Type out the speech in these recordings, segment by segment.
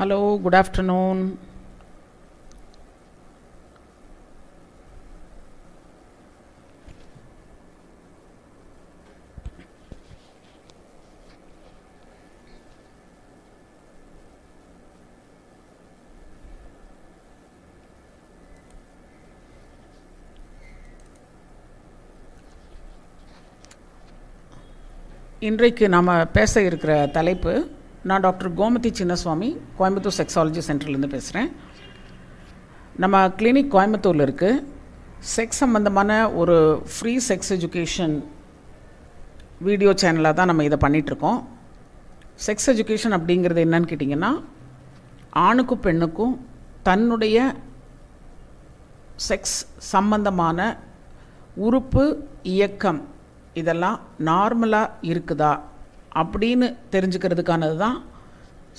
Hello, good afternoon. இன்றைக்கு நாம் பேச இருக்கிற தலைப்பு நான் டாக்டர் கோமதி சின்னசுவாமி கோயம்புத்தூர் செக்ஸாலஜி சென்டர்லேருந்து பேசுகிறேன் நம்ம கிளினிக் கோயம்புத்தூரில் இருக்குது செக்ஸ் சம்மந்தமான ஒரு ஃப்ரீ செக்ஸ் எஜுகேஷன் வீடியோ சேனலாக தான் நம்ம இதை பண்ணிகிட்ருக்கோம் செக்ஸ் எஜுகேஷன் அப்படிங்கிறது என்னன்னு கேட்டிங்கன்னா ஆணுக்கும் பெண்ணுக்கும் தன்னுடைய செக்ஸ் சம்பந்தமான உறுப்பு இயக்கம் இதெல்லாம் நார்மலாக இருக்குதா? அப்படின்னு தெரிஞ்சுக்கிறதுக்கானது தான்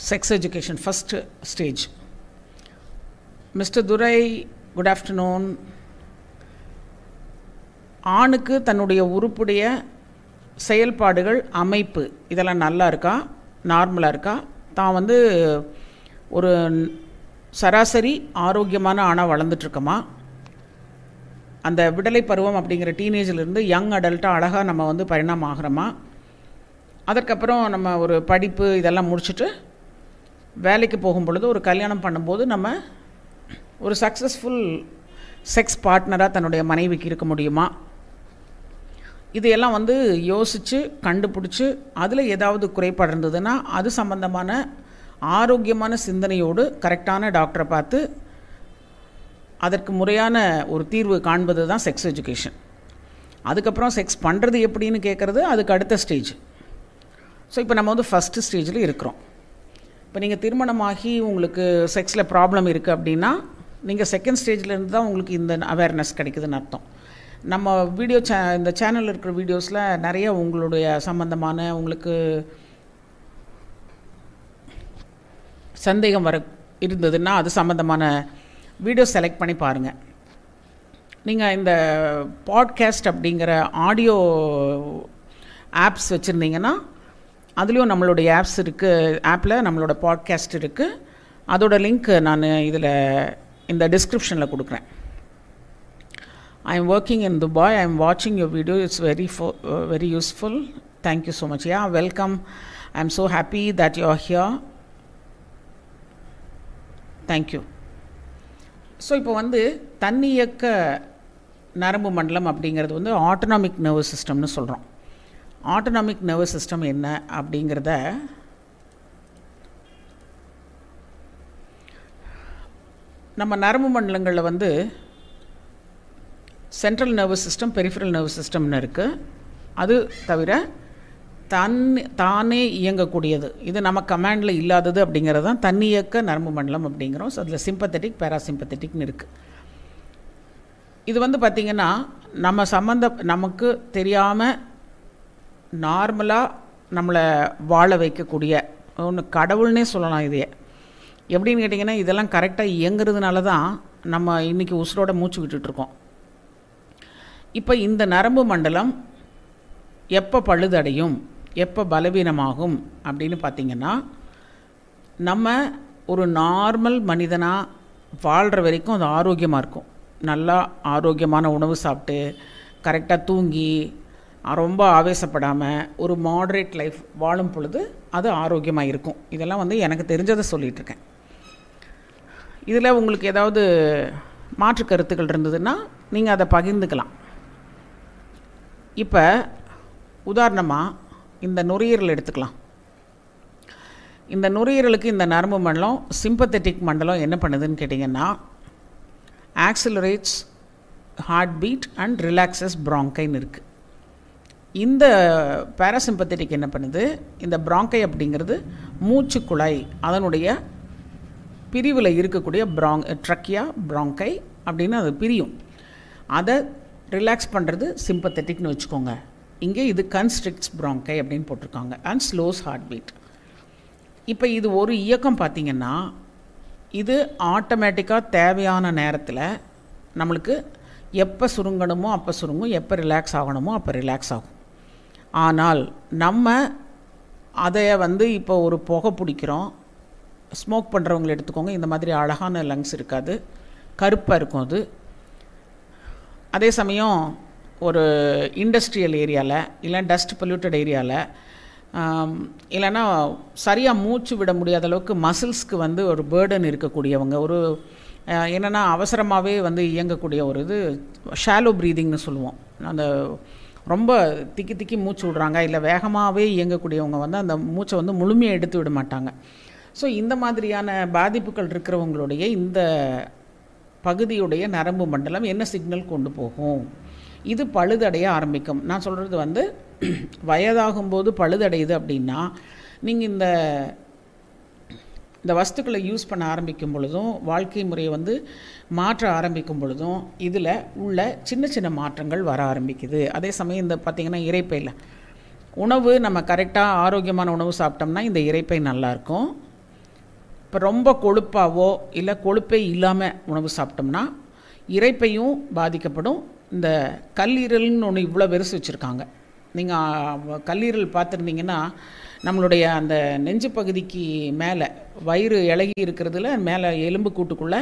sex education first stage mister Durai good afternoon ஆணுக்கு தன்னுடைய உறுப்புடைய செயல்பாடுகள் அமைப்பு இதெல்லாம் நல்லா இருக்கா? நார்மலாக இருக்கா? தான் வந்து ஒரு சராசரி ஆரோக்கியமான ஆணாக வளர்ந்துட்டுருக்கோமா அந்த விடலை பருவம் அப்படிங்கிற டீனேஜிலிருந்து யங் அடல்ட்டாக அழகாக நம்ம வந்து பரிணாமம் ஆகிறோமா? அதற்கப்புறம் நம்ம ஒரு படிப்பு இதெல்லாம் முடிச்சுட்டு வேலைக்கு போகும் பொழுது ஒரு கல்யாணம் பண்ணும்போது நம்ம ஒரு சக்ஸஸ்ஃபுல் செக்ஸ் பார்ட்னராக தன்னுடைய மனைவிக்கு இருக்க முடியுமா? இதையெல்லாம் வந்து யோசித்து கண்டுபிடிச்சி அதில் ஏதாவது குறைபாடு இருந்ததுன்னா அது சம்பந்தமான ஆரோக்கியமான சிந்தனையோடு கரெக்டான டாக்டரை பார்த்து அதற்கு முறையான ஒரு தீர்வு காண்பது தான் செக்ஸ் எஜுகேஷன் அதுக்கப்புறம் செக்ஸ் பண்ணுறது எப்படின்னு கேட்குறது அதுக்கு அடுத்த ஸ்டேஜ் ஸோ இப்போ நம்ம வந்து ஃபஸ்ட்டு ஸ்டேஜில் இருக்கிறோம். இப்போ நீங்கள் திருமணமாகி உங்களுக்கு செக்ஸில் ப்ராப்ளம் இருக்குது அப்படின்னா நீங்கள் செகண்ட் ஸ்டேஜ்லேருந்து தான் உங்களுக்கு இந்த அவேர்னஸ் கிடைக்குதுன்னு அர்த்தம். நம்ம வீடியோ சே இந்த சேனலில் இருக்கிற வீடியோஸில் நிறைய உங்களுடைய சம்மந்தமான உங்களுக்கு சந்தேகம் வர இருந்ததுன்னா அது சம்மந்தமான வீடியோ செலக்ட் பண்ணி பாருங்கள் நீங்கள் இந்த பாட்காஸ்ட் அப்படிங்கிற ஆடியோ ஆப்ஸ் வச்சுருந்தீங்கன்னா அதுலேயும் நம்மளுடைய ஆப்ஸ் இருக்குது ஆப்பில் நம்மளோட பாட்காஸ்ட் இருக்குது அதோட லிங்க் நான் இதில் இந்த டிஸ்கிரிப்ஷனில் கொடுக்குறேன். I am working in Dubai I am வாட்சிங் your video it's very for very useful thank you so much yeah welcome I am so happy that you are here thank you so இப்போ வந்து தன்னியக்க நரம்பு மண்டலம் அப்படிங்கிறது வந்து autonomic nervous சிஸ்டம்னு சொல்கிறோம் autonomic nervous system என்ன அப்படிங்கிறத நம்ம நரம்பு மண்டலங்களில் வந்து central nervous system peripheral nervous சிஸ்டம்னு இருக்குது அது தவிர தன் தானே இயங்கக்கூடியது. இது நம்ம கமாண்டில் இல்லாதது அப்படிங்கிறது தான் தன்னியக்க நரம்பு மண்டலம் அப்படிங்கிறோம். ஸோ அதில் சிம்பத்தட்டிக் பேராசிம்பத்தட்டிக்னு இருக்குது இது வந்து பார்த்திங்கன்னா நம்ம சம்மந்த நமக்கு தெரியாமல் நார்மலாக நம்மளை வாழ வைக்கக்கூடிய ஒன்று கடவுள்னே சொல்லலாம் இதையே. எப்படின்னு கேட்டிங்கன்னா இதெல்லாம் கரெக்டாக இயங்குறதுனால தான் நம்ம இன்றைக்கி உசுரோட மூச்சு விட்டுட்ருக்கோம் இப்போ இந்த நரம்பு மண்டலம் எப்போ பழுதடையும் எப்போ பலவீனமாகும் அப்படின்னு பார்த்திங்கன்னா நம்ம ஒரு நார்மல் மனிதனாக வாழ்கிற வரைக்கும் அது ஆரோக்கியமாக இருக்கும். நல்லா ஆரோக்கியமான உணவு சாப்பிட்டு கரெக்டாக தூங்கி ரொம்ப ஆவேசப்படாமல் ஒரு மாடரேட் லைஃப் வாழும் பொழுது அது ஆரோக்கியமாக இருக்கும். இதெல்லாம் வந்து எனக்கு தெரிஞ்சதை சொல்லிகிட்ருக்கேன் இதில் உங்களுக்கு ஏதாவது மாற்று கருத்துக்கள் இருந்ததுன்னா நீங்கள் அதை பகிர்ந்துக்கலாம். இப்போ உதாரணமாக இந்த நுரையீரல் எடுத்துக்கலாம். இந்த நுரையீரலுக்கு இந்த நரம்பு மண்டலம் சிம்பத்தட்டிக் மண்டலம் என்ன பண்ணுதுன்னு கேட்டிங்கன்னா accelerates heart beat and relaxes ப்ராங்கைன்னு இருக்குது இந்த பேராசிம்பத்தட்டிக் என்ன பண்ணுது? இந்த ப்ராங்கை அப்படிங்கிறது மூச்சு குழாய் அதனுடைய பிரிவில் இருக்கக்கூடிய ப்ராங் ட்ரக்கியா ப்ராங்கை அப்படின்னு அது பிரியும். அதை ரிலாக்ஸ் பண்ணுறது சிம்பத்தட்டிக்னு வச்சுக்கோங்க. இங்கே இது கன்ஸ்ட்ரிக்ட்ஸ் ப்ராங்கை அப்படின்னு போட்டிருக்காங்க. அண்ட் ஸ்லோஸ் ஹார்ட் பீட் இப்போ இது ஒரு இயக்கம் பார்த்திங்கன்னா இது ஆட்டோமேட்டிக்காக தேவையான நேரத்தில் நம்மளுக்கு எப்போ சுருங்கணுமோ அப்போ சுருங்கும் எப்போ ரிலாக்ஸ் ஆகணுமோ அப்போ ரிலாக்ஸ் ஆகும். ஆனால் நம்ம அதை வந்து இப்போ ஒரு புகை பிடிக்கிறோம். ஸ்மோக் பண்ணுறவங்களை எடுத்துக்கோங்க. இந்த மாதிரி அழகான லங்ஸ் இருக்காது. கருப்பாக இருக்கும் அது. அதே சமயம் ஒரு இண்டஸ்ட்ரியல் ஏரியாவில் இல்லை டஸ்ட் பொல்யூட்டட் ஏரியாவில் இல்லைன்னா சரியாக மூச்சு விட முடியாத அளவுக்கு மசில்ஸ்க்கு வந்து ஒரு பேர்டன் இருக்கக்கூடியவங்க ஒரு என்னென்னா அவசரமாகவே வந்து இயங்கக்கூடிய ஒரு இது ஷாலோ ப்ரீதிங்னு சொல்லுவோம். அந்த ரொம்ப திக்கி திக்கி மூச்சு விடுறாங்க. இல்லை வேகமாகவே இயங்கக்கூடியவங்க வந்து அந்த மூச்சை வந்து முழுமையாக எடுத்து விட மாட்டாங்க. ஸோ இந்த மாதிரியான பாதிப்புகள் இருக்கிறவங்களுடைய இந்த பகுதியுடைய நரம்பு மண்டலம் என்ன சிக்னல் கொண்டு போகும்? இது பழுதடைய ஆரம்பிக்கும். நான் சொல்கிறது வந்து வயதாகும்போது பழுதடையுது அப்படின்னா நீங்கள் இந்த இந்த வஸ்துக்களை யூஸ் பண்ண ஆரம்பிக்கும் பொழுதும் வாழ்க்கை முறையை வந்து மாற்ற ஆரம்பிக்கும் பொழுதும் இதில் உள்ள சின்ன சின்ன மாற்றங்கள் வர ஆரம்பிக்குது. அதே சமயம் இந்த பார்த்திங்கன்னா இறைப்பையில். உணவு நம்ம கரெக்டாக ஆரோக்கியமான உணவு சாப்பிட்டோம்னா இந்த இறைப்பை நல்லாயிருக்கும் இப்போ ரொம்ப கொழுப்பாவோ இல்லை கொழுப்பே இல்லாமல் உணவு சாப்பிட்டோம்னா இறைப்பையும் பாதிக்கப்படும். இந்த கல்லீரல்னு ஒன்று இவ்வளோ பெருசு வச்சுருக்காங்க. நீங்கள் கல்லீரல் பார்த்துருந்தீங்கன்னா நம்மளுடைய அந்த நெஞ்சு பகுதிக்கு மேலே வயிறு இலகி இருக்கிறதுல மேலே எலும்பு கூட்டுக்குள்ளே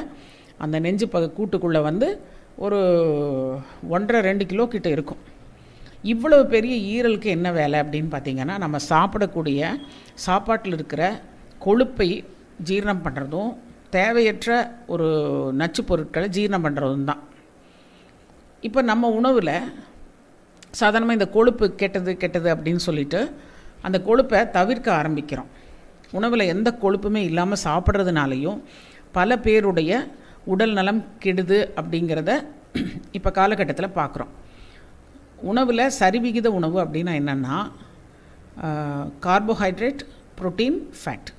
அந்த நெஞ்சு ப கூட்டுக்குள்ளே வந்து ஒரு ஒன்றரை ரெண்டு கிலோ கிட்ட இருக்கும். இவ்வளவு பெரிய ஈரலுக்கு என்ன வேலை அப்படின்னு பார்த்தீங்கன்னா நம்ம சாப்பிடக்கூடிய சாப்பாட்டில் இருக்கிற கொழுப்பை ஜீரணம் பண்ணுறதும் தேவையற்ற ஒரு நச்சு பொருட்களை ஜீரணம் பண்ணுறதும் தான். இப்போ நம்ம உணவில் சாதாரணமாக இந்த கொழுப்பு கெட்டது கெட்டது அப்படின்னு சொல்லிட்டு அந்த கொழுப்பை தவிர்க்க ஆரம்பிக்கிறோம். உணவில் எந்த கொழுப்புமே இல்லாமல் சாப்பிட்றதுனாலையும் பல பேருடைய உடல் நலம் கெடுது அப்படிங்கிறத இப்போ காலகட்டத்தில் பார்க்குறோம் உணவில் சரிவிகித உணவு அப்படின்னா என்னென்னா கார்போஹைட்ரேட் புரோட்டீன் ஃபேட்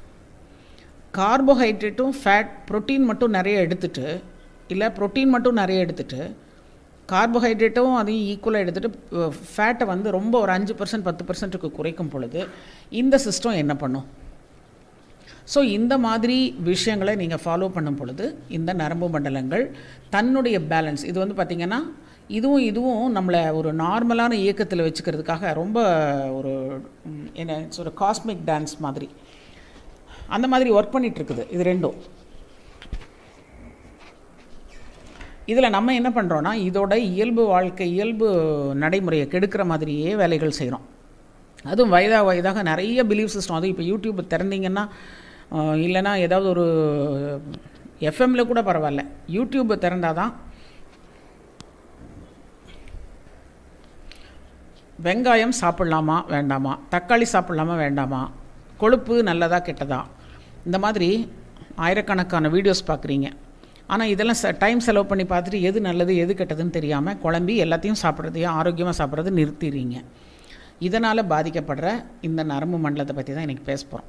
கார்போஹைட்ரேட்டும் ஃபேட் புரோட்டீன் மட்டும் நிறைய எடுத்துட்டு இல்லை புரோட்டீன் மட்டும் நிறைய எடுத்துட்டு கார்போஹைட்ரேட்டும் அதையும் ஈக்குவலாக எடுத்துகிட்டு ஃபேட்டை வந்து ரொம்ப ஒரு அஞ்சு பர்சன்ட் பத்து பர்சன்ட்டுக்கு குறைக்கும் பொழுது இந்த சிஸ்டம் என்ன பண்ணும்? ஸோ இந்த மாதிரி விஷயங்களை நீங்கள் ஃபாலோ பண்ணும் பொழுது இந்த நரம்பு மண்டலங்கள் தன்னுடைய பேலன்ஸ் இது வந்து பார்த்திங்கன்னா இதுவும் இதுவும் நம்மளை ஒரு நார்மலான இயக்கத்தில் வச்சுக்கிறதுக்காக ரொம்ப ஒரு என்ன ஒரு காஸ்மிக் டான்ஸ் மாதிரி. அந்த மாதிரி ஒர்க் பண்ணிகிட்ருக்குது இது ரெண்டும். இதில் நம்ம என்ன பண்ணுறோன்னா இதோட இயல்பு வாழ்க்கை இயல்பு நடைமுறையை கெடுக்கிற மாதிரியே வேலைகள் செய்கிறோம் அதுவும் வயதாக வயதாக நிறைய பிலீஃப் சிஸ்டம் அதுவும் இப்போ யூடியூப் திறந்தீங்கன்னா இல்லைனா இல்லைன்னா ஏதாவது ஒரு எஃப்எம்ல கூட பரவாயில்ல. யூடியூப் திறந்தால் தான் வெங்காயம் சாப்பிட்லாமா வேண்டாமா? தக்காளி சாப்பிட்லாமா வேண்டாமா? கொழுப்பு நல்லதா கெட்டதா? இந்த மாதிரி ஆயிரக்கணக்கான வீடியோஸ் பார்க்குறீங்க. ஆனால் இதெல்லாம் ச டைம் செலவு பண்ணி பார்த்துட்டு எது நல்லது எது கெட்டதுன்னு தெரியாமல் குழம்பி எல்லாத்தையும் சாப்பிட்றதையும் ஆரோக்கியமாக சாப்பிட்றது நிறுத்திடுறீங்க இதனால் பாதிக்கப்படுற இந்த நரம்பு மண்டலத்தை பற்றி தான் எனக்கு பேச போகிறோம்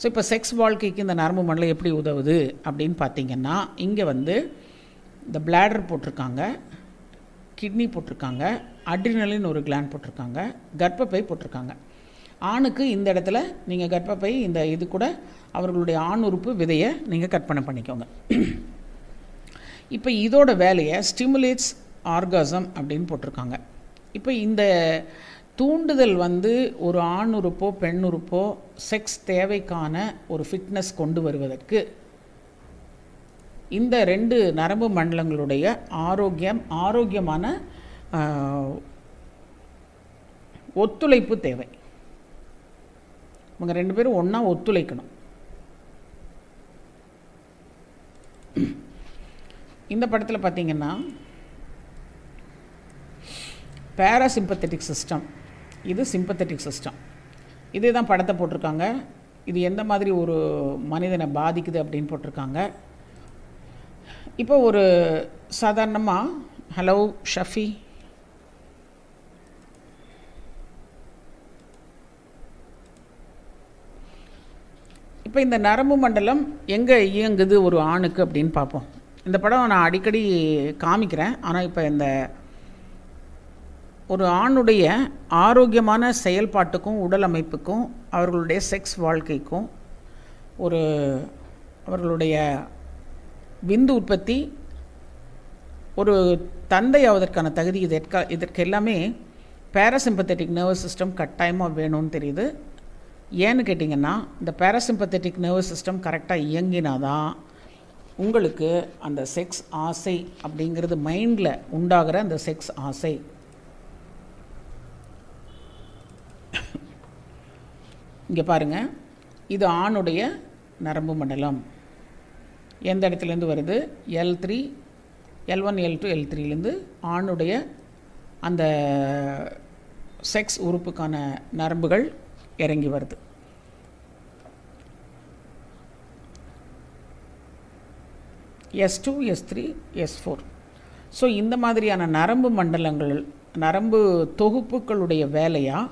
ஸோ இப்போ செக்ஸ் வாழ்க்கைக்கு இந்த நரம்பு மண்டலம் எப்படி உதவுது அப்படின்னு பார்த்தீங்கன்னா இங்கே வந்து இந்த பிளாடர் போட்டிருக்காங்க கிட்னி போட்டிருக்காங்க அட்ரினலின் ஒரு கிளான் போட்டிருக்காங்க கர்ப்பப்பை போட்டிருக்காங்க. ஆணுக்கு இந்த இடத்துல நீங்கள் கர்ப்பப்பை இந்த இது கூட அவர்களுடைய ஆண் உறுப்பு விதையை நீங்கள் கற்பனை பண்ணிக்கோங்க. இப்போ இதோட வேலையை ஸ்டிமுலேட்ஸ் ஆர்காசம் அப்படின்னு போட்டிருக்காங்க. இப்போ இந்த தூண்டுதல் வந்து ஒரு ஆண் உறுப்போ பெண் உறுப்போ செக்ஸ் தேவைக்கான ஒரு ஃபிட்னஸ் கொண்டு வருவதற்கு இந்த ரெண்டு நரம்பு மண்டலங்களுடைய ஆரோக்கியம் ஆரோக்கியமான ஒத்துழைப்பு தேவை. இவங்க ரெண்டு பேரும் ஒன்றா ஒத்துழைக்கணும். இந்த படத்தில் பார்த்தீங்கன்னா பேராசிம்பத்தட்டிக் சிஸ்டம் இது சிம்பத்தட்டிக் சிஸ்டம் இதே தான் படத்தை போட்டிருக்காங்க. இது எந்த மாதிரி ஒரு மனிதனை பாதிக்குது அப்படின்னு போட்டிருக்காங்க. இப்போ ஒரு சாதாரணமாக ஹலோ ஷஃபி இப்போ இந்த நரம்பு மண்டலம் எங்கே இயங்குது ஒரு ஆணுக்கு அப்படின்னு பார்ப்போம். இந்த படம் நான் அடிக்கடி காமிக்கிறேன். ஆனால் இப்போ இந்த ஒரு ஆணுடைய ஆரோக்கியமான செயல்பாட்டுக்கும் உடல் அமைப்புக்கும் அவர்களுடைய செக்ஸ் வாழ்க்கைக்கும் ஒரு அவர்களுடைய விந்து உற்பத்தி ஒரு தந்தை ஆவதற்கான தகுதி இதற்கா இதற்கு எல்லாமே பேராசிம்பத்தட்டிக் நர்வஸ் சிஸ்டம் கட்டாயமாக வேணும்னு தெரியுது. ஏன்னு கேட்டிங்கன்னா இந்த பேராசிம்பத்தட்டிக் நர்வஸ் சிஸ்டம் கரெக்டாக இயங்கினாதான் உங்களுக்கு அந்த செக்ஸ் ஆசை அப்படிங்கிறது மைண்டில் உண்டாகிற அந்த செக்ஸ் ஆசை. இங்கே பாருங்கள் இது ஆணுடைய நரம்பு மண்டலம். எந்த இடத்துலேருந்து வருது? L three L one L two L த்ரீலேருந்து ஆணுடைய அந்த செக்ஸ் உறுப்புக்கான நரம்புகள் இறங்கி வருது. S two S three S four so இந்த மாதிரியான நரம்பு மண்டலங்கள் நரம்பு தொகுப்புகளுடைய வேலையாக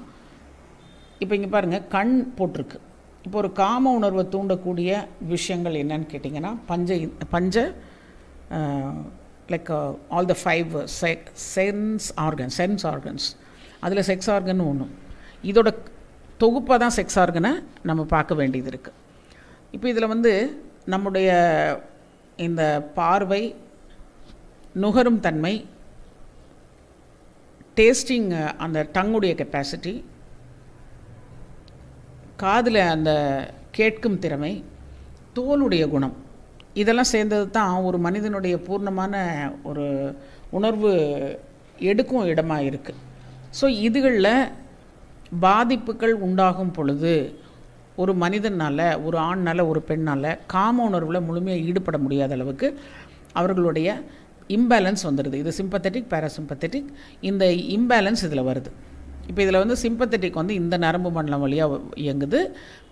இப்போ இங்கே பாருங்கள் கண் போட்டிருக்கு. இப்போ ஒரு காம உணர்வை தூண்டக்கூடிய விஷயங்கள் என்னன்னு கேட்டிங்கன்னா பஞ்ச பஞ்ச லைக் ஆல் த ஃபைவ் செ சென்ஸ் ஆர்கன் சென்ஸ் ஆர்கன்ஸ் அதில் செக்ஸ் ஆர்கன் ஒன்று இதோட தொகுப்பாக தான் செக்ஸ் ஆர்கனை நம்ம பார்க்க வேண்டியது இருக்குது இப்போ இதில் வந்து நம்முடைய இந்த பார்வை நுகரும் தன்மை டேஸ்டிங் அந்த டங்குடைய கெப்பாசிட்டி காதில் அந்த கேட்கும் திறமை தோலுடைய குணம். இதெல்லாம் சேர்ந்தது தான் ஒரு மனிதனுடைய பூர்ணமான ஒரு உணர்வு எடுக்கும் இடமாக இருக்குது ஸோ இதுகளில் பாதிப்புகள் உண்டாகும் பொழுது ஒரு மனிதனால் ஒரு ஆண்னால் ஒரு பெண்ணால் காம உணர்வில் முழுமையாக ஈடுபட முடியாத அளவுக்கு அவர்களுடைய இம்பேலன்ஸ் வந்துடுது இது சிம்பத்தட்டிக் பேராசிம்பத்தட்டிக் இந்த இம்பேலன்ஸ் இதில் வருது. இப்போ இதில் வந்து சிம்பத்தட்டிக் வந்து இந்த நரம்பு மண்டலம் வழியாக இயங்குது.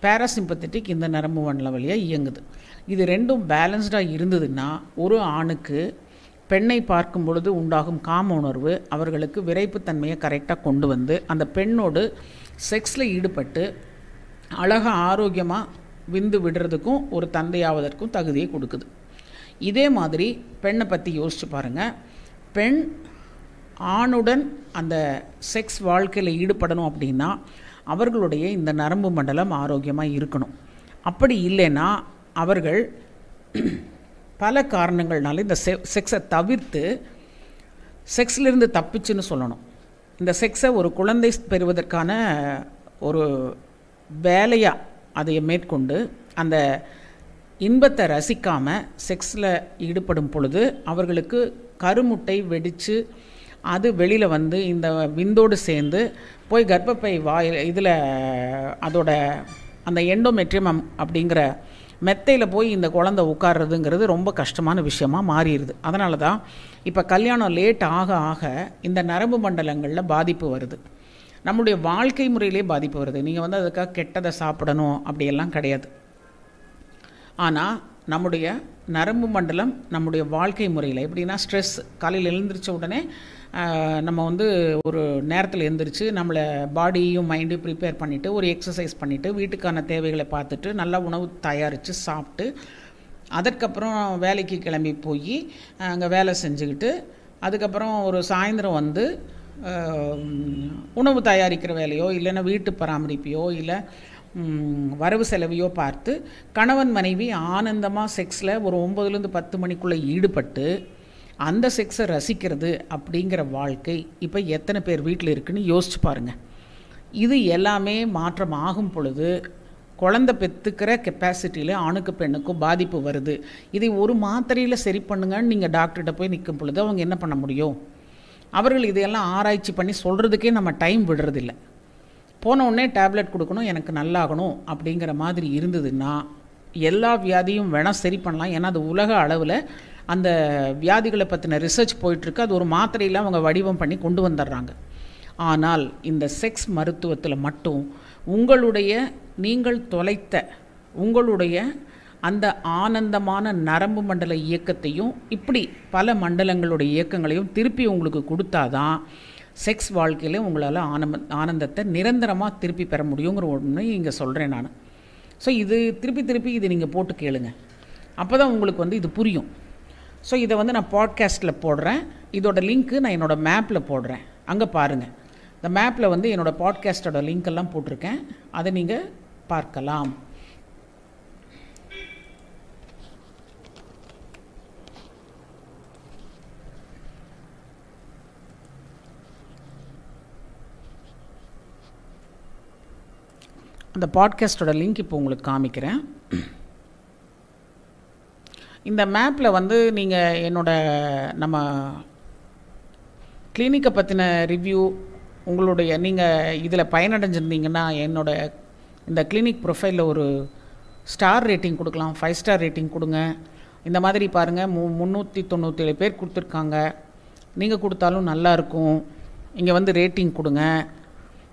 பேராசிம்பத்தட்டிக் இந்த நரம்பு மண்டலம் வழியாக இயங்குது. இது ரெண்டும் பேலன்ஸ்டாக இருந்ததுன்னா ஒரு ஆணுக்கு பெண்ணை பார்க்கும் பொழுது உண்டாகும் காம உணர்வு அவர்களுக்கு விரைப்புத்தன்மையை கரெக்டாக கொண்டு வந்து அந்த பெண்ணோடு செக்ஸில் ஈடுபட்டு அழகாக ஆரோக்கியமாக விந்து விடுறதுக்கும் ஒரு தந்தையாவதற்கும் தகுதியை கொடுக்குது. இதே மாதிரி பெண்ணை பற்றி யோசிச்சு பாருங்கள் பெண் ஆணுடன் அந்த செக்ஸ் வாழ்க்கையில் ஈடுபடணும் அப்படின்னா அவர்களுடைய இந்த நரம்பு மண்டலம் ஆரோக்கியமாக இருக்கணும். அப்படி இல்லைன்னா அவர்கள் பல காரணங்கள்னால இந்த செ செக்ஸை தவிர்த்து செக்ஸ்லேருந்து தப்பிச்சுன்னு சொல்லணும். இந்த செக்ஸை ஒரு குழந்தை பெறுவதற்கான ஒரு வேலையாக அதை மேற்கொண்டு அந்த இன்பத்தை ரசிக்காமல் செக்ஸில் ஈடுபடும் பொழுது அவர்களுக்கு கருமுட்டை வெடித்து அது வெளியில் வந்து இந்த விந்தோடு சேர்ந்து போய் கர்ப்பப்பை வாயில் இதில் அதோட அந்த எண்டோமெட்ரியம் அப்படிங்கிற மெத்தையில் போய் இந்த குழந்தை உட்கார்றதுங்கிறது ரொம்ப கஷ்டமான விஷயமா மாறிடுது. அதனால தான் இப்போ கல்யாணம் லேட் ஆக ஆக இந்த நரம்பு மண்டலங்களில் பாதிப்பு வருது. நம்மளுடைய வாழ்க்கை முறையிலே பாதிப்பு வருது. நீங்கள் வந்து அதுக்காக கெட்டதை சாப்பிடணும் அப்படியெல்லாம் கிடையாது. ஆனால் நம்முடைய நரம்பு மண்டலம் நம்முடைய வாழ்க்கை முறையில் எப்படின்னா ஸ்ட்ரெஸ் காலையில் எழுந்திரிச்ச உடனே நம்ம வந்து ஒரு நேரத்தில் எழுந்திரிச்சு நம்மளை பாடியும் மைண்டையும் ப்ரிப்பேர் பண்ணிவிட்டு ஒரு எக்ஸசைஸ் பண்ணிவிட்டு வீட்டுக்கான தேவைகளை பார்த்துட்டு நல்லா உணவு தயாரித்து சாப்பிட்டு அதற்கப்புறம் வேலைக்கு கிளம்பி போய் அங்கே வேலை செஞ்சுக்கிட்டு அதுக்கப்புறம் ஒரு சாயந்தரம் வந்து உணவு தயாரிக்கிற வேலையோ இல்லைன்னா வீட்டு பராமரிப்பையோ இல்லை வரவு செலவையோ பார்த்து கணவன் மனைவி ஆனந்தமாக செக்ஸில் ஒரு ஒம்பதுலேருந்து பத்து மணிக்குள்ளே ஈடுபட்டு அந்த செக்ஸை ரசிக்கிறது அப்படிங்கிற வாழ்க்கை இப்போ எத்தனை பேர் வீட்டில் இருக்குன்னு யோசிச்சு பாருங்கள் இது எல்லாமே மாற்றம் ஆகும் பொழுது குழந்த பெற்றுக்கிற கெப்பாசிட்டியில் ஆணுக்கு பெண்ணுக்கும் பாதிப்பு வருது. இதை ஒரு மாத்திரையில் சரி பண்ணுங்கன்னு நீங்கள் டாக்டர்கிட்ட போய் நிற்கும் பொழுது அவங்க என்ன பண்ண முடியும்? அவர்கள் இதையெல்லாம் ஆராய்ச்சி பண்ணி சொல்கிறதுக்கே நம்ம டைம் விடுறதில்ல. போன உடனே டேப்லெட் கொடுக்கணும் எனக்கு நல்லாகணும் அப்படிங்கிற மாதிரி இருந்ததுன்னா எல்லா வியாதியும் வேணால் சரி பண்ணலாம். ஏன்னா அது உலக அளவில் அந்த வியாதிகளை பற்றின ரிசர்ச் போயிட்டுருக்கு. அது ஒரு மாத்திரையில் அவங்க வடிவம் பண்ணி கொண்டு வந்துடுறாங்க ஆனால் இந்த செக்ஸ் மருத்துவத்தில் மட்டும் உங்களுடைய நீங்கள் தொலைத்த உங்களுடைய அந்த ஆனந்தமான நரம்பு மண்டல இயக்கத்தையும் இப்படி பல மண்டலங்களுடைய இயக்கங்களையும் திருப்பி உங்களுக்கு கொடுத்தாதான் செக்ஸ் வாழ்க்கையில் உங்களால் ஆனம ஆனந்தத்தை நிரந்தரமாக திருப்பி பெற முடியுங்கிற ஒன்று இங்கே சொல்கிறேன் நான். ஸோ இது திருப்பி திருப்பி இது நீங்கள் போட்டு கேளுங்க. அப்போ தான் உங்களுக்கு வந்து இது புரியும். ஸோ இதை வந்து நான் பாட்காஸ்ட்டில் போடுறேன். இதோட லிங்க்கு நான் என்னோடய மேப்பில் போடுறேன். அங்கே பாருங்கள் இந்த மேப்பில் வந்து என்னோடய பாட்காஸ்ட்டோட லிங்க் எல்லாம் போட்டிருக்கேன். அதை நீங்கள் பார்க்கலாம். அந்த பாட்காஸ்டோட லிங்க் இப்போ உங்களுக்கு காமிக்கிறேன். இந்த மேப்பில் வந்து நீங்கள் என்னோட நம்ம கிளினிக்கை பற்றின ரிவ்யூ உங்களுடைய நீங்கள் இதில் பயனடைஞ்சிருந்தீங்கன்னா என்னோட இந்த கிளினிக் ப்ரொஃபைலில் ஒரு ஸ்டார் ரேட்டிங் கொடுக்கலாம் ஃபைவ் ஸ்டார் ரேட்டிங் கொடுங்க. இந்த மாதிரி பாருங்கள் மு முந்நூற்றி தொண்ணூற்றேழு பேர் கொடுத்துருக்காங்க. நீங்கள் கொடுத்தாலும் நல்லாயிருக்கும் இங்கே வந்து ரேட்டிங் கொடுங்க.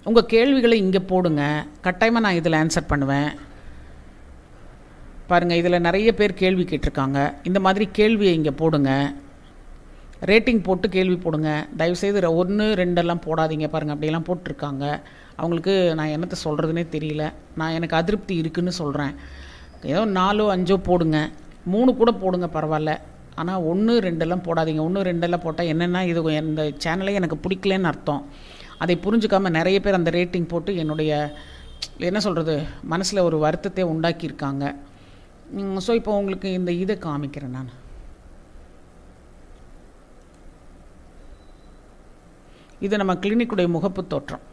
உங்கள் கேள்விகளை இங்கே போடுங்க. கட்டாயமாக நான் இதில் ஆன்சர் பண்ணுவேன். பாருங்கள் இதில் நிறைய பேர் கேள்வி கேட்டிருக்காங்க. இந்த மாதிரி கேள்வியை இங்கே போடுங்க. ரேட்டிங் போட்டு கேள்வி போடுங்க. தயவுசெய்து ஒன்று ரெண்டெல்லாம் போடாதீங்க. பாருங்கள் அப்படியெல்லாம் போட்டிருக்காங்க. அவங்களுக்கு நான் என்னத்தை சொல்கிறதுனே தெரியல. நான் எனக்கு அதிருப்தி இருக்குன்னு சொல்கிறேன் ஏதோ நாலோ அஞ்சோ போடுங்க. மூணு கூட போடுங்க பரவாயில்ல. ஆனால் ஒன்று ரெண்டெல்லாம் போடாதீங்க. ஒன்று ரெண்டெல்லாம் போட்டால் என்னென்னா இது இந்த சேனலே எனக்கு பிடிக்கலன்னு அர்த்தம். அதை புரிஞ்சுக்காமல் நிறைய பேர் அந்த ரேட்டிங் போட்டு என்னுடைய என்ன சொல்கிறது மனசில் ஒரு வருத்தத்தை உண்டாக்கியிருக்காங்க. ஸோ இப்போ உங்களுக்கு இந்த இதை காமிக்கிறேன் நான். இது நம்ம கிளினிக்குடைய முகப்பு தோற்றம்.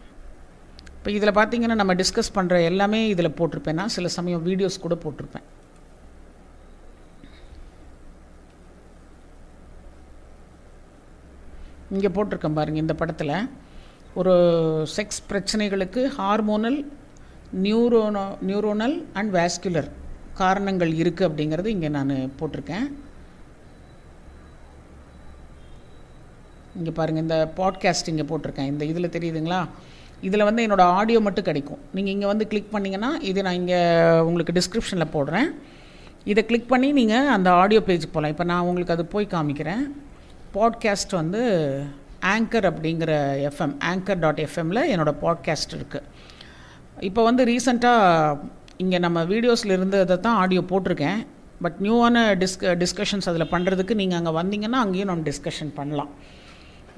இப்போ இதில் பார்த்தீங்கன்னா நம்ம டிஸ்கஸ் பண்ணுற எல்லாமே இதில் போட்டிருப்பேன். நான் சில சமயம் வீடியோஸ் கூட போட்டிருப்பேன். இங்கே போட்டிருக்கேன் பாருங்கள் இந்த படத்தில். ஒரு செக்ஸ் பிரச்சனைகளுக்கு ஹார்மோனல் நியூரோனோ நியூரோனல் அண்ட் வேஸ்குலர் காரணங்கள் இருக்குது அப்படிங்கிறது இங்கே நான் போட்டிருக்கேன். இங்கே பாருங்கள் இந்த பாட்காஸ்ட் இங்கே போட்டிருக்கேன். இந்த இதில் தெரியுதுங்களா? இதில் வந்து என்னோடய ஆடியோ மட்டும் கிடைக்கும். நீங்கள் இங்கே வந்து கிளிக் பண்ணிங்கன்னா இது நான் இங்கே உங்களுக்கு டிஸ்கிரிப்ஷனில் போடுறேன். இதை கிளிக் பண்ணி நீங்கள் அந்த ஆடியோ பேஜுக்கு போகலாம் இப்போ நான் உங்களுக்கு அது போய் காமிக்கிறேன். பாட்காஸ்ட் வந்து ஆங்கர் அப்படிங்கிற எஃப்எம் ஆங்கர் டாட் எஃப்எம்மில் என்னோடய பாட்காஸ்ட் இருக்குது இப்போ வந்து ரீசண்டாக இங்கே நம்ம வீடியோஸில் இருந்ததை தான் ஆடியோ போட்டிருக்கேன். பட் நியூவான டிஸ்க டிஸ்கஷன்ஸ் அதில் பண்ணுறதுக்கு நீங்கள் அங்கே வந்தீங்கன்னா அங்கேயும் நம்ம டிஸ்கஷன் பண்ணலாம்.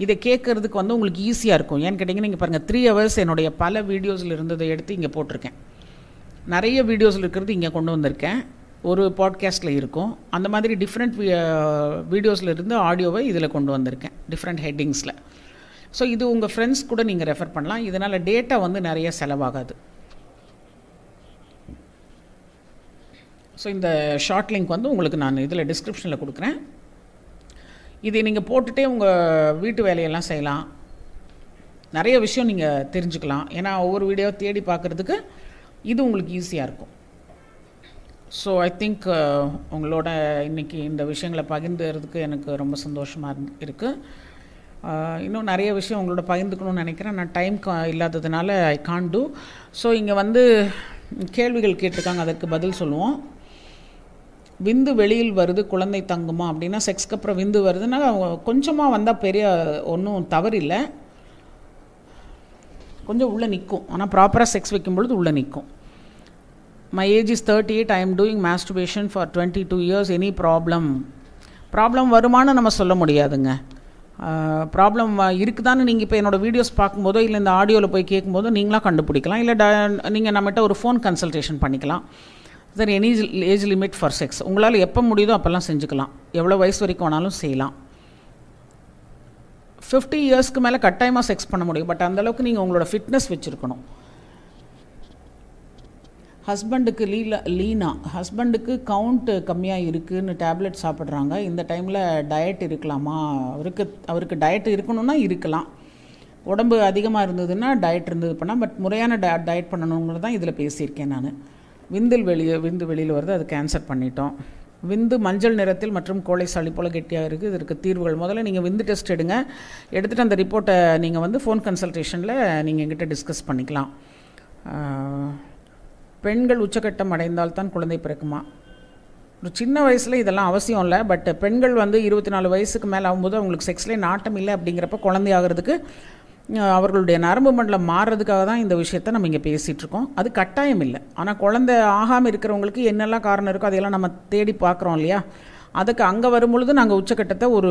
இதை கேட்குறதுக்கு வந்து உங்களுக்கு ஈஸியாக இருக்கும். ஏன்னு கேட்டிங்கன்னா நீங்கள் பாருங்கள் த்ரீ ஹவர்ஸ் என்னுடைய பல வீடியோஸில் இருந்ததை எடுத்து இங்கே போட்டிருக்கேன். நிறைய வீடியோஸில் இருக்கிறது இங்கே கொண்டு வந்திருக்கேன். ஒரு பாட்காஸ்ட்டில் இருக்கும். அந்த மாதிரி டிஃப்ரெண்ட் வீடியோஸில் uh, இருந்து ஆடியோவை இதில் கொண்டு வந்திருக்கேன் டிஃப்ரெண்ட் ஹெட்டிங்ஸில் ஸோ இது உங்கள் ஃப்ரெண்ட்ஸ் கூட நீங்கள் ரெஃபர் பண்ணலாம். இதனால் டேட்டா வந்து நிறைய செலவாகாது. ஸோ இந்த ஷார்ட் லிங்க் வந்து உங்களுக்கு நான் இதில் டிஸ்கிரிப்ஷனில் கொடுக்குறேன். இதை நீங்கள் போட்டுகிட்டே உங்கள் வீட்டு வேலையெல்லாம் செய்யலாம். நிறைய விஷயம் நீங்கள் தெரிஞ்சுக்கலாம். ஏன்னா ஒவ்வொரு வீடியோ தேடி பார்க்குறதுக்கு இது உங்களுக்கு ஈஸியாக இருக்கும். ஸோ ஐ திங்க் உங்களோட இன்றைக்கி இந்த விஷயங்களை பகிர்ந்துறதுக்கு எனக்கு ரொம்ப சந்தோஷமாக இருந்து இருக்குது இன்னும் நிறைய விஷயம் உங்களோட பகிர்ந்துக்கணும்னு நினைக்கிறேன். நான் டைம் கா இல்லாததுனால ஐ கான் டூ ஸோ இங்கே வந்து கேள்விகள் கேட்டிருக்காங்க. அதற்கு பதில் சொல்லுவோம். விந்து வெளியில் வருது குழந்தை தங்குமா அப்படின்னா செக்ஸ்க்கு அப்புறம் விந்து வருதுன்னா கொஞ்சமாக வந்தால் பெரிய ஒன்றும் தவறில்லை. கொஞ்சம் உள்ளே நிற்கும் ஆனால் ப்ராப்பராக செக்ஸ் வைக்கும் பொழுது உள்ளே நிற்கும் my age is thirty eight I am doing masturbation for twenty two years any problem problem வருமானு நம்ம சொல்ல முடியாதுங்க. ப்ராப்ளம் இருக்குதான்னு நீங்கள் இப்போ என்னோடய வீடியோஸ் பார்க்கும்போதோ இல்லை இந்த ஆடியோவில் போய் கேட்கும்போதோ நீங்களாக கண்டுபிடிக்கலாம். இல்லை ட நீங்கள் நம்மகிட்ட ஒரு ஃபோன் கன்சல்டேஷன் பண்ணிக்கலாம். Sir any age limit for sex உங்களால் எப்போ முடியுதோ அப்போல்லாம் செஞ்சுக்கலாம். எவ்வளோ வயசு வரைக்கும் வேணாலும் செய்யலாம். ஃபிஃப்டி இயர்ஸ்க்கு மேலே கட்டாயமாக செக்ஸ் பண்ண முடியும். பட் அந்தளவுக்கு நீங்கள் உங்களோட ஃபிட்னஸ் வச்சுருக்கணும். ஹஸ்பண்டுக்கு லீலா லீனா ஹஸ்பண்டுக்கு கவுண்ட்டு கம்மியாக இருக்குதுன்னு டேப்லெட் சாப்பிட்றாங்க. இந்த டைமில் டயட் இருக்கலாமா? அவருக்கு அவருக்கு டயட் இருக்கணும்னா இருக்கலாம். உடம்பு அதிகமாக இருந்ததுன்னா டயட் இருந்தது பண்ணால் பட் முறையான ட டயட் பண்ணணுங்கிறது தான் இதில் பேசியிருக்கேன் நான். விந்தில் வெளியே விந்து வெளியில் வருது அது கேன்சர் பண்ணிட்டோம். விந்து மஞ்சள் நிறத்தில் மற்றும் கோழை சளி போல் கெட்டியாக இருக்குது இதற்கு தீர்வுகள் முதல்ல நீங்கள் விந்து டெஸ்ட் எடுங்க. எடுத்துகிட்டு அந்த ரிப்போர்ட்டை நீங்கள் வந்து ஃபோன் கன்சல்டேஷனில் நீங்கள் எங்கிட்ட டிஸ்கஸ் பண்ணிக்கலாம். பெண்கள் உச்சக்கட்டம் அடைந்தால் தான் குழந்தை பிறக்குமா? ஒரு சின்ன வயசில் இதெல்லாம் அவசியம் இல்லை பட் பெண்கள் வந்து இருபத்தி நாலு வயசுக்கு மேலே ஆகும்போது அவங்களுக்கு செக்ஸ்லேயே நாட்டம் இல்லை அப்படிங்கிறப்ப குழந்தை ஆகிறதுக்கு அவர்களுடைய நரம்பு மண்டலம் மாறுறதுக்காக தான் இந்த விஷயத்த நம்ம இங்கே பேசிகிட்ருக்கோம் அது கட்டாயம் இல்லை. ஆனால் குழந்தை ஆகாமல் இருக்கிறவங்களுக்கு என்னெல்லாம் காரணம் இருக்கோ அதையெல்லாம் நம்ம தேடி பார்க்குறோம் இல்லையா? அதுக்கு அங்கே வரும்பொழுது நாங்கள் உச்சக்கட்டத்தை ஒரு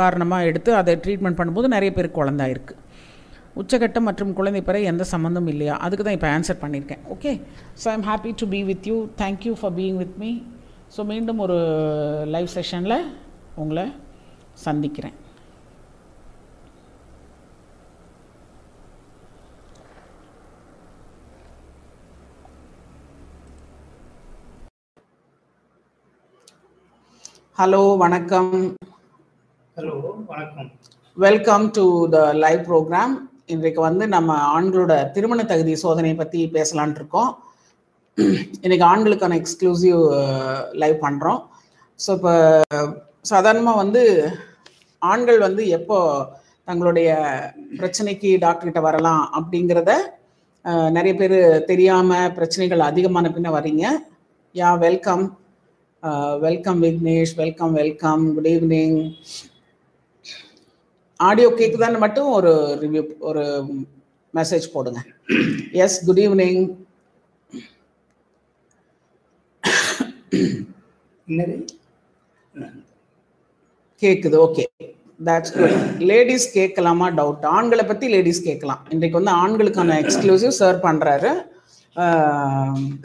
காரணமாக எடுத்து அதை ட்ரீட்மெண்ட் பண்ணும்போது நிறைய பேருக்கு குழந்தை இருக்குது உச்சகட்டம் மற்றும் குழந்தை பெற எந்த சம்மந்தம் இல்லையா? அதுக்கு தான் இப்போ ஆன்சர் பண்ணியிருக்கேன். Okay so I'm happy to be with you thank you for being with me so மீண்டும் ஒரு லைவ் செஷனில் உங்களை சந்திக்கிறேன். ஹலோ வணக்கம். Hello welcome to the live program இன்றைக்கு வந்து நம்ம ஆண்களோட திருமண தகுதி சோதனை பற்றி பேசலான் இருக்கோம். இன்னைக்கு ஆண்களுக்கான எக்ஸ்க்ளூசிவ் லைவ் பண்ணுறோம் ஸோ இப்போ சாதாரணமாக வந்து ஆண்கள் வந்து எப்போ தங்களுடைய பிரச்சனைக்கு டாக்டர்கிட்ட வரலாம் அப்படிங்கிறத நிறைய பேர் தெரியாமல் பிரச்சனைகள் அதிகமான பின்ன வரீங்க yeah welcome welcome Vignesh welcome welcome good evening audio கேக்குதான்னு மட்டும் ஒரு ரிவ்யூ ஒரு மெசேஜ் போடுங்க. எஸ் குட் ஈவினிங் கேக்குது ஓகே தட்ஸ் குட் லேடிஸ் கேட்கலாமா டவுட் ஆண்களை பத்தி லேடிஸ் கேட்கலாம் இன்றைக்கு வந்து ஆண்களுக்கான எக்ஸ்க்ளூசிவ் சர்வ் பண்றாரு.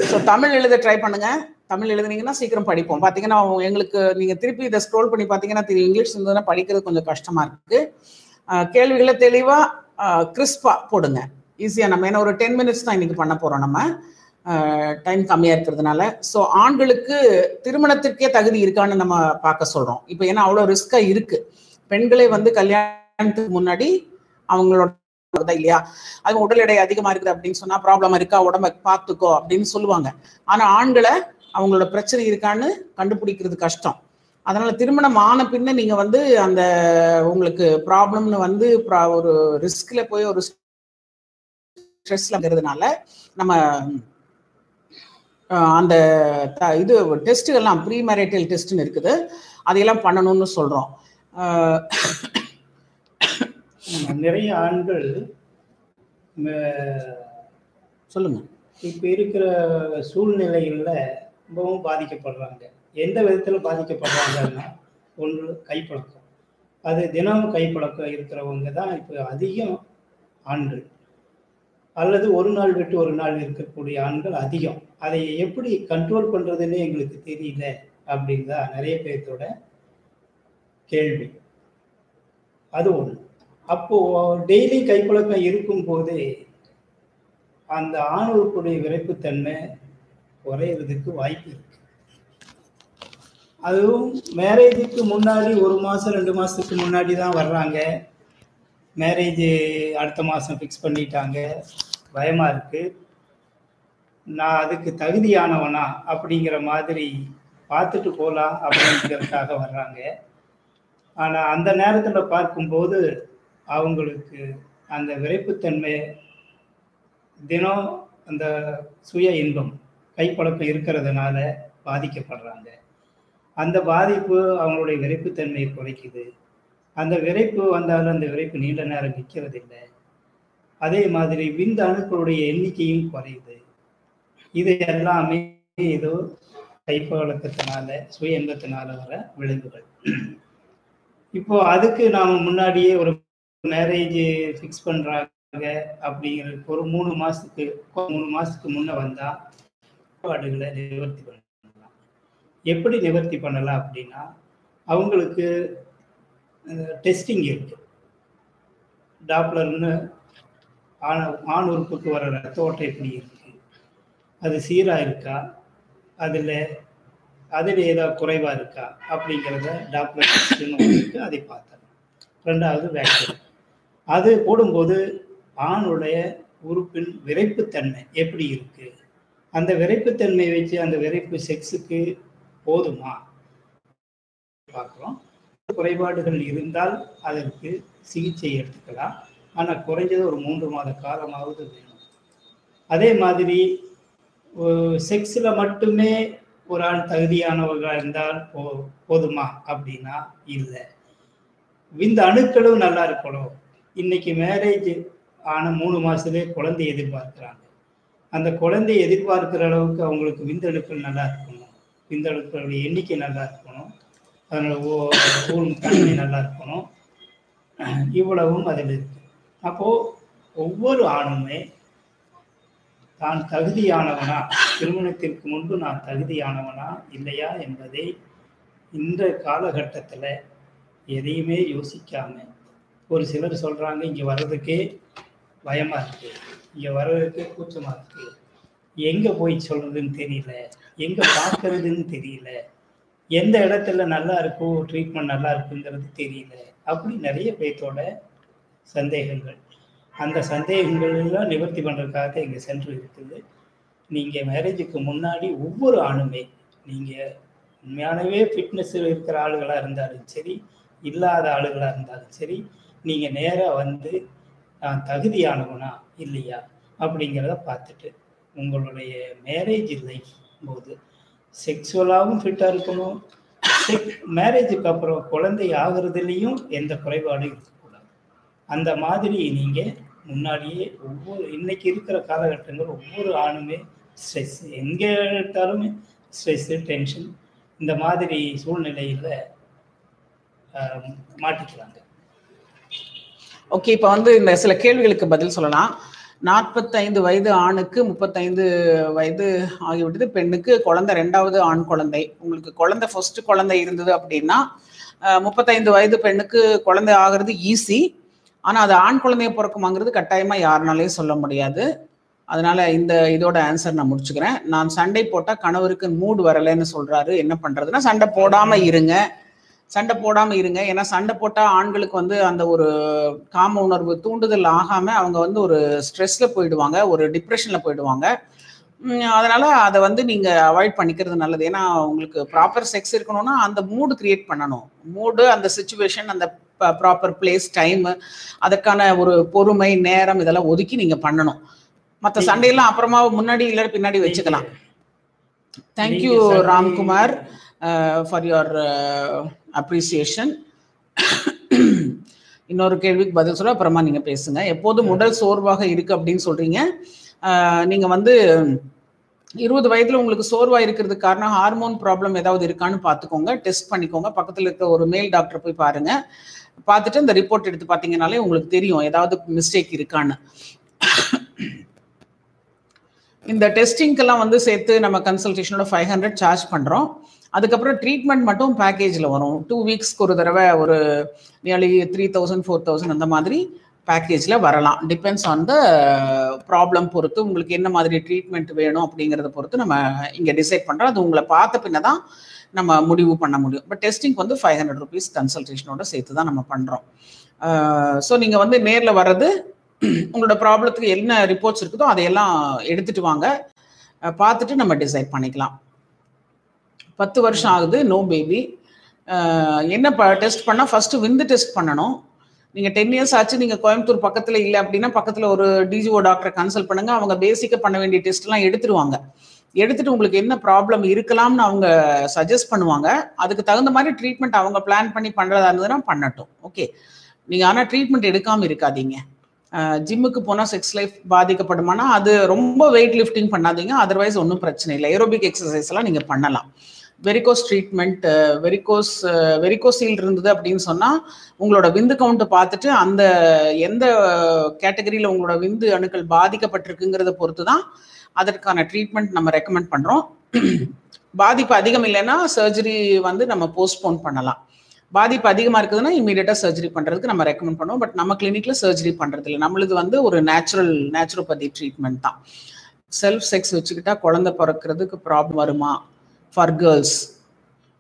ஸோ தமிழ் எழுத ட்ரை பண்ணுங்க. தமிழ் எழுதுனீங்கன்னா சீக்கிரம் படிப்போம். பார்த்தீங்கன்னா எங்களுக்கு நீங்கள் திருப்பி இதை ஸ்க்ரோல் பண்ணி பார்த்தீங்கன்னா தெரியும். இங்கிலீஷ் இருந்ததுன்னா படிக்கிறது கொஞ்சம் கஷ்டமாக இருக்கு. கேள்விகளை தெளிவாக கிறிஸ்பாக போடுங்க. ஈஸியாக நம்ம ஏன்னா ஒரு டென் மினிட்ஸ் தான் இன்னைக்கு பண்ண போகிறோம் நம்ம. டைம் கம்மியாக இருக்கிறதுனால. ஸோ ஆண்களுக்கு திருமணத்திற்கே தகுதி இருக்கான்னு நம்ம பார்க்க சொல்கிறோம் இப்போ ஏன்னா அவ்வளோ ரிஸ்க்காக இருக்குது பெண்களே வந்து கல்யாணத்துக்கு முன்னாடி அவங்களோட தான் இல்லையா? அவங்க உடல் எடை அதிகமா இருக்குது அப்படின்னு சொன்னா ப்ராப்ளம் இருக்கா? உடம்ப பார்த்துக்கோ அப்படின்னு சொல்லுவாங்க. ஆனா ஆண்களை அவங்களோட பிரச்சனை இருக்கான்னு கண்டுபிடிக்கிறது கஷ்டம். அதனால திருமணம் ஆன பின்ன நீங்க வந்து அந்த உங்களுக்கு ப்ராப்ளம்னு வந்து ஒரு ரிஸ்க்ல போய் ஒரு ஸ்ட்ரெஸ்ல இருக்கிறதுனால நம்ம அந்த இது டெஸ்ட்டுகள்லாம் ப்ரீ மேரிட்டல் டெஸ்ட்னு இருக்குது. அதையெல்லாம் பண்ணணும்னு ஆமா, நிறைய ஆண்கள் சொல்லுங்க. இப்ப இருக்கிற சூழ்நிலைகள்ல ரொம்பவும் பாதிக்கப்படுறாங்க. எந்த விதத்தில் பாதிக்கப்படுறாங்கன்னா ஒன்று கைப்பழக்கம். அது தினமும் கைப்பழக்கம் இருக்கிறவங்க தான் இப்போ அதிகம் ஆண்கள். அல்லது ஒரு நாள் விட்டு ஒரு நாள் இருக்கக்கூடிய ஆண்கள் அதிகம். அதை எப்படி கண்ட்ரோல் பண்ணுறதுன்னு எங்களுக்கு தெரியல அப்படின்னு தான் நிறைய பேர்த்தோட கேள்வி. அது ஒன்று அப்போது டெய்லி கைப்பழக்கம் இருக்கும்போது அந்த ஆணுறுப்புடைய விரைப்புத்தன்மை குறையிறதுக்கு வாய்ப்பு இருக்கு. அதுவும் மேரேஜுக்கு முன்னாடி ஒரு மாதம் ரெண்டு மாதத்துக்கு முன்னாடி தான் வர்றாங்க. மேரேஜ் அடுத்த மாதம் ஃபிக்ஸ் பண்ணிட்டாங்க. பயமாக இருக்குது நான் அதுக்கு தகுதியானவனா அப்படிங்கிற மாதிரி பார்த்துட்டு போகலாம் அப்படிங்கிறதுக்காக வர்றாங்க. ஆனால் அந்த நேரத்தில் பார்க்கும்போது அவங்களுக்கு அந்த விரைப்புத்தன்மை தினம் அந்த சுய இன்பம் கைப்பழக்கம் இருக்கிறதுனால பாதிக்கப்படுறாங்க. அந்த பாதிப்பு அவங்களுடைய விரைப்புத்தன்மையை குறைக்குது. அந்த விரைப்பு வந்தாலும் அந்த விரைப்பு நீண்ட நேரம் நிற்கிறது இல்லை அதே மாதிரி விந்து அணுக்களுடைய எண்ணிக்கையும் குறையுது. இது எல்லாமே ஏதோ கைப்பழக்கத்தினால சுய இன்பத்தினால வர விளைவுகள். இப்போ அதுக்கு நாம் முன்னாடியே ஒரு மேரேஜ் ஃபிக்ஸ் பண்றாங்க அப்படிங்கிற ஒரு மூணு மாசத்துக்கு மூணு மாசத்துக்கு முன்ன வந்தா குறைபாடுகளை நிவர்த்தி பண்ணலாம். எப்படி நிவர்த்தி பண்ணலாம் அப்படின்னா அவங்களுக்கு டெஸ்டிங் இருக்கு. டாப்லர்னு ஆண் ஆண் உறுப்புக்கு வர ரத்த ஓட்டம் எப்படி இருக்கு? அது சீராக இருக்கா அதில் அதில் ஏதாவது குறைவாக இருக்கா? அப்படிங்கிறத டாப்லர் டெஸ்ட்னு அதை பார்த்தேன் ரெண்டாவது வேக்சின் அது போடும்போது ஆணுடைய உறுப்பின் விரைப்புத்தன்மை எப்படி இருக்குது அந்த விரைப்புத்தன்மையை வச்சு அந்த விரைப்பு செக்ஸுக்கு போதுமா? பார்க்குறோம். குறைபாடுகள் இருந்தால் அதற்கு சிகிச்சை எடுத்துக்கலாம். ஆனால் குறைஞ்சது ஒரு மூன்று மாத காலமாவது வேணும். அதே மாதிரி செக்ஸில் மட்டுமே ஒரு ஆள் தகுதியானவர்களாக இருந்தால் போ போதுமா அப்படின்னா இல்லை. இந்த அணுக்களும் நல்லா இருக்கணும். இன்னைக்கு மேரேஜ் ஆன மூணு மாதத்துலேயே குழந்தை எதிர்பார்க்குறாங்க. அந்த குழந்தையை எதிர்பார்க்கிற அளவுக்கு அவங்களுக்கு விந்தணுக்கள் நல்லா இருக்கணும். விந்தணுக்களுடைய எண்ணிக்கை நல்லா இருக்கணும். அதனோட ஊ- ஊழும் தன்மை நல்லா இருக்கணும். இவ்வளவும் அதில் இருக்கு. அப்போ ஒவ்வொரு ஆணுமே தான் தகுதியானவனா திருமணத்திற்கு முன்பு நான் தகுதியானவனா இல்லையா என்பதை இந்த காலகட்டத்தில் எதையுமே யோசிக்காம ஒரு சிலர் சொல்கிறாங்க இங்கே வர்றதுக்கே பயமா இருக்கு. இங்க வர்றதுக்கு கூச்சமா இருக்கு. எங்க போய் சொல்றதுன்னு தெரியல. எங்க பார்க்கறதுன்னு தெரியல. எந்த இடத்துல நல்லா இருக்கும் ட்ரீட்மெண்ட் நல்லா இருக்குங்கிறது தெரியல. அப்படி நிறைய பேர்த்தோட சந்தேகங்கள். அந்த சந்தேகங்கள்லாம் நிவர்த்தி பண்ணுறதுக்காக இங்கே சென்று இருக்குது. நீங்கள் மேரேஜுக்கு முன்னாடி ஒவ்வொரு ஆணுமே நீங்கள் உண்மையானவே ஃபிட்னஸில் இருக்கிற ஆளுகளாக இருந்தாலும் சரி இல்லாத ஆளுகளாக இருந்தாலும் சரி நீங்கள் நேராக வந்து நான் தகுதியானவனா இல்லையா அப்படிங்கிறத பார்த்துட்டு உங்களுடைய மேரேஜ் லைஃப் போது செக்ஸுவலாகவும் ஃபிட்டாக இருக்கணும். மேரேஜுக்கு அப்புறம் குழந்தை ஆகிறதுலேயும் எந்த குறைபாடும் இருக்கக்கூடாது. அந்த மாதிரி நீங்கள் முன்னாடியே ஒவ்வொரு இன்னைக்கு இருக்கிற காலகட்டங்கள் ஒவ்வொரு ஆணுமே ஸ்ட்ரெஸ் எங்கே எடுத்தாலுமே ஸ்ட்ரெஸ்ஸு டென்ஷன் இந்த மாதிரி சூழ்நிலையில் மாட்டிக்கிறாங்க. ஓகே இப்போ வந்து இந்த சில கேள்விகளுக்கு பதில் சொல்லலாம். நாற்பத்தைந்து வயது ஆணுக்கு முப்பத்தைந்து வயது ஆகிவிட்டது. பெண்ணுக்கு குழந்தை ரெண்டாவது ஆண் குழந்தை. உங்களுக்கு குழந்தை ஃபர்ஸ்ட் குழந்தை இருந்தது அப்படின்னா முப்பத்தைந்து வயது பெண்ணுக்கு குழந்தை ஆகிறது ஈஸி ஆனால் அது ஆண் குழந்தைய பிறக்குமாங்கிறது கட்டாயமாக யாருனாலையும் சொல்ல முடியாது. அதனால இந்த இதோட ஆன்சர் நான் முடிச்சுக்கிறேன். நான் சண்டை போட்டால் கணவருக்கு மூடு வரலைன்னு சொல்றாரு. என்ன பண்றதுன்னா சண்டை போடாம இருங்க. சண்டை போடாம இருங்க. ஏன்னா சண்டை போட்டா ஆண்களுக்கு வந்து அந்த ஒரு காம உணர்வு தூண்டுதல் ஆகாம அவங்க வந்து ஒரு ஸ்ட்ரெஸ்ல போயிடுவாங்க. ஒரு டிப்ரெஷன்ல போயிடுவாங்க. அதனால அதை வந்து நீங்க அவாய்ட் பண்ணிக்கிறது நல்லது. ஏன்னா உங்களுக்கு ப்ராப்பர் செக்ஸ் இருக்கணும்னா அந்த மூடு கிரியேட் பண்ணணும். மூடு அந்த சுச்சுவேஷன் அந்த ப்ராப்பர் பிளேஸ் டைம் அதுக்கான ஒரு பொறுமை நேரம் இதெல்லாம் ஒதுக்கி நீங்க பண்ணணும். மற்ற சண்டையெல்லாம் அப்புறமா முன்னாடி இல்லை பின்னாடி வச்சுக்கலாம். Thank you Ramkumar for your appreciation இன்னொரு கேள்விக்கு பதில் சொல்ல அப்புறமா நீங்க பேசுங்க. எப்போதும் உடல் சோர்வாக இருக்கு அப்படின்னு சொல்றீங்க. நீங்க வந்து இருபது வயதுல உங்களுக்கு சோர்வா இருக்கிறதுக்கு காரணம் ஹார்மோன் ப்ராப்ளம் ஏதாவது இருக்கான்னு பார்த்துக்கோங்க டெஸ்ட் பண்ணிக்கோங்க. பக்கத்துல இருக்க ஒரு மேல் டாக்டர் போய் பாருங்க. பார்த்துட்டு இந்த ரிப்போர்ட் எடுத்து பார்த்தீங்கனாலே உங்களுக்கு தெரியும் ஏதாவது மிஸ்டேக் இருக்கான்னு. இந்த டெஸ்டிங்க்கெல்லாம் வந்து சேர்த்து நம்ம கன்சல்டேஷனோட ஃபைவ் ஹண்ட்ரட் சார்ஜ் பண்ணுறோம் அதுக்கப்புறம் ட்ரீட்மெண்ட் மட்டும் பேக்கேஜில் வரும். டூ வீக்ஸ்க்கு ஒரு தடவை ஒரு nearly three thousand four thousand அந்த மாதிரி பேக்கேஜில் வரலாம். டிபெண்ட்ஸ் ஆன் த ப்ராப்ளம் பொறுத்து உங்களுக்கு என்ன மாதிரி ட்ரீட்மெண்ட் வேணும் அப்படிங்கிறத பொறுத்து நம்ம இங்கே டிசைட் பண்ணுறோம் அது உங்களை பார்த்த பின்ன தான் நம்ம முடிவு பண்ண முடியும். பட் டெஸ்டிங் வந்து ஃபைவ் ஹண்ட்ரட் ருபீஸ் கன்சல்டேஷனோட சேர்த்து தான் நம்ம பண்ணுறோம் ஸோ நீங்கள் வந்து நேரில் வர்றது உங்களோட ப்ராப்ளத்துக்கு என்ன ரிப்போர்ட்ஸ் இருக்குதோ அதையெல்லாம் எடுத்துகிட்டு வாங்க. பார்த்துட்டு நம்ம டிசைட் பண்ணிக்கலாம். பத்து வருஷம் ஆகுது நோ பேபி என்ன டெஸ்ட் பண்ணால் ஃபஸ்ட்டு விந்து டெஸ்ட் பண்ணணும். நீங்கள் டென் இயர்ஸ் ஆச்சு நீங்கள் கோயம்புத்தூர் பக்கத்தில் இல்லை அப்படின்னா பக்கத்தில் ஒரு டிஜிஓ டாக்டரை கன்சல்ட் பண்ணுங்கள் அவங்க பேசிக்காக பண்ண வேண்டிய டெஸ்ட்லாம் எடுத்துருவாங்க. எடுத்துட்டு உங்களுக்கு என்ன ப்ராப்ளம் இருக்கலாம்னு அவங்க சஜஸ்ட் பண்ணுவாங்க. அதுக்கு தகுந்த மாதிரி ட்ரீட்மெண்ட் அவங்க பிளான் பண்ணி பண்ணுறதா இருந்ததுன்னா பண்ணட்டும். ஓகே நீங்கள் ஆனால் ட்ரீட்மெண்ட் எடுக்காமல் இருக்காதீங்க. ஜிம்முக்கு போனால் செக்ஸ் லைஃப் பாதிக்கப்படுமானா அது ரொம்ப வெயிட் லிஃப்டிங் பண்ணாதீங்க. அதர்வைஸ் ஒன்றும் பிரச்சனை இல்லை. ஏரோபிக் எக்ஸசைஸ்லாம் நீங்கள் பண்ணலாம். வெரிகோஸ் ட்ரீட்மெண்ட் வெரிகோஸ் வெரிகோசீல் இருந்தது அப்படின்னு சொன்னால் உங்களோட விந்து கவுண்ட்டை பார்த்துட்டு அந்த எந்த கேட்டகரியில் உங்களோட விந்து அணுக்கள் பாதிக்கப்பட்டிருக்குங்கிறத பொறுத்து தான் அதற்கான ட்ரீட்மெண்ட் நம்ம ரெக்கமெண்ட் பண்ணுறோம் பாதிப்பு அதிகம் இல்லைன்னா சர்ஜரி வந்து நம்ம போஸ்ட்போன் பண்ணலாம். பாதிப்பு அதிகமாக இருக்குதுன்னா இமீடியட்டாக சர்ஜரி பண்ணுறதுக்கு நம்ம ரெக்கமெண்ட் பண்ணுவோம். பட் நம்ம கிளினிக்கில் சர்ஜரி பண்ணுறது இல்லை. நம்மளுது வந்து ஒரு நேச்சுரல் நேச்சுரோபதி ட்ரீட்மெண்ட் தான். செல்ஃப் செக்ஸ் வச்சுக்கிட்டா குழந்தை பிறக்கிறதுக்கு ப்ராப்ளம் வருமா? ஃபார் கேர்ள்ஸ்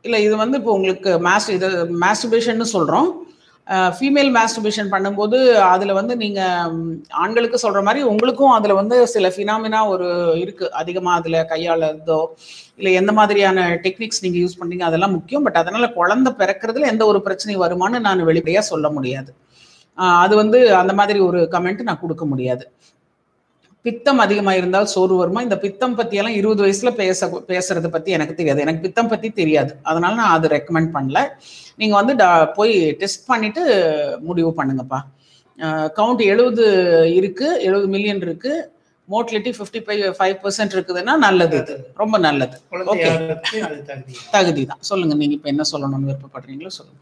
இல்லை இது வந்து இப்போ உங்களுக்கு மேஸ் இது மேஸ்டுபேஷன்னு சொல்கிறோம் ஃபீமேல் மேஸ்டுபேஷன் பண்ணும்போது அதில் வந்து நீங்கள் ஆண்களுக்கு சொல்கிற மாதிரி உங்களுக்கும் அதில் வந்து சில ஃபினாமினா ஒரு இருக்குது அதிகமாக அதில் கையாளுறதோ இல்லை எந்த மாதிரியான டெக்னிக்ஸ் நீங்கள் யூஸ் பண்ணுறீங்க அதெல்லாம் முக்கியம். பட் அதனால் குழந்தை பிறக்கிறதுல எந்த ஒரு பிரச்சனையும் வருமானு நான் வெளிப்படையாக சொல்ல முடியாது. அது வந்து அந்த மாதிரி ஒரு கமெண்ட் நான் கொடுக்க முடியாது. பித்தம் அதிகமாக இருந்தால் சோறு வருமா? இந்த பித்தம் பற்றியெல்லாம் இருபது வயசுல பேச பேசுறதை பற்றி எனக்கு தெரியாது. எனக்கு பித்தம் பற்றி தெரியாது. அதனால நான் அது ரெக்கமெண்ட் பண்ணல. நீங்கள் வந்து போய் டெஸ்ட் பண்ணிட்டு முடிவு பண்ணுங்கப்பா. கவுண்ட் எழுபது இருக்கு எழுபது மில்லியன் இருக்கு. Motility fifty five five percent இருக்குதுன்னா நல்லது இது. ரொம்ப நல்லது. ஓகே தகுதி தான் சொல்லுங்க நீங்க இப்போ என்ன சொல்லணும்னு விருப்பப்படுறீங்களோ சொல்லுங்க.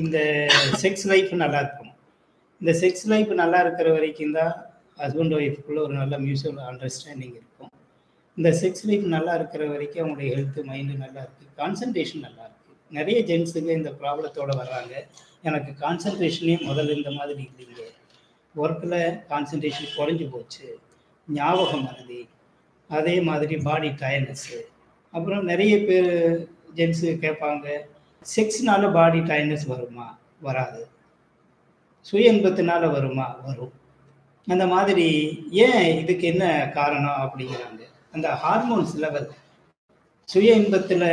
இந்த செக்ஸ் லைஃப் நல்லா இருக்கணும் இந்த செக்ஸ் லைஃப் நல்லா இருக்கிற வரைக்கும் தான் ஹஸ்பண்ட் ஒய்ஃபுக்குள்ள ஒரு நல்ல மியூச்சுவல் அண்டர்ஸ்டாண்டிங் இருக்கும். இந்த செக்ஸ் லைஃப் நல்லா இருக்கிற வரைக்கும் அவங்களுடைய ஹெல்த்து மைண்டு நல்லா இருக்குது கான்சன்ட்ரேஷன் நல்லா இருக்குது நிறைய ஜென்ஸுங்க இந்த ப்ராப்ளத்தோடு வர்றாங்க. எனக்கு கான்சன்ட்ரேஷனே முதல்ல இந்த மாதிரி இல்லைங்க. ஒர்க்கில் கான்சன்ட்ரேஷன் குறைஞ்சி போச்சு. ஞாபகம் மறதி அதே மாதிரி பாடி டயர்னஸ்ஸு அப்புறம் நிறைய பேர் ஜென்ஸு கேட்பாங்க செக்ஸ்னால பாடி டயர்னஸ் வருமா? வராது. சுய இன்பத்தினால வருமா? வரும். அந்த மாதிரி ஏன் இதுக்கு என்ன காரணம் அப்படிங்கிறாங்க. அந்த ஹார்மோன்ஸ் லெவல் சுய இன்பத்தில்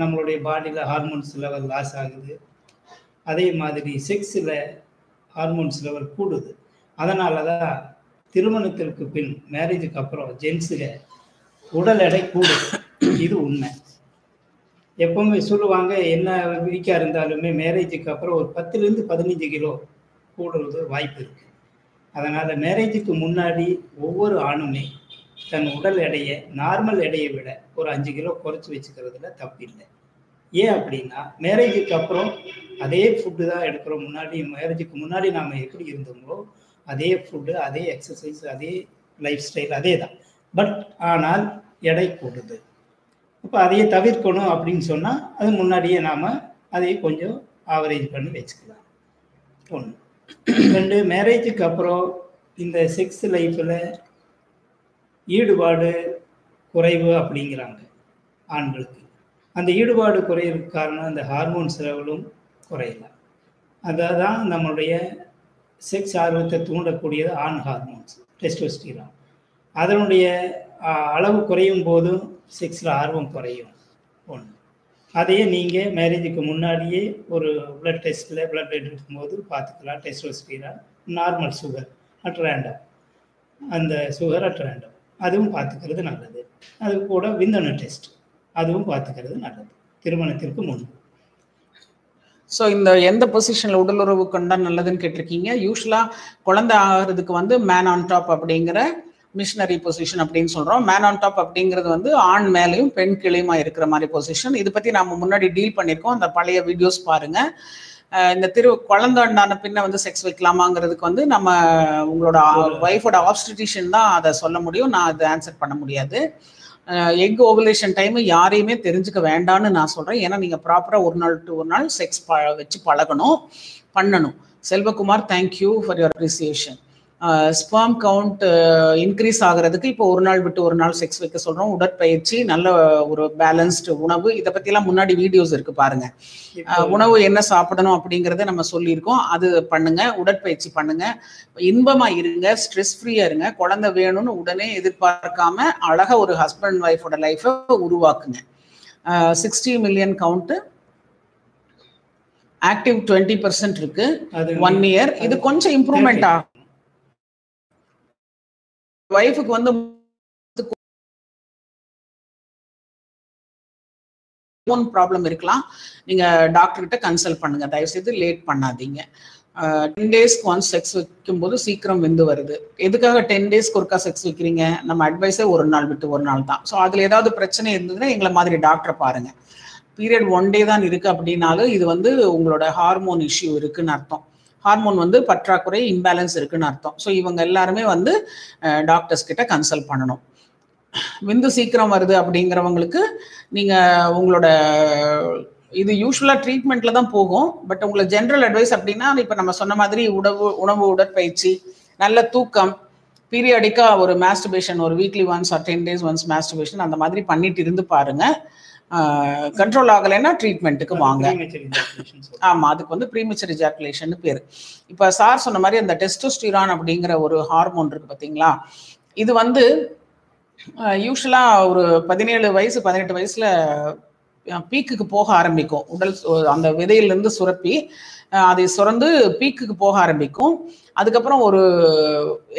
நம்மளுடைய பாடியில் ஹார்மோன்ஸ் லெவல் லாஸ் ஆகுது. அதே மாதிரி செக்ஸில் ஹார்மோன்ஸ் லெவல் கூடுது. அதனால தான் திருமணத்திற்கு பின் மேரேஜுக்கு அப்புறம் ஜென்ஸுக உடல் எடை கூடுது இது உண்மை. எப்பவுமே சொல்லுவாங்க என்ன வீக்காக இருந்தாலுமே மேரேஜுக்கு அப்புறம் ஒரு பத்துலேருந்து பதினஞ்சு கிலோ கூடுறது வாய்ப்பு இருக்குது அதனால் மேரேஜுக்கு முன்னாடி ஒவ்வொரு ஆணுமே தன் உடல் எடையை நார்மல் எடையை விட ஒரு அஞ்சு கிலோ குறைச்சி வச்சுக்கிறதுல தப்பில்லை ஏன் அப்படின்னா மேரேஜுக்கு அப்புறம் அதே ஃபுட்டு தான் எடுக்கிறோம். முன்னாடி மேரேஜுக்கு முன்னாடி நாம் எப்படி இருந்தோமோ அதே ஃபுட்டு அதே எக்ஸசைஸ் அதே லைஃப் ஸ்டைல் அதே தான். பட் ஆனால் எடை கூடுது. இப்போ அதையே தவிர்க்கணும் அப்படின்னு சொன்னால் அது முன்னாடியே நாம் அதையே கொஞ்சம் ஆவரேஜ் பண்ணி வச்சுக்கலாம். ஒன்று ரெண்டு மேரேஜுக்கு அப்புறம் இந்த செக்ஸ் லைஃப்பில் ஈடுபாடு குறைவு அப்படிங்கிறாங்க ஆண்களுக்கு. அந்த ஈடுபாடு குறையிறதுக்கு காரணம் அந்த ஹார்மோன்ஸ் லெவலும் குறையலாம் அதான் நம்மளுடைய செக்ஸ் ஆர்வத்தை தூண்டக்கூடியது ஆண் ஹார்மோன்ஸ் டெஸ்டோஸ்டிரான் அதனுடைய அளவு குறையும் போதும் செக்ஸில் ஆர்வம் குறையும். ஒன்று அதையே நீங்கள் மேரேஜுக்கு முன்னாடியே ஒரு பிளட் டெஸ்ட்டில் பிளட் எடுக்கும்போது பார்த்துக்கலாம். Testosterone normal sugar at random அந்த சுகர் அட் ரேண்டம் அதுவும் பார்த்துக்கிறது நல்லது. அது கூட விந்தணு டெஸ்ட் அதுவும் பார்த்துக்கிறது நல்லது. திருமணத்திற்கு முன்பு. ஸோ இந்த எந்த பொசிஷனில் உடலுறவு கொண்டா நல்லதுன்னு கேட்டிருக்கீங்க? யூஸ்வலாக குழந்தை ஆகிறதுக்கு வந்து மேன் ஆன் டாப் அப்படிங்கிற மிஷினரி பொசிஷன் அப்படின்னு சொல்கிறோம் மேன் ஆன் டாப் அப்படிங்கிறது வந்து ஆண் மேலேயும் பெண் கிளையுமா இருக்கிற மாதிரி பொசிஷன் இதை பற்றி நம்ம முன்னாடி டீல் பண்ணியிருக்கோம். அந்த பழைய வீடியோஸ் பாருங்கள் இந்த திரு குழந்தாண்டான பின்ன வந்து செக்ஸ் வைக்கலாமாங்கிறதுக்கு வந்து நம்ம உங்களோட ஒய்ஃபோட ஆப்ஸ்டிடிஷன் தான் அதை சொல்ல முடியும். நான் அதை ஆன்சர் பண்ண முடியாது. எக் ஓவலேஷன் டைம் யாரையுமே தெரிஞ்சுக்க வேண்டாம்னு நான் சொல்கிறேன் ஏன்னா நீங்கள் ப்ராப்பராக ஒரு நாள் டு ஒரு நாள் செக்ஸ் ப வச்சு பழகணும் பண்ணணும். Selvakumar thank you for your appreciation sperm count increase ஆகிறதுக்கு இப்போ ஒரு நாள் விட்டு ஒரு நாள் செக்ஸ் வைக்க சொல்கிறோம் உடற்பயிற்சி நல்ல ஒரு பேலன்ஸ்டு உணவு. இதை பற்றிலாம் முன்னாடி வீடியோஸ் இருக்குது பாருங்க. உணவு என்ன சாப்பிடணும் அப்படிங்கிறத நம்ம சொல்லியிருக்கோம். அது பண்ணுங்க உடற்பயிற்சி பண்ணுங்க. இன்பமா இருங்க ஸ்ட்ரெஸ் ஃப்ரீயா இருங்க. குழந்தை வேணும்னு உடனே எதிர்பார்க்காம அழகா ஒரு ஹஸ்பண்ட் ஒய்ஃபோட லைஃபை உருவாக்குங்க. Sixty million count active twenty percent இருக்கு. ஒன் இயர் இது கொஞ்சம் இம்ப்ரூவ்மெண்ட் ஆகும். ஒய்ஃபுக்கு வந்து ஹார்மோன் ப்ராப்ளம் இருக்கலாம். நீங்க டாக்டர் கிட்ட கன்சல்ட் பண்ணுங்க. தயவுசெய்து லேட் பண்ணாதீங்க. டென் டேஸ்க்கு ஒன்ஸ் செக்ஸ் வைக்கும்போது சீக்கிரம் வெந்து வருது. எதுக்காக டென் டேஸ்க்கு ஒருக்கா செக்ஸ் வைக்கிறீங்க? நம்ம அட்வைஸே ஒரு நாள் விட்டு ஒரு நாள் தான். ஸோ அதில் ஏதாவது பிரச்சனை இருந்ததுன்னா எங்களை மாதிரி டாக்டரை பாருங்க. பீரியட் ஒன் டே தான் இருக்கு அப்படின்னாலும் இது வந்து உங்களோட ஹார்மோன் இஷ்யூ இருக்குன்னு அர்த்தம். ஹார்மோன் வந்து பற்றாக்குறை இம்பேலன்ஸ் இருக்குன்னு அர்த்தம். ஸோ இவங்க எல்லாருமே வந்து டாக்டர்ஸ் கிட்ட கன்சல்ட் பண்ணணும். விந்து சீக்கிரம் வருது அப்படிங்கிறவங்களுக்கு நீங்கள் உங்களோட இது யூஸ்வலாக ட்ரீட்மெண்ட்டில் தான் போகும். பட் உங்களை ஜென்ரல் அட்வைஸ் அப்படின்னா இப்போ நம்ம சொன்ன மாதிரி உணவு உணவு உடற்பயிற்சி நல்ல தூக்கம் பீரியடிக்காக ஒரு மாஸ்டர்பேஷன் ஒரு weekly once or ten days once masturbation அந்த மாதிரி பண்ணிட்டு இருந்து பாருங்கள் கண்ட்ரோல் ஆகலைன்னா ட்ரீட்மெண்ட்டுக்கு வாங்க. ஆமாம் அதுக்கு வந்து ப்ரீமிச்சர் எஜாக்குலேஷன் பேர். இப்போ சார் சொன்ன மாதிரி அந்த டெஸ்டோஸ்டிரான் அப்படிங்கிற ஒரு ஹார்மோன் இருக்கு பார்த்தீங்களா இது வந்து யூஸ்வலாக ஒரு பதினேழு வயசு பதினெட்டு வயசில் பீக்குக்கு போக ஆரம்பிக்கும். உடல் அந்த விதையிலேருந்து சுரப்பி அதை சுரந்து பீக்குக்கு போக ஆரம்பிக்கும். அதுக்கப்புறம் ஒரு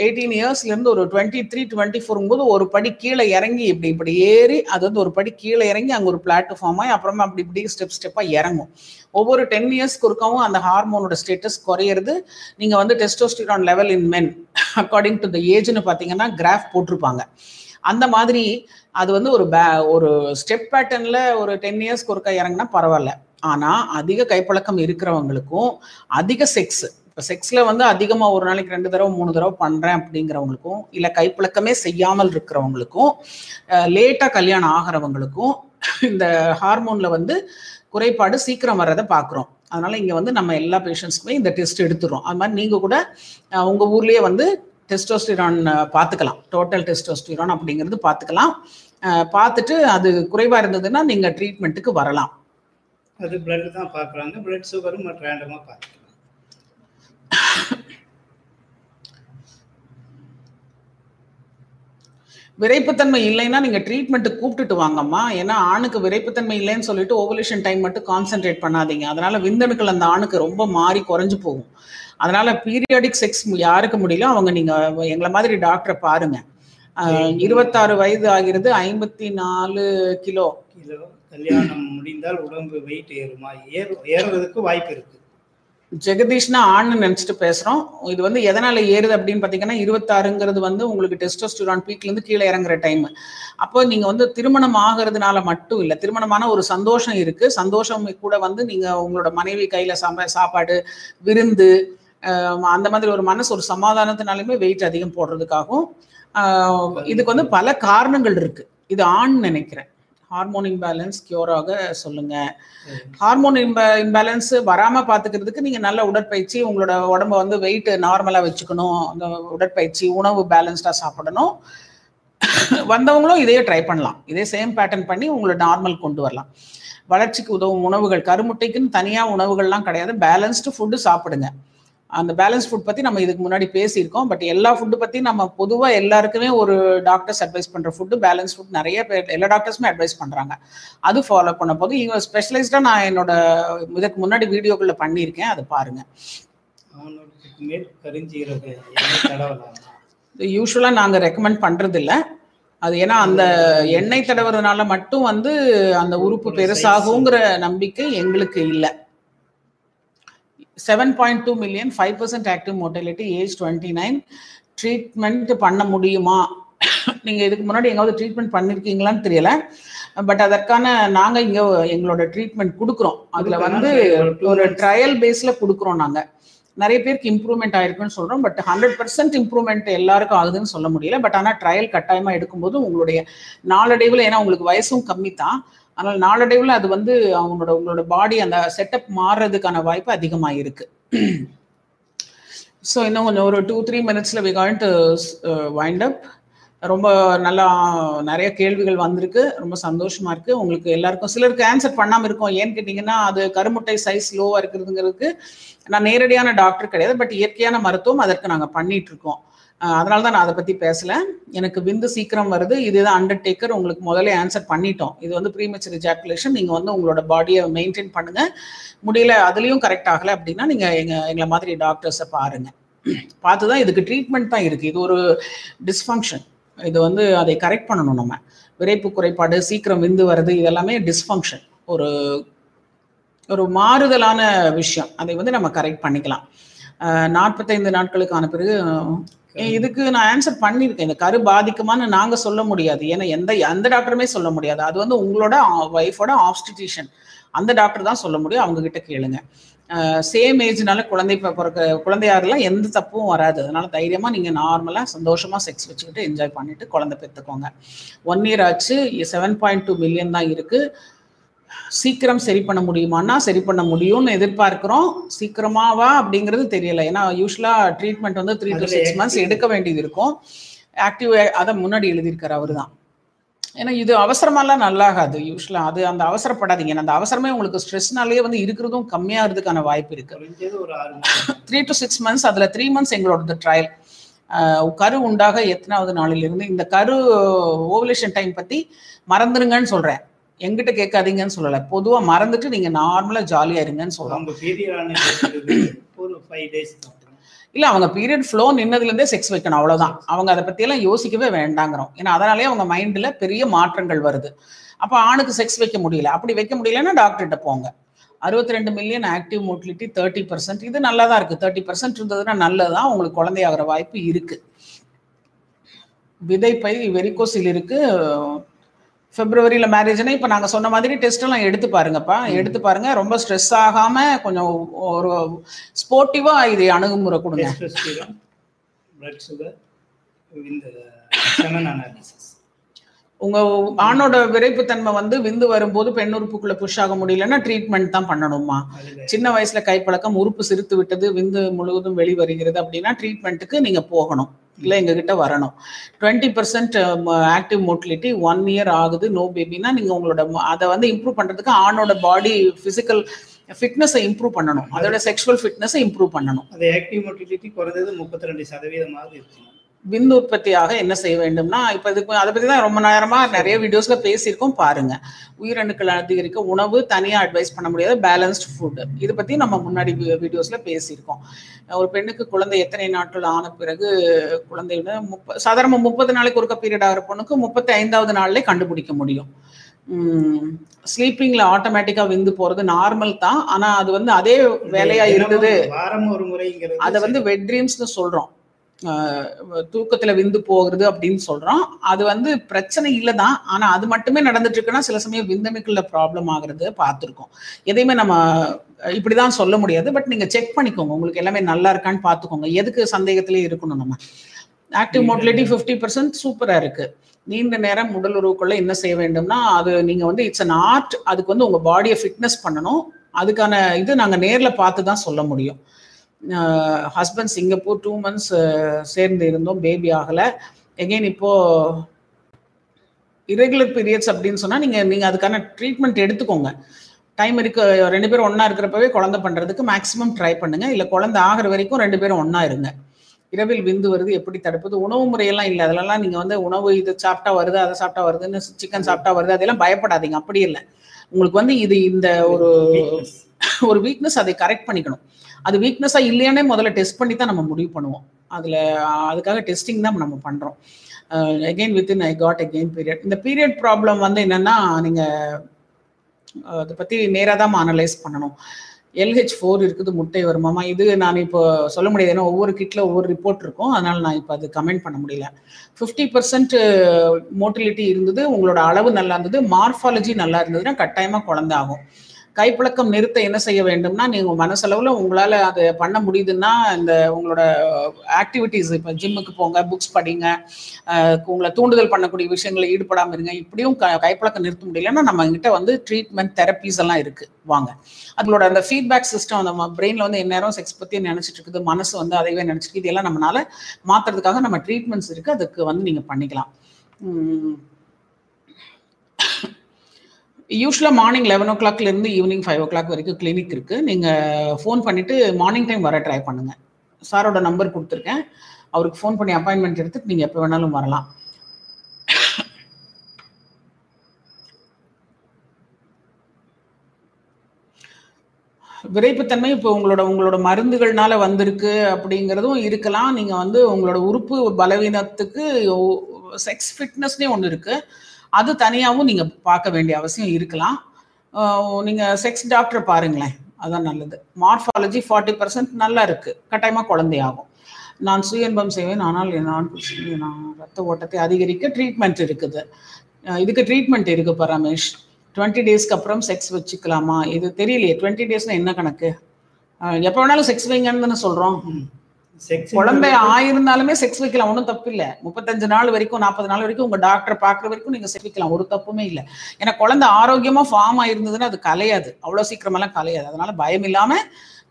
எயிட்டீன் இயர்ஸ்லேருந்து ஒரு டுவெண்ட்டி த்ரீ டுவெண்ட்டி ஃபோருங்கும்போது ஒரு படி கீழே இறங்கி இப்படி இப்படி ஏறி அது வந்து ஒரு படி கீழே இறங்கி அங்கே ஒரு பிளாட்ஃபார்ம் ஆகி அப்புறமா அப்படி இப்படி ஸ்டெப் ஸ்டெப்பாக இறங்கும். ஒவ்வொரு டென் இயர்ஸ்க்கு ஒருக்காவும் அந்த ஹார்மோனோட ஸ்டேட்டஸ் குறையிறது. நீங்கள் வந்து testosterone level in men according to the ஏஜ்னு பார்த்தீங்கன்னா கிராஃப் போட்டிருப்பாங்க. அந்த மாதிரி அது வந்து ஒரு பே ஒரு ஸ்டெப் பேட்டர்னில் ஒரு டென் இயர்ஸ்க்கு ஒருக்கா இறங்கினா பரவாயில்ல. ஆனால் அதிக கைப்பழக்கம் இருக்கிறவங்களுக்கும் அதிக செக்ஸ் இப்போ செக்ஸில் வந்து அதிகமாக ஒரு நாளைக்கு ரெண்டு தடவை மூணு தடவை பண்ணுறேன் அப்படிங்கிறவங்களுக்கும் இல்லை கைப்பழக்கமே செய்யாமல் இருக்கிறவங்களுக்கும் லேட்டாக கல்யாணம் ஆகிறவங்களுக்கும் இந்த ஹார்மோனில் வந்து குறைபாடு சீக்கிரம் வர்றதை பார்க்குறோம் அதனால் இங்கே வந்து நம்ம எல்லா பேஷண்ட்ஸ்க்குமே இந்த டெஸ்ட் எடுத்துடுறோம். அது மாதிரி நீங்கள் கூட உங்கள் ஊர்லேயே வந்து டெஸ்டோஸ்டிரான் பார்த்துக்கலாம். டோட்டல் டெஸ்டோஸ்டிரான் அப்படிங்கிறது பார்த்துக்கலாம். பார்த்துட்டு அது குறைவாக இருந்ததுன்னா நீங்கள் ட்ரீட்மெண்ட்டுக்கு வரலாம். அது பிளட் தான் பார்க்குறாங்க. பிளட் சுகரும் ரேண்டமாக பார்த்துக்கலாம். விரைப்புத்தன்மை இல்லைன்னா நீங்க ட்ரீட்மெண்ட் கூப்பிட்டுட்டு வாங்கம்மா. ஏன்னா ஆணுக்கு விரைப்புத்தன்மை இல்லைன்னு சொல்லிட்டு ஓவலேஷன் டைம் மட்டும் கான்சென்ட்ரேட் பண்ணாதீங்க. அதனால விந்தணுக்கள் அந்த ஆணுக்கு ரொம்ப மாறி குறைஞ்சு போகும். அதனால பீரியாடிக் செக்ஸ் யாருக்கு முடியல அவங்க நீங்க எங்களை மாதிரி டாக்டரை பாருங்க. இருபத்தாறு வயது ஆகிறது ஐம்பத்தி நாலு கிலோ. கிலோ. கல்யாணம் முடிந்தால் உடம்பு வெயிட் ஏறுமா? ஏறு ஏறுறதுக்கு வாய்ப்பு இருக்கு. ஜெகதீஷ்னா ஆண்னு நினைச்சிட்டு பேசுறோம். இது வந்து எதனால ஏறுது அப்படின்னு பாத்தீங்கன்னா இருபத்தாறுங்கிறது வந்து உங்களுக்கு டெஸ்டோஸ்டிரான் பீக்ல இருந்து கீழே இறங்குற டைம் அப்போ நீங்க வந்து திருமணம் ஆகிறதுனால மட்டும் இல்லை திருமணமான ஒரு சந்தோஷம் இருக்கு. சந்தோஷம் கூட வந்து நீங்க உங்களோட மனைவி கையில சம சாப்பாடு விருந்து அந்த மாதிரி ஒரு மனசு ஒரு சமாதானத்தினாலுமே வெயிட் அதிகம் போடுறதுக்காகவும் இதுக்கு வந்து பல காரணங்கள் இருக்கு. இது ஆண் நினைக்கிறேன். ஹார்மோன் இம்பேலன்ஸ் கியூராக சொல்லுங்க. ஹார்மோன் இம்ப இம்பேலன்ஸ் வராம பாத்துக்கிறதுக்கு நீங்க நல்ல உடற்பயிற்சி உங்களோட உடம்ப வந்து வெயிட் நார்மலா வச்சுக்கணும். அந்த உடற்பயிற்சி உணவு பேலன்ஸ்டா சாப்பிடணும். வந்தவங்களும் இதையே ட்ரை பண்ணலாம். இதே சேம் பேட்டர்ன் பண்ணி உங்களை நார்மல் கொண்டு வரலாம். வளர்ச்சிக்கு உதவும் உணவுகள் கருமுட்டைக்குன்னு தனியா உணவுகள்லாம் கிடையாது. பேலன்ஸ்டு ஃபுட்டு சாப்பிடுங்க. அந்த பேலன்ஸ் ஃபுட் பத்தி நம்ம இதுக்கு முன்னாடி பேசியிருக்கோம். பட் எல்லா ஃபுட்டு பத்தி நம்ம பொதுவா எல்லாருக்குமே ஒரு டாக்டர்ஸ் அட்வைஸ் பண்ற ஃபுட்டு பேலன்ஸ் ஃபுட் நிறைய பேர் எல்லா டாக்டர்ஸுமே அட்வைஸ் பண்றாங்க. அது ஃபாலோ பண்ண போது இவங்க ஸ்பெஷலைஸ்டா நான் என்னோட இதுக்கு முன்னாடி வீடியோக்குள்ள பண்ணியிருக்கேன். அதை பாருங்க. ஆணுக்கு மேல் கரிஞ்சீரக எண்ணெய் தடவலாம்? யூஸ்வலா நாங்க ரெக்கமெண்ட் பண்றது இல்ல அது ஏன்னா அந்த எண்ணெய் தடவுறதுனால மட்டும் வந்து அந்த உறுப்பு பெருசாகுங்கிற நம்பிக்கை எங்களுக்கு இல்லை. Seven point two million five percent active motility age twenty nine treatment பண்ண முடியுமா? நீங்க இதுக்கு முன்னாடி எங்காவது ட்ரீட்மெண்ட் பண்ணிருக்கீங்களான்னு தெரியல. பட் அதற்கான நாங்க இங்க எங்களோட ட்ரீட்மெண்ட் கொடுக்குறோம். அதுல வந்து ஒரு ட்ரையல் பேஸ்ல கொடுக்குறோம் நாங்க. நிறைய பேருக்கு இம்ப்ரூவ்மெண்ட் ஆயிருக்குன்னு சொல்றோம். பட் ஹண்ட்ரட் பர்சன்ட் இம்ப்ரூவ்மெண்ட் எல்லாருக்கும் ஆகுதுன்னு சொல்ல முடியல. பட் ஆனால் ட்ரையல் கட்டாயமா எடுக்கும்போது உங்களுடைய நாளடைவில் ஏன்னா உங்களுக்கு வயசும் கம்மி தான் ஆனால் நாளடைவில் அது வந்து அவங்களோட உங்களோட பாடி அந்த செட்டப் மாறுறதுக்கான வாய்ப்பு அதிகமாக இருக்கு ஸோ இன்னும் கொஞ்சம் ஒரு டூ த்ரீ மினிட்ஸில் we going to wind up ரொம்ப நல்லா நிறைய கேள்விகள் வந்திருக்கு. ரொம்ப சந்தோஷமா இருக்கு. உங்களுக்கு எல்லாருக்கும் சிலருக்கு ஆன்சர் பண்ணாமல் இருக்கும். ஏன்னு கேட்டிங்கன்னா அது கருமுட்டை சைஸ் லோவாக இருக்கிறதுங்கிறதுக்கு நான் நேரடியான டாக்டர் கிடையாது பட் இயற்கையான மருத்துவம் அதற்கு நாங்கள் பண்ணிட்டு இருக்கோம். அதனால தான் நான் அதை பத்தி பேசல. எனக்கு விந்து சீக்கிரம் வருது. இதுதான் அண்டர்டேக்கர் உங்களுக்கு முதல்ல ஆன்சர் பண்ணிட்டோம். இது வந்து ப்ரீமெச்சர் ஜாக்குலேஷன் நீங்க வந்து உங்களோட பாடியை மெயின்டைன் பண்ணுங்க. முடியல அதுலயும் கரெக்ட் ஆகல அப்படின்னா நீங்க எங்க எங்களை மாதிரி டாக்டர்ஸை பாருங்க. பார்த்து தான் இதுக்கு ட்ரீட்மெண்ட் தான் இருக்கு. இது ஒரு டிஸ்ஃபங்க்ஷன் இது வந்து அதை கரெக்ட் பண்ணணும் நம்ம. விரைப்பு குறைபாடு சீக்கிரம் விந்து வருது இதெல்லாமே டிஸ்ஃபங்க்ஷன் ஒரு ஒரு மாறுதலான விஷயம். அதை வந்து நம்ம கரெக்ட் பண்ணிக்கலாம். நாற்பத்தைந்து நாட்களுக்கான பிறகு இதுக்கு நான் ஆன்சர் பண்ணியிருக்கேன். இந்த கரு பாதிக்குமான்னு நாங்க சொல்ல முடியாது. ஏன்னா எந்த எந்த டாக்டருமே சொல்ல முடியாது. அது வந்து உங்களோட ஒய்ஃபோட ஆப்ஸ்டிடியூஷன் அந்த டாக்டர் தான் சொல்ல முடியும். அவங்க கிட்ட கேளுங்க சேம் ஏஜ்னால குழந்தை பிறக்க குழந்தையாரெல்லாம் எந்த தப்பும் வராது. அதனால தைரியமா நீங்க நார்மலா சந்தோஷமா செக்ஸ் வச்சுக்கிட்டு என்ஜாய் பண்ணிட்டு குழந்தை பெற்றுக்கோங்க ஒன் இயர் ஆச்சு. செவன் பாயிண்ட் டூ மில்லியன் தான் இருக்கு. சீக்கிரம் சரி பண்ண முடியுமான்னா சரி பண்ண முடியும்னு எதிர்பார்க்கிறோம். சீக்கிரமாவா அப்படிங்கிறது தெரியல. ஏன்னா யூஸ்வலா ட்ரீட்மெண்ட் வந்து three to six months active- எடுக்க வேண்டியது இருக்கும். ஆக்டிவ் அதை முன்னாடி எழுதியிருக்காரு அவரு தான். ஏன்னா இது அவசரமாலாம் நல்லாகாது. யூஸ்வலா அது அந்த அவசரப்படாதீங்க. அந்த அவசரமே உங்களுக்கு ஸ்ட்ரெஸ்னாலேயே வந்து இருக்கிறதும் கம்மியாகிறதுக்கான வாய்ப்பு இருக்கு. த்ரீ டு சிக்ஸ் மந்த்ஸ் அதில் த்ரீ மந்த்ஸ் எங்களோட ட்ரையல் கரு உண்டாக எத்தனாவது நாளிலிருந்து இந்த கரு ஓவலேஷன் டைம் பற்றி மறந்துருங்கன்னு சொல்கிறேன் எங்கிட்ட கேட்காதீங்கன்னு சொல்லலை. பொதுவாக மறந்துட்டு நீங்கள் நார்மலாக ஜாலியாக இருங்கன்னு சொல்கிறோம் இல்லை அவங்க பீரியட் ஃப்ளோ நின்னதுலேருந்தே செக்ஸ் வைக்கணும் அவ்வளோதான் அவங்க அதை பற்றியெல்லாம் யோசிக்கவே வேண்டாங்கிறோம். ஏன்னா அதனாலே அவங்க மைண்டில் பெரிய மாற்றங்கள் வருது. அப்போ ஆணுக்கு செக்ஸ் வைக்க முடியல. அப்படி வைக்க முடியலன்னா டாக்டர்கிட்ட போங்க. அறுபத்தி ரெண்டு million active motility thirty percent இது நல்லா தான் இருக்குது தேர்ட்டி பர்சன்ட் இருந்ததுன்னா நல்லதான் உங்களுக்கு குழந்தையாகிற வாய்ப்பு இருக்கு. விதைப்பை வெரிகோசில் இருக்கு. பிப்ரவரியில் மேரேஜ்னா இப்போ நாங்கள் சொன்ன மாதிரி டெஸ்ட் எல்லாம் எடுத்து பாருங்கப்பா. எடுத்து பாருங்க. ரொம்ப ஸ்ட்ரெஸ் ஆகாம கொஞ்சம் ஒரு ஸ்போர்ட்டிவாக இது அணுகுமுறை கொடுங்க. உங்க ஆணோட விரைப்புத்தன்மை வந்து விந்து வரும்போது பெண் உறுப்புக்குள்ள புஷ் ஆக முடியலன்னா ட்ரீட்மெண்ட் தான் பண்ணணுமா சின்ன வயசுல கைப்பழக்கம் உறுப்பு சிரித்து விட்டது விந்து முழுவதும் வெளிவருகிறது அப்படின்னா ட்ரீட்மெண்ட்டுக்கு நீங்க போகணும். இல்லை எங்ககிட்ட வரணும். Twenty percent active motility one year ஆகுது நோ பேபின்னா நீங்கள் உங்களோட ம- அதை வந்து இம்ப்ரூவ் பண்ணுறதுக்கு ஆணோட பாடி ஃபிசிக்கல் ஃபிட்னஸை இம்ப்ரூவ் பண்ணணும். அதோட செக்ஷுவல் ஃபிட்னஸை இம்ப்ரூவ் பண்ணணும். அது ஆக்டிவ் மோட்டிலிட்டி குறைந்தது முப்பத்தி ரெண்டு சதவீதமாக இருக்கு விந்து உற்பத்தியாக என்ன செய்ய வேண்டும்னா இப்போ இதுக்கு அதை பற்றி தான் ரொம்ப நேரமா நிறைய வீடியோஸ்ல பேசியிருக்கோம் பாருங்க. உயிரணுக்கள் அதிகரிக்க உணவு தனியா அட்வைஸ் பண்ண முடியாது பேலன்ஸ்டு ஃபுட் இது பத்தி நம்ம முன்னாடி வீடியோஸ்ல பேசியிருக்கோம். ஒரு பெண்ணுக்கு குழந்தை எத்தனை நாட்கள் ஆன பிறகு குழந்தை விட முப்ப சாதாரண முப்பது நாளைக்கு ஒருக்க பீரியட் ஆகிற பொண்ணுக்கு முப்பத்தி ஐந்தாவது நாள்லயே கண்டுபிடிக்க முடியும். ஸ்லீப்பிங்ல ஆட்டோமேட்டிக்கா விந்து போறது நார்மல் தான். ஆனா அது வந்து அதே வேலையா இருந்தது. வாரம் ஒரு முறைங்கிறது அதை வந்து வெட் ட்ரீம்ஸ்னு சொல்றோம். தூக்கத்துல விந்து போகிறது அப்படின்னு சொல்றோம். அது வந்து பிரச்சனை இல்லை தான் ஆனா அது மட்டுமே நடந்துட்டு இருக்குன்னா சில சமயம் விந்தணுக்கள்ல ப்ராப்ளம் ஆகுறது பார்த்துருக்கோம். எதையுமே நம்ம இப்படிதான் சொல்ல முடியாது. பட் நீங்க செக் பண்ணிக்கோங்க. உங்களுக்கு எல்லாமே நல்லா இருக்கான்னு பார்த்துக்கோங்க. எதுக்கு சந்தேகத்திலே இருக்கணும் நம்ம? ஆக்டிவ் மோட்டிலிட்டி ஃபிஃப்டி பர்சன்ட் சூப்பரா இருக்கு. நீண்ட நேரம் உடல் உறவுக்குள்ள என்ன செய்ய வேண்டும்னா அது நீங்க வந்து இட்ஸ் அன் ஆர்ட் அதுக்கு வந்து உங்க பாடியை ஃபிட்னஸ் பண்ணணும். அதுக்கான இது நாங்க நேர்ல பார்த்து தான் சொல்ல முடியும். ஹஸ்பண்ட் சிங்கப்பூர் டூ மந்த்ஸ் சேர்ந்து இருந்தோம். பேபி ஆகலை. எகெயின் இப்போ irregular பீரியட்ஸ் அப்படின்னு சொன்னா நீங்க நீங்க அதுக்கான ட்ரீட்மெண்ட் எடுத்துக்கோங்க. டைம் இருக்கு ரெண்டு பேரும் ஒண்ணா இருக்கிறப்பவே குழந்தை பண்றதுக்கு மேக்ஸிமம் ட்ரை பண்ணுங்க. இல்ல குழந்தை ஆகிற வரைக்கும் ரெண்டு பேரும் ஒண்ணா இருங்க. இரவில் விந்து வருது எப்படி தடுப்பது? உணவு முறையெல்லாம் இல்லை. அதிலெல்லாம் நீங்க வந்து உணவு இது சாப்பிட்டா வருது அதை சாப்பிட்டா வருதுன்னு சிக்கன் சாப்பிட்டா வருது அதெல்லாம் பயப்படாதீங்க. அப்படி இல்லை. உங்களுக்கு வந்து இது இந்த ஒரு. ஒரு வீக்னஸ் அதை கரெக்ட் பண்ணிக்கணும். அது வீக்னஸா இல்லையானே முதல்ல டெஸ்ட் பண்ணி தான் நம்ம முடிவு பண்ணுவோம். அதுல அதுக்காக டெஸ்டிங் தான் நம்ம பண்றோம். Again with in I got again period இந்த பீரியட் ப்ராப்ளம் வந்து என்னன்னா நீங்க uh, அதை பத்தி நேராக தான் அனலைஸ் பண்ணணும் எல்ஹெச் ஃபோர் இருக்குது முட்டை வருமாமா? இது நான் இப்போ சொல்ல முடியாது. ஏன்னா ஒவ்வொரு கிட்ல ஒவ்வொரு ரிப்போர்ட் இருக்கும். அதனால நான் இப்போ அது கமெண்ட் பண்ண முடியல. ஃபிஃப்டி பர்சன்ட் மோட்டிலிட்டி இருந்தது. உங்களோட அளவு நல்லா இருந்தது. மார்ஃபாலஜி நல்லா இருந்ததுன்னா கட்டாயமா குழந்தை ஆகும். கைப்பழக்கம் நிறுத்த என்ன செய்ய வேண்டும்னா நீங்க மனசளவுல உங்களால அது பண்ண முடியுதுன்னா இந்த உங்களோட ஆக்டிவிட்டீஸ் இப்போ ஜிம்முக்கு போங்க புக்ஸ் படிங்க உங்களை தூண்டுதல் பண்ணக்கூடிய விஷயங்களை ஈடுபடாம இருங்க. இப்படியும் க- கைப்பழக்கம் நிறுத்த முடியலன்னா நம்ம கிட்ட வந்து ட்ரீட்மெண்ட் தெரப்பீஸ் எல்லாம் இருக்கு. வாங்க. அதோட அந்த ஃபீட்பேக் சிஸ்டம் நம்ம பிரெயின்ல வந்து எந்நேரம் செக்ஸ் பத்தி நினைச்சிட்டு இருக்குது மனசு வந்து அதைவே நினைச்சிட்டு இதெல்லாம் நம்மளால மாத்துறதுக்காக நம்ம ட்ரீட்மெண்ட்ஸ் இருக்கு அதுக்கு வந்து நீங்க பண்ணிக்கலாம். உம் யூஸ்வலாக மார்னிங் லெவன் ஓ கிளாக்லேருந்து ஈவினிங் ஃபைவ் ஓ கிளாக் வரைக்கும் கிளினிக் இருக்குது நீங்கள் ஃபோன் பண்ணிவிட்டு மார்னிங் டைம் வர ட்ரை பண்ணுங்கள் சாரோட நம்பர் கொடுத்துருக்கேன். அவருக்கு ஃபோன் பண்ணி அப்பாயின்மெண்ட் எடுத்துட்டு நீங்கள் எப்போ வேணாலும் வரலாம். விரைப்புத்தன்மை இப்போ உங்களோட உங்களோட மருந்துகள்னால வந்திருக்கு அப்படிங்கிறதும் இருக்கலாம். நீங்கள் வந்து உங்களோட உறுப்பு பலவீனத்துக்கு செக்ஸ் ஃபிட்னஸ்னே ஒன்று இருக்குது அது தனியாகவும் நீங்கள் பார்க்க வேண்டிய அவசியம் இருக்கலாம். நீங்கள் செக்ஸ் டாக்டரை பாருங்களேன். அதான் நல்லது. மார்ஃபாலஜி ஃபார்ட்டி பர்சன்ட் நல்லா இருக்குது கட்டாயமாக குழந்தையாகும் நான் சுயன்பம் செய்வேன். ஆனால் நான் நான் ரத்த ஓட்டத்தை அதிகரிக்க ட்ரீட்மெண்ட் இருக்குது. இதுக்கு ட்ரீட்மெண்ட் இருக்குது பரமேஷ் ரமேஷ். டுவெண்ட்டி டேஸ்க்கு அப்புறம் செக்ஸ் வச்சுக்கலாமா? இது தெரியலையே. டுவெண்ட்டி டேஸ்னால் என்ன கணக்கு? எப்போ வேணாலும் செக்ஸ் வைங்கன்னு தானே சொல்கிறோம் குழந்தை ஆயிருந்தாலுமே செக்ஸ் வைக்கலாம் ஒன்றும் தப்பு இல்லை முப்பத்தஞ்சு நாள் வரைக்கும் நாற்பது நாள் வரைக்கும் உங்க டாக்டர் பார்க்குற வரைக்கும் நீங்க செக்ஸ் வைக்கலாம் ஒரு தப்புமே இல்லை. ஏன்னா குழந்தை ஆரோக்கியமா ஃபார்ம் ஆயிருந்ததுன்னா அது கலையாது. அவ்வளோ சீக்கிரமெல்லாம் கலையாது. அதனால பயம் இல்லாம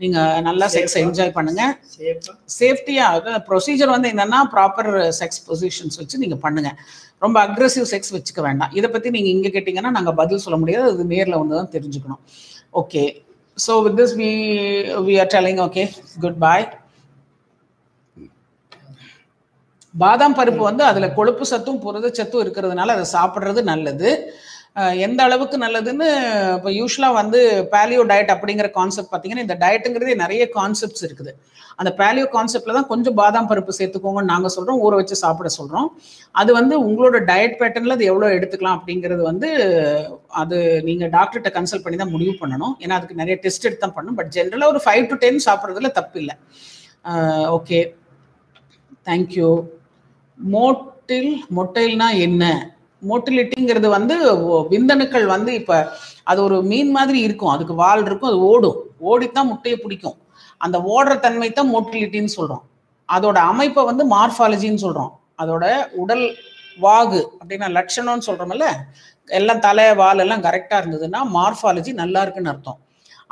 நீங்க நல்லா செக்ஸ்? என்ஜாய் பண்ணுங்க. சேஃபா சேஃப்டியா ப்ரொசீஜர் வந்து என்னன்னா ப்ராப்பர் செக்ஸ் பொசிஷன்ஸ் வச்சு நீங்க பண்ணுங்க. ரொம்ப அக்ரெசிவ் செக்ஸ் வச்சுக்க வேண்டாம். இதை பத்தி நீங்க இங்க கேட்டீங்கன்னா நாங்க பதில் சொல்ல முடியாது. அது நேர்ல வந்து தான் தெரிஞ்சுக்கணும். Okay so with this we we are telling okay good bye பாதாம் பருப்பு வந்து அதுல கொழுப்பு சத்தும் புரதச்சத்தும் இருக்கிறதுனால அதை சாப்பிட்றது நல்லது. எந்த அளவுக்கு நல்லதுன்னு இப்போ யூஸ்வலாக வந்து பேலியோ டயட் அப்படிங்கிற கான்செப்ட் பார்த்தீங்கன்னா இந்த டயட்டுங்கிறதே நிறைய கான்செப்ட்ஸ் இருக்குது. அந்த பேலியோ கான்செப்டில் தான் கொஞ்சம் பாதாம் பருப்பு சேர்த்துக்கோங்கன்னு நாங்கள் சொல்கிறோம் ஊற வச்சு சாப்பிட சொல்கிறோம் அது வந்து உங்களோட டயட் பேட்டர்னில் அது எவ்வளோ எடுத்துக்கலாம் அப்படிங்கிறது வந்து அது நீங்கள் டாக்டர்கிட்ட கன்சல்ட் பண்ணி தான் முடிவு பண்ணணும். ஏன்னா அதுக்கு நிறைய டெஸ்ட் எடுத்து தான் பண்ணணும். பட் ஜென்ரலாக ஒரு ஃபைவ் டு டென் சாப்பிட்றதுல தப்பு இல்லை ஓகே தேங்க்யூ மோட்டில் மொட்டைல்னா என்ன? மோட்டிலிட்டிங்கிறது வந்து விந்தணுக்கள் வந்து இப்போ அது ஒரு மீன் மாதிரி இருக்கும். அதுக்கு வால் இருக்கும் அது ஓடும். ஓடித்தான் முட்டையை பிடிக்கும். அந்த ஓடுற தன்மை தான் மோட்டிலிட்டின்னு சொல்றோம். அதோட அமைப்பை வந்து மார்ஃபாலஜின்னு சொல்றோம். அதோட உடல் வாகு அப்படின்னா லட்சணம்னு சொல்றோம்ல எல்லாம் தலை வால் எல்லாம் கரெக்டா இருந்ததுன்னா மார்ஃபாலஜி நல்லா இருக்குன்னு அர்த்தம்.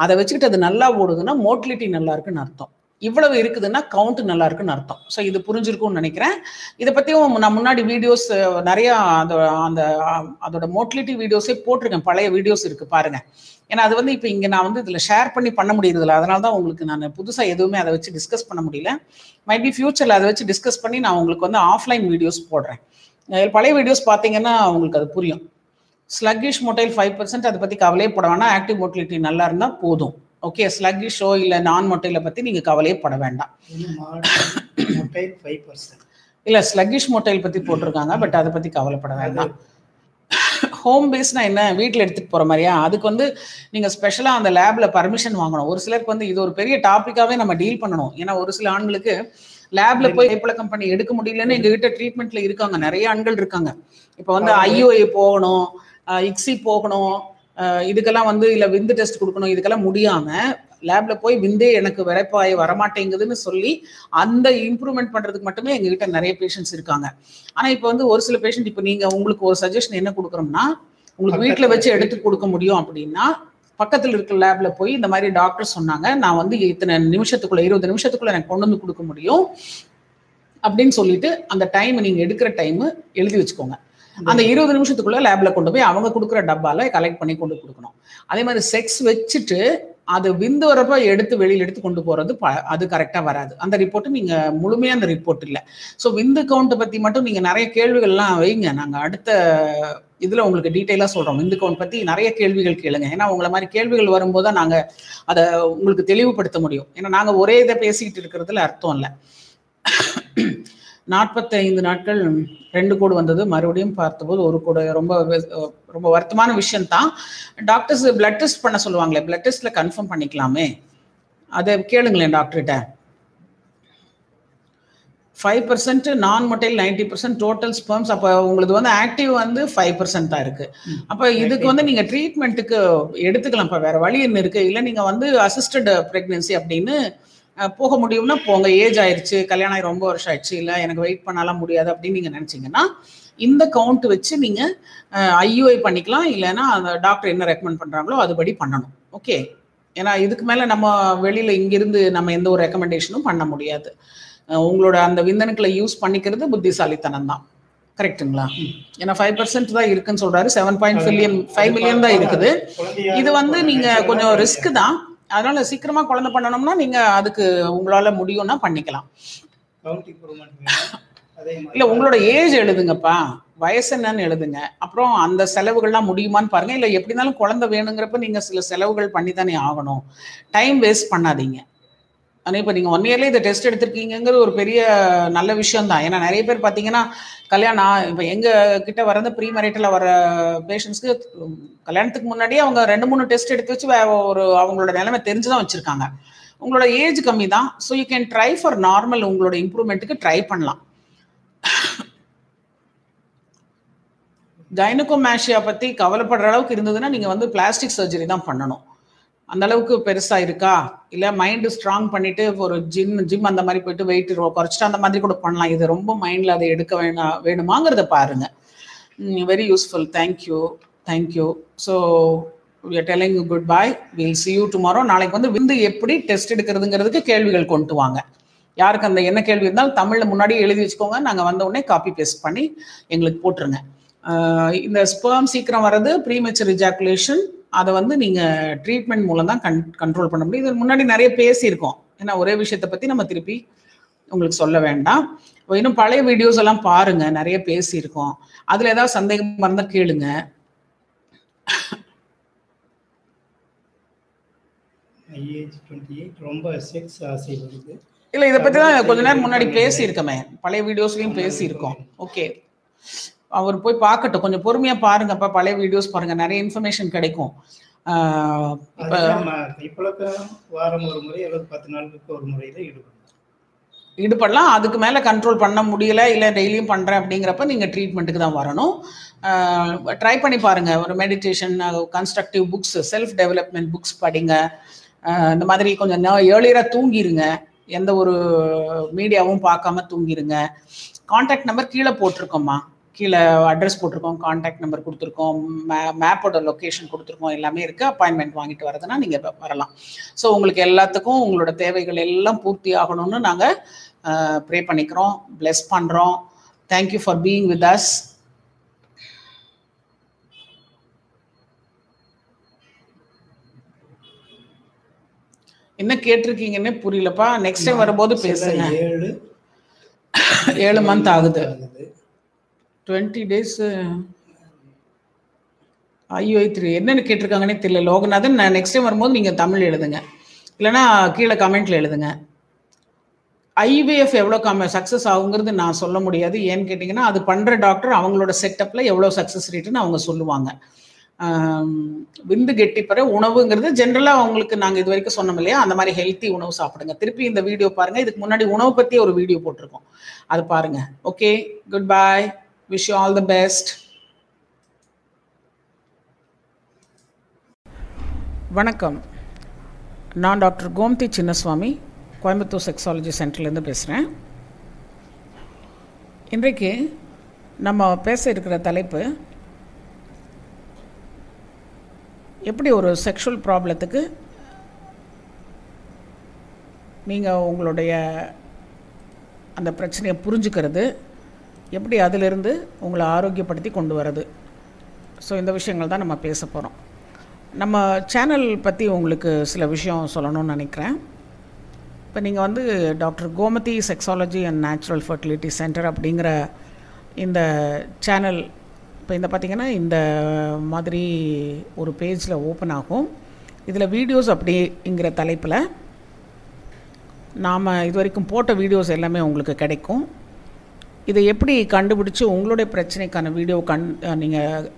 அதை வச்சுக்கிட்டு அது நல்லா ஓடுதுன்னா மோட்டிலிட்டி நல்லா இருக்குன்னு அர்த்தம். இவ்வளவு இருக்குதுன்னா கவுண்ட் நல்லா இருக்குன்னு அர்த்தம். ஸோ இது புரிஞ்சிருக்கும்னு நினைக்கிறேன். இதை பற்றியும் நான் முன்னாடி வீடியோஸ் நிறைய அந்த அந்த அதோட மோட்டிலிட்டி வீடியோஸே போட்டிருக்கேன். பழைய வீடியோஸ் இருக்கு பாருங்க. ஏன்னா அது வந்து இப்போ இங்கே நான் வந்து இதில் ஷேர் பண்ணி பண்ண முடியறதில்ல. அதனால தான் உங்களுக்கு நான் புதுசாக எதுவுமே அதை வச்சு டிஸ்கஸ் பண்ண முடியல. மைபி ஃபியூச்சரில் அதை வச்சு டிஸ்கஸ் பண்ணி நான் உங்களுக்கு வந்து ஆஃப்லைன் வீடியோஸ் போடுறேன். பழைய வீடியோஸ் பார்த்தீங்கன்னா உங்களுக்கு அது புரியும். ஸ்லக்கிஷ் மொட்டைல் ஃபைவ் பர்சன்ட் அதை பற்றி கவலையே போட வேண்டாம் ஆக்டிவ் மோட்டிலிட்டி நல்லா இருந்தால் போதும். ஓகே ஸ்லக்கிஷோ இல்லை நான் மொட்டையில பற்றி நீங்கள் கவலையே பட வேண்டாம். இல்லை ஸ்லக்கிஷ் மொட்டைல் பற்றி போட்டிருக்காங்க பட் அதை பற்றி கவலைப்பட வேண்டாம். ஹோம் பேஸ்னா என்ன? வீட்டில் எடுத்துகிட்டு போகிற மாதிரியா? அதுக்கு வந்து நீங்கள் ஸ்பெஷலாக அந்த லேபில் பர்மிஷன் வாங்கணும். ஒரு சிலருக்கு வந்து இது ஒரு பெரிய டாப்பிக்காகவே நம்ம டீல் பண்ணணும். ஏன்னா ஒரு சில ஆண்களுக்கு லேப்ல போய் கைப்பழக்கம் பண்ணி எடுக்க முடியலன்னு எங்ககிட்ட ட்ரீட்மெண்ட்ல இருக்காங்க. நிறைய ஆண்கள் இருக்காங்க. இப்போ வந்து ஐஓஏ போகணும் இக்ஸி போகணும் இதுக்கெல்லாம் வந்து இல்லை விந்து டெஸ்ட் கொடுக்கணும் இதுக்கெல்லாம் முடியாம லேப்ல போய் விந்தே எனக்கு விரைப்பாய் வரமாட்டேங்குதுன்னு சொல்லி அந்த இம்ப்ரூவ்மெண்ட் பண்றதுக்கு மட்டுமே எங்ககிட்ட நிறைய பேஷண்ட்ஸ் இருக்காங்க. ஆனா இப்போ வந்து ஒரு சில பேஷண்ட் இப்போ நீங்க உங்களுக்கு ஒரு சஜஷன் என்ன கொடுக்குறோம்னா உங்களுக்கு வீட்டில் வச்சு எடுத்து கொடுக்க முடியும் அப்படின்னா பக்கத்தில் இருக்க லேப்ல போய் இந்த மாதிரி டாக்டர் சொன்னாங்க நான் வந்து இத்தனை நிமிஷத்துக்குள்ள இருபது நிமிஷத்துக்குள்ள எனக்கு கொண்டு வந்து கொடுக்க முடியும் அப்படின்னு சொல்லிட்டு அந்த டைம் நீங்க எடுக்கிற டைம் எழுதி வச்சுக்கோங்க. அந்த இருபது நிமிஷத்துக்குள்ள லேப்ல கொண்டு போய் அவங்க கொடுக்குற டப்பால கலெக்ட் பண்ணி கொண்டு கொடுக்கணும். அதே மாதிரி செக்ஸ் வச்சுட்டு அது விந்து வரப்ப எடுத்து வெளியில எடுத்து கொண்டு போறது அது கரெக்டா வராது. அந்த ரிப்போர்ட் நீங்க முழுமையா அந்த ரிப்போர்ட் இல்லை. ஸோ விந்து கவுண்ட்டை பத்தி மட்டும் நீங்க நிறைய கேள்விகள்லாம் வைங்க. நாங்க அடுத்த இதுல உங்களுக்கு டீட்டெயிலா சொல்றோம். விந்து கவுண்ட் பத்தி நிறைய கேள்விகள் கேளுங்க. ஏன்னா உங்களை மாதிரி கேள்விகள் வரும்போது தான் நாங்க அதை உங்களுக்கு தெளிவுபடுத்த முடியும். ஏன்னா நாங்க ஒரே இதை பேசிக்கிட்டு இருக்கிறதுல அர்த்தம் இல்லை. நாற்பத்தைந்து நாட்கள் ரெண்டு கோடு வந்தது. மறுபடியும் பார்த்தபோது ஒரு கோடு ரொம்ப ரொம்ப வருத்தமான விஷயம் தான் டாக்டர்ஸ் பிளட் டெஸ்ட் பண்ண சொல்லுவாங்களே பிளட் டெஸ்ட்ல கன்ஃபார்ம் பண்ணிக்கலாமே. அதை கேளுங்களேன் டாக்டர்கிட்ட. Five percent non motile ninety percent total sperms அப்போ உங்களுக்கு வந்து ஆக்டிவ் வந்து ஃபைவ் பர்சன்ட் தான் இருக்கு. அப்போ இதுக்கு வந்து நீங்கள் ட்ரீட்மெண்ட்டுக்கு எடுத்துக்கலாம். இப்போ வேற வழி என்ன இருக்கு? இல்லை நீங்கள் வந்து அசிஸ்டட் ப்ரெக்னென்சி அப்படின்னு போக முடியும்னா போங்க. ஏஜ் ஆயிருச்சு கல்யாணம் ஆகி ரொம்ப வருஷம் ஆயிடுச்சு இல்லை எனக்கு வெயிட் பண்ணாலாம் முடியாது அப்படின்னு நீங்கள் நினச்சிங்கன்னா இந்த கவுண்ட் வச்சு நீங்கள் ஐயூஐ பண்ணிக்கலாம். இல்லைன்னா அந்த டாக்டர் என்ன ரெக்கமெண்ட் பண்ணுறாங்களோ அதுபடி பண்ணணும். ஓகே ஏன்னா இதுக்கு மேலே நம்ம வெளியில் இங்கிருந்து நம்ம எந்த ஒரு ரெக்கமெண்டேஷனும் பண்ண முடியாது. உங்களோட அந்த விந்தணுக்களை யூஸ் பண்ணிக்கிறது புத்திசாலித்தனம் தான். கரெக்ட்டுங்களா ஏன்னா ஃபைவ் பர்சன்ட் தான் இருக்குன்னு சொல்றாரு. Seven point million five million தான் இருக்குது. இது வந்து நீங்க கொஞ்சம் ரிஸ்க் தான். அதனால சீக்கிரமா குழந்தை பண்ணணும்னா நீங்க அதுக்கு உங்களால முடியும்னா பண்ணிக்கலாம். இல்ல உங்களோட ஏஜ் எழுதுங்கப்பா. வயசு என்னன்னு எழுதுங்க. அப்புறம் அந்த செலவுகள்லாம் முடியுமான்னு பாருங்க. இல்ல எப்படி இருந்தாலும் குழந்தை வேணுங்கிறப்ப நீங்க சில செலவுகள் பண்ணி தானே ஆகணும். டைம் வேஸ்ட் பண்ணாதீங்க. ஆனால் இப்போ நீங்கள் ஒன் இயர்லேயே இந்த டெஸ்ட் எடுத்திருக்கீங்கிறது ஒரு பெரிய நல்ல விஷயம் தான் ஏன்னா நிறைய பேர் பார்த்தீங்கன்னா கல்யாணம் இப்போ எங்கள் கிட்ட வரந்த ப்ரீ மேரிட்டில் வர பேஷண்ட்ஸ்க்கு கல்யாணத்துக்கு முன்னாடியே அவங்க ரெண்டு மூணு டெஸ்ட் எடுத்து வச்சு வே- ஒரு அவங்களோட நிலைமை தெரிஞ்சு தான் வச்சுருக்காங்க. உங்களோட ஏஜ் கம்மி தான் so you can try for normal உங்களோட இம்ப்ரூவ்மெண்ட்டுக்கு ட்ரை பண்ணலாம். கைனகோமேஷியா பற்றி கவலைப்படுற அளவுக்கு இருந்ததுன்னா நீங்கள் வந்து பிளாஸ்டிக் சர்ஜரி தான் பண்ணணும். அந்த அளவுக்கு பெருசா இருக்கா? இல்ல மைண்ட் ஸ்ட்ராங் பண்ணிட்டு ஒரு ஜிம் ஜிம் அந்த மாதிரி போயிட்டு வெயிட் குறைச்சிட்டு அந்த மாதிரி கூட பண்ணலாம். இது ரொம்ப மைண்ட்ல அதை எடுக்க வேணாம் வேணுமாங்கிறத பாருங்க. Very useful thank you thank you so you are telling good bye will see you tomorrow நாளைக்கு வந்து விந்து எப்படி டெஸ்ட் எடுக்கிறதுங்கிறதுக்கு கேள்விகள் கொண்டு வாங்க. யாருக்கு அந்த என்ன கேள்வி இருந்தாலும் தமிழ்ல முன்னாடியே எழுதி வச்சுக்கோங்க. நாங்கள் வந்த உடனே காப்பி பேஸ்ட் பண்ணி எங்களுக்கு போட்டுருங்க. இந்த ஸ்பெர்ம் சீக்கிரம் வர்றது ப்ரீமெச்சர் ரிஜாக்குலேஷன் அதை வந்து நீங்க ட்ரீட்மெண்ட் மூலம் தான் கன் கண்ட்ரோல் பண்ண முடியும். இது முன்னாடி நிறைய பேசியிருக்கோம். ஏன்னா ஒரே விஷயத்தை பத்தி நம்ம திருப்பி உங்களுக்கு சொல்ல வேண்டாம். இன்னும் பழைய வீடியோஸ் எல்லாம் பாருங்க. நிறைய பேசியிருக்கோம். அதுல ஏதாவது சந்தேகம் இருந்தா கேளுங்க. ரொம்ப செக்ஸ் ஆசை வருது. இல்ல இதை பத்தி தான் கொஞ்ச நேரம் முன்னாடி பேசியிருக்கோமே. பழைய வீடியோஸ்லயும் பேசியிருக்கோம். ஓகே அவர் போய் பார்க்கட்டும். கொஞ்சம் பொறுமையா பாருங்கப்பா பழைய வீடியோஸ் பாருங்க. நிறைய இன்ஃபர்மேஷன் கிடைக்கும். வாரம் ஒரு முறை அல்லது பத்து நாளுக்கு ஒரு முறையில ஈடுபடும் ஈடுபடலாம். அதுக்கு மேல கண்ட்ரோல் பண்ண முடியல இல்ல டெய்லியும் பண்றேன் அப்படிங்கிறப்ப நீங்க ட்ரீட்மெண்ட்டுக்கு தான் வரணும். ட்ரை பண்ணி பாருங்க. ஒரு meditation constructive books self development books படிங்க. இந்த மாதிரி கொஞ்சம் ஏர்லியரா தூங்கிருங்க. எந்த ஒரு மீடியாவும் பார்க்காம தூங்கிருங்க. காண்டாக்ட் நம்பர் கீழே போட்டிருக்கோம்மா. கீழே அட்ரஸ் போட்டிருக்கோம் காண்டாக்ட் நம்பர் கொடுத்துருக்கோம் மே மேப்போட லொக்கேஷன் கொடுத்துருக்கோம் எல்லாமே இருக்குது அப்பாயின்மெண்ட் வாங்கிட்டு வரதுன்னா நீங்கள் வரலாம். ஸோ உங்களுக்கு எல்லாத்துக்கும் உங்களோட தேவைகள் எல்லாம் பூர்த்தி ஆகணும்னு நாங்கள் ப்ரே பண்ணிக்கிறோம் ப்ளெஸ் பண்ணுறோம் thank you for being with us என்ன கேட்டிருக்கீங்கன்னு புரியலப்பா. நெக்ஸ்ட் டைம் வரும்போது பேசுங்க. ஏழு ஏழு மந்த் ஆகுது. டுவெண்ட்டி டேஸ் ஐயோ த்ரீ என்னென்னு கேட்டிருக்காங்கன்னே தெரியல. லோகநாதன் நான் நெக்ஸ்ட் டைம் வரும்போது நீங்கள் தமிழ் எழுதுங்க. இல்லைன்னா கீழே கமெண்ட்ல எழுதுங்க. ஐவிஎஃப் எவ்வளோ கம்ம சக்ஸஸ் ஆகுங்கிறது நான் சொல்ல முடியாது. ஏன்னு கேட்டிங்கன்னா அது பண்ணுற டாக்டர் அவங்களோட செட்டப்பில் எவ்வளோ சக்ஸஸ் ரேட்டுன்னு அவங்க சொல்லுவாங்க. விந்து கெட்டிப்பற உணவுங்கிறது ஜென்ரலாக அவங்களுக்கு நாங்கள் இது வரைக்கும் சொன்னோம் இல்லையா? அந்த மாதிரி ஹெல்த்தி உணவு சாப்பிடுங்க. திருப்பி இந்த வீடியோ பாருங்கள் இதுக்கு முன்னாடி உணவு பற்றி ஒரு வீடியோ போட்டிருக்கோம். அது பாருங்கள் okay good bye wish you all the best வணக்கம். நான் டாக்டர் கோமதி சின்னசுவாமி கோயம்புத்தூர் செக்ஸாலஜி சென்டர்லேருந்து பேசுகிறேன். இன்றைக்கு நம்ம பேச இருக்கிற தலைப்பு எப்படி ஒரு செக்ஷுவல் ப்ராப்ளத்துக்கு நீங்கள் உங்களுடைய அந்த பிரச்சனையை புரிஞ்சுக்கிறது எப்படி அதிலிருந்து உங்களை ஆரோக்கியப்படுத்தி கொண்டு வர்றது ஸோ இந்த விஷயங்கள் தான் நம்ம பேச போகிறோம் நம்ம சேனல் பற்றி உங்களுக்கு சில விஷயம் சொல்லணும்னு நினைக்கிறேன். இப்போ நீங்கள் வந்து doctor Gomathi sexology and natural fertility centre அப்படிங்கிற இந்த சேனல் இப்போ இந்த பார்த்தீங்கன்னா இந்த மாதிரி ஒரு பேஜில் ஓப்பன் ஆகும். இதில் வீடியோஸ் அப்படிங்கிற தலைப்பில் நாம் இது வரைக்கும் போட்ட வீடியோஸ் எல்லாமே உங்களுக்கு கிடைக்கும். இதை எப்படி கண்டுபிடிச்சி உங்களுடைய பிரச்சனைக்கான வீடியோ கண் நீங்கள்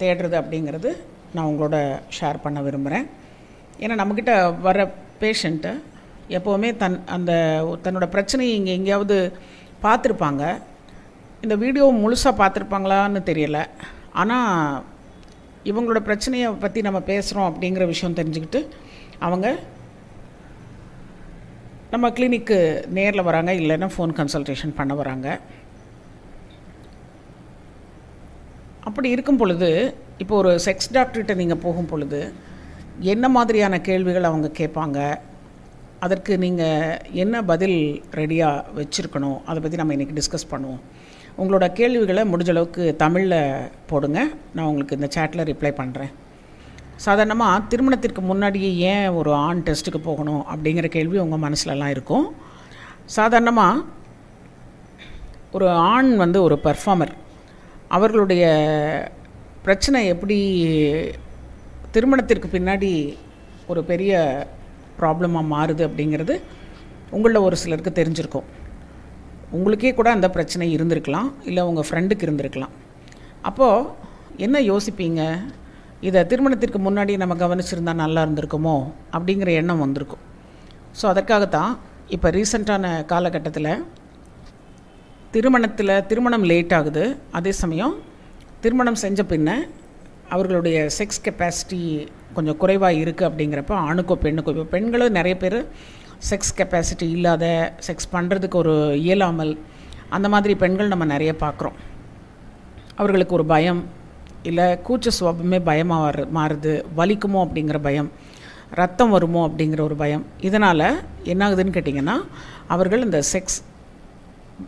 தேடுறது அப்படிங்கிறது நான் உங்களோட ஷேர் பண்ண விரும்புகிறேன் ஏன்னா நம்மக்கிட்ட வர பேஷண்ட்டு எப்போவுமே தன் அந்த தன்னோட பிரச்சனையை இங்கே எங்கேயாவது பார்த்துருப்பாங்க. இந்த வீடியோ முழுசாக பார்த்துருப்பாங்களான்னு தெரியல. ஆனால் இவங்களோட பிரச்சனையை பற்றி நம்ம பேசுகிறோம் அப்படிங்கிற விஷயம் தெரிஞ்சுக்கிட்டு அவங்க நம்ம கிளினிக்கு நேரில் வராங்க இல்லைன்னா ஃபோன் கன்சல்டேஷன் பண்ண வராங்க. அப்படி இருக்கும் பொழுது இப்போ ஒரு செக்ஸ் டாக்டர்கிட்ட நீங்கள் போகும் பொழுது என்ன மாதிரியான கேள்விகள் அவங்க கேட்பாங்க? அதற்கு நீங்கள் என்ன பதில் ரெடியாக வச்சுருக்கணும்? அதை பற்றி நம்ம இன்றைக்கி டிஸ்கஸ் பண்ணுவோம். உங்களோட கேள்விகளை முடிஞ்ச அளவுக்கு தமிழில் போடுங்க. நான் உங்களுக்கு இந்த சேட்டில் ரிப்ளை பண்ணுறேன் சாதாரணமாக திருமணத்திற்கு முன்னாடியே ஏன் ஒரு ஆண் டெஸ்ட்டுக்கு போகணும் அப்படிங்கிற கேள்வி உங்கள் மனசுலலாம் இருக்கும். சாதாரணமாக ஒரு ஆண் வந்து ஒரு பர்ஃபார்மர் அவர்களுடைய பிரச்சனை எப்படி திருமணத்திற்கு பின்னாடி ஒரு பெரிய ப்ராப்ளமாக மாறுது அப்படிங்கிறது உங்களில் ஒரு சிலருக்கு தெரிஞ்சிருக்கும். உங்களுக்கே கூட அந்த பிரச்சனை இருந்திருக்கலாம் இல்லை உங்கள் ஃப்ரெண்டுக்கு இருந்திருக்கலாம். அப்போது என்ன யோசிப்பீங்க? இதை திருமணத்திற்கு முன்னாடி நம்ம கவனிச்சிருந்தா நல்லா இருந்திருக்குமோ? அப்படிங்கிற எண்ணம் வந்திருக்கும். ஸோ அதற்காகத்தான் இப்போ ரீசண்டான காலகட்டத்தில் திருமணத்தில் திருமணம் லேட் ஆகுது. அதே சமயம் திருமணம் செஞ்ச பின்ன அவர்களுடைய செக்ஸ் கெப்பாசிட்டி கொஞ்சம் குறைவாக இருக்குது அப்படிங்கிறப்ப ஆணுக்கோ பெண்ணுக்கோ இப்போ பெண்களும் நிறைய பேர் செக்ஸ் கெப்பாசிட்டி இல்லாத செக்ஸ் பண்ணுறதுக்கு ஒரு இயலாமல் அந்த மாதிரி பெண்கள் நம்ம நிறைய பார்க்குறோம் அவர்களுக்கு ஒரு பயம் இல்லை கூச்ச சுவாபமே பயமாக வரு மாறுது வலிக்குமோ அப்படிங்கிற பயம் ரத்தம் வருமோ அப்படிங்கிற ஒரு பயம். இதனால் என்ன ஆகுதுன்னு கேட்டிங்கன்னா அவர்கள் இந்த செக்ஸ்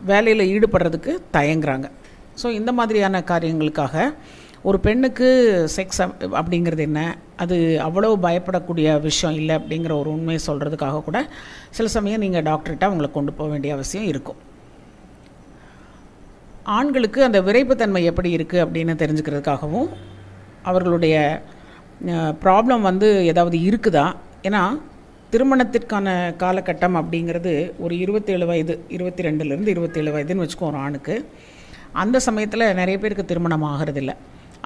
வேலையில் ஈடுபடுறதுக்கு தயங்குறாங்க. ஸோ இந்த மாதிரியான காரியங்களுக்காக ஒரு பெண்ணுக்கு செக்ஸ் அப்படிங்கிறது என்ன? அது அவ்வளோ பயப்படக்கூடிய விஷயம் இல்லை அப்படிங்கிற ஒரு உண்மையை சொல்கிறதுக்காக கூட சில சமயம் நீங்கள் டாக்டர்கிட்ட அவங்களை கொண்டு போக வேண்டிய அவசியம் இருக்கும். ஆண்களுக்கு அந்த விரைப்புத்தன்மை எப்படி இருக்குது அப்படின்னு தெரிஞ்சுக்கிறதுக்காகவும் அவர்களுடைய ப்ராப்ளம் வந்து ஏதாவது இருக்குதா? ஏன்னா திருமணத்திற்கான காலகட்டம் அப்படிங்கிறது ஒரு இருபத்தேழு வயது இருபத்தி ரெண்டுலேருந்து இருபத்தேழு வயதுன்னு வச்சுக்கோ ஒரு ஆணுக்கு. அந்த சமயத்தில் நிறைய பேருக்கு திருமணம் ஆகிறதில்ல.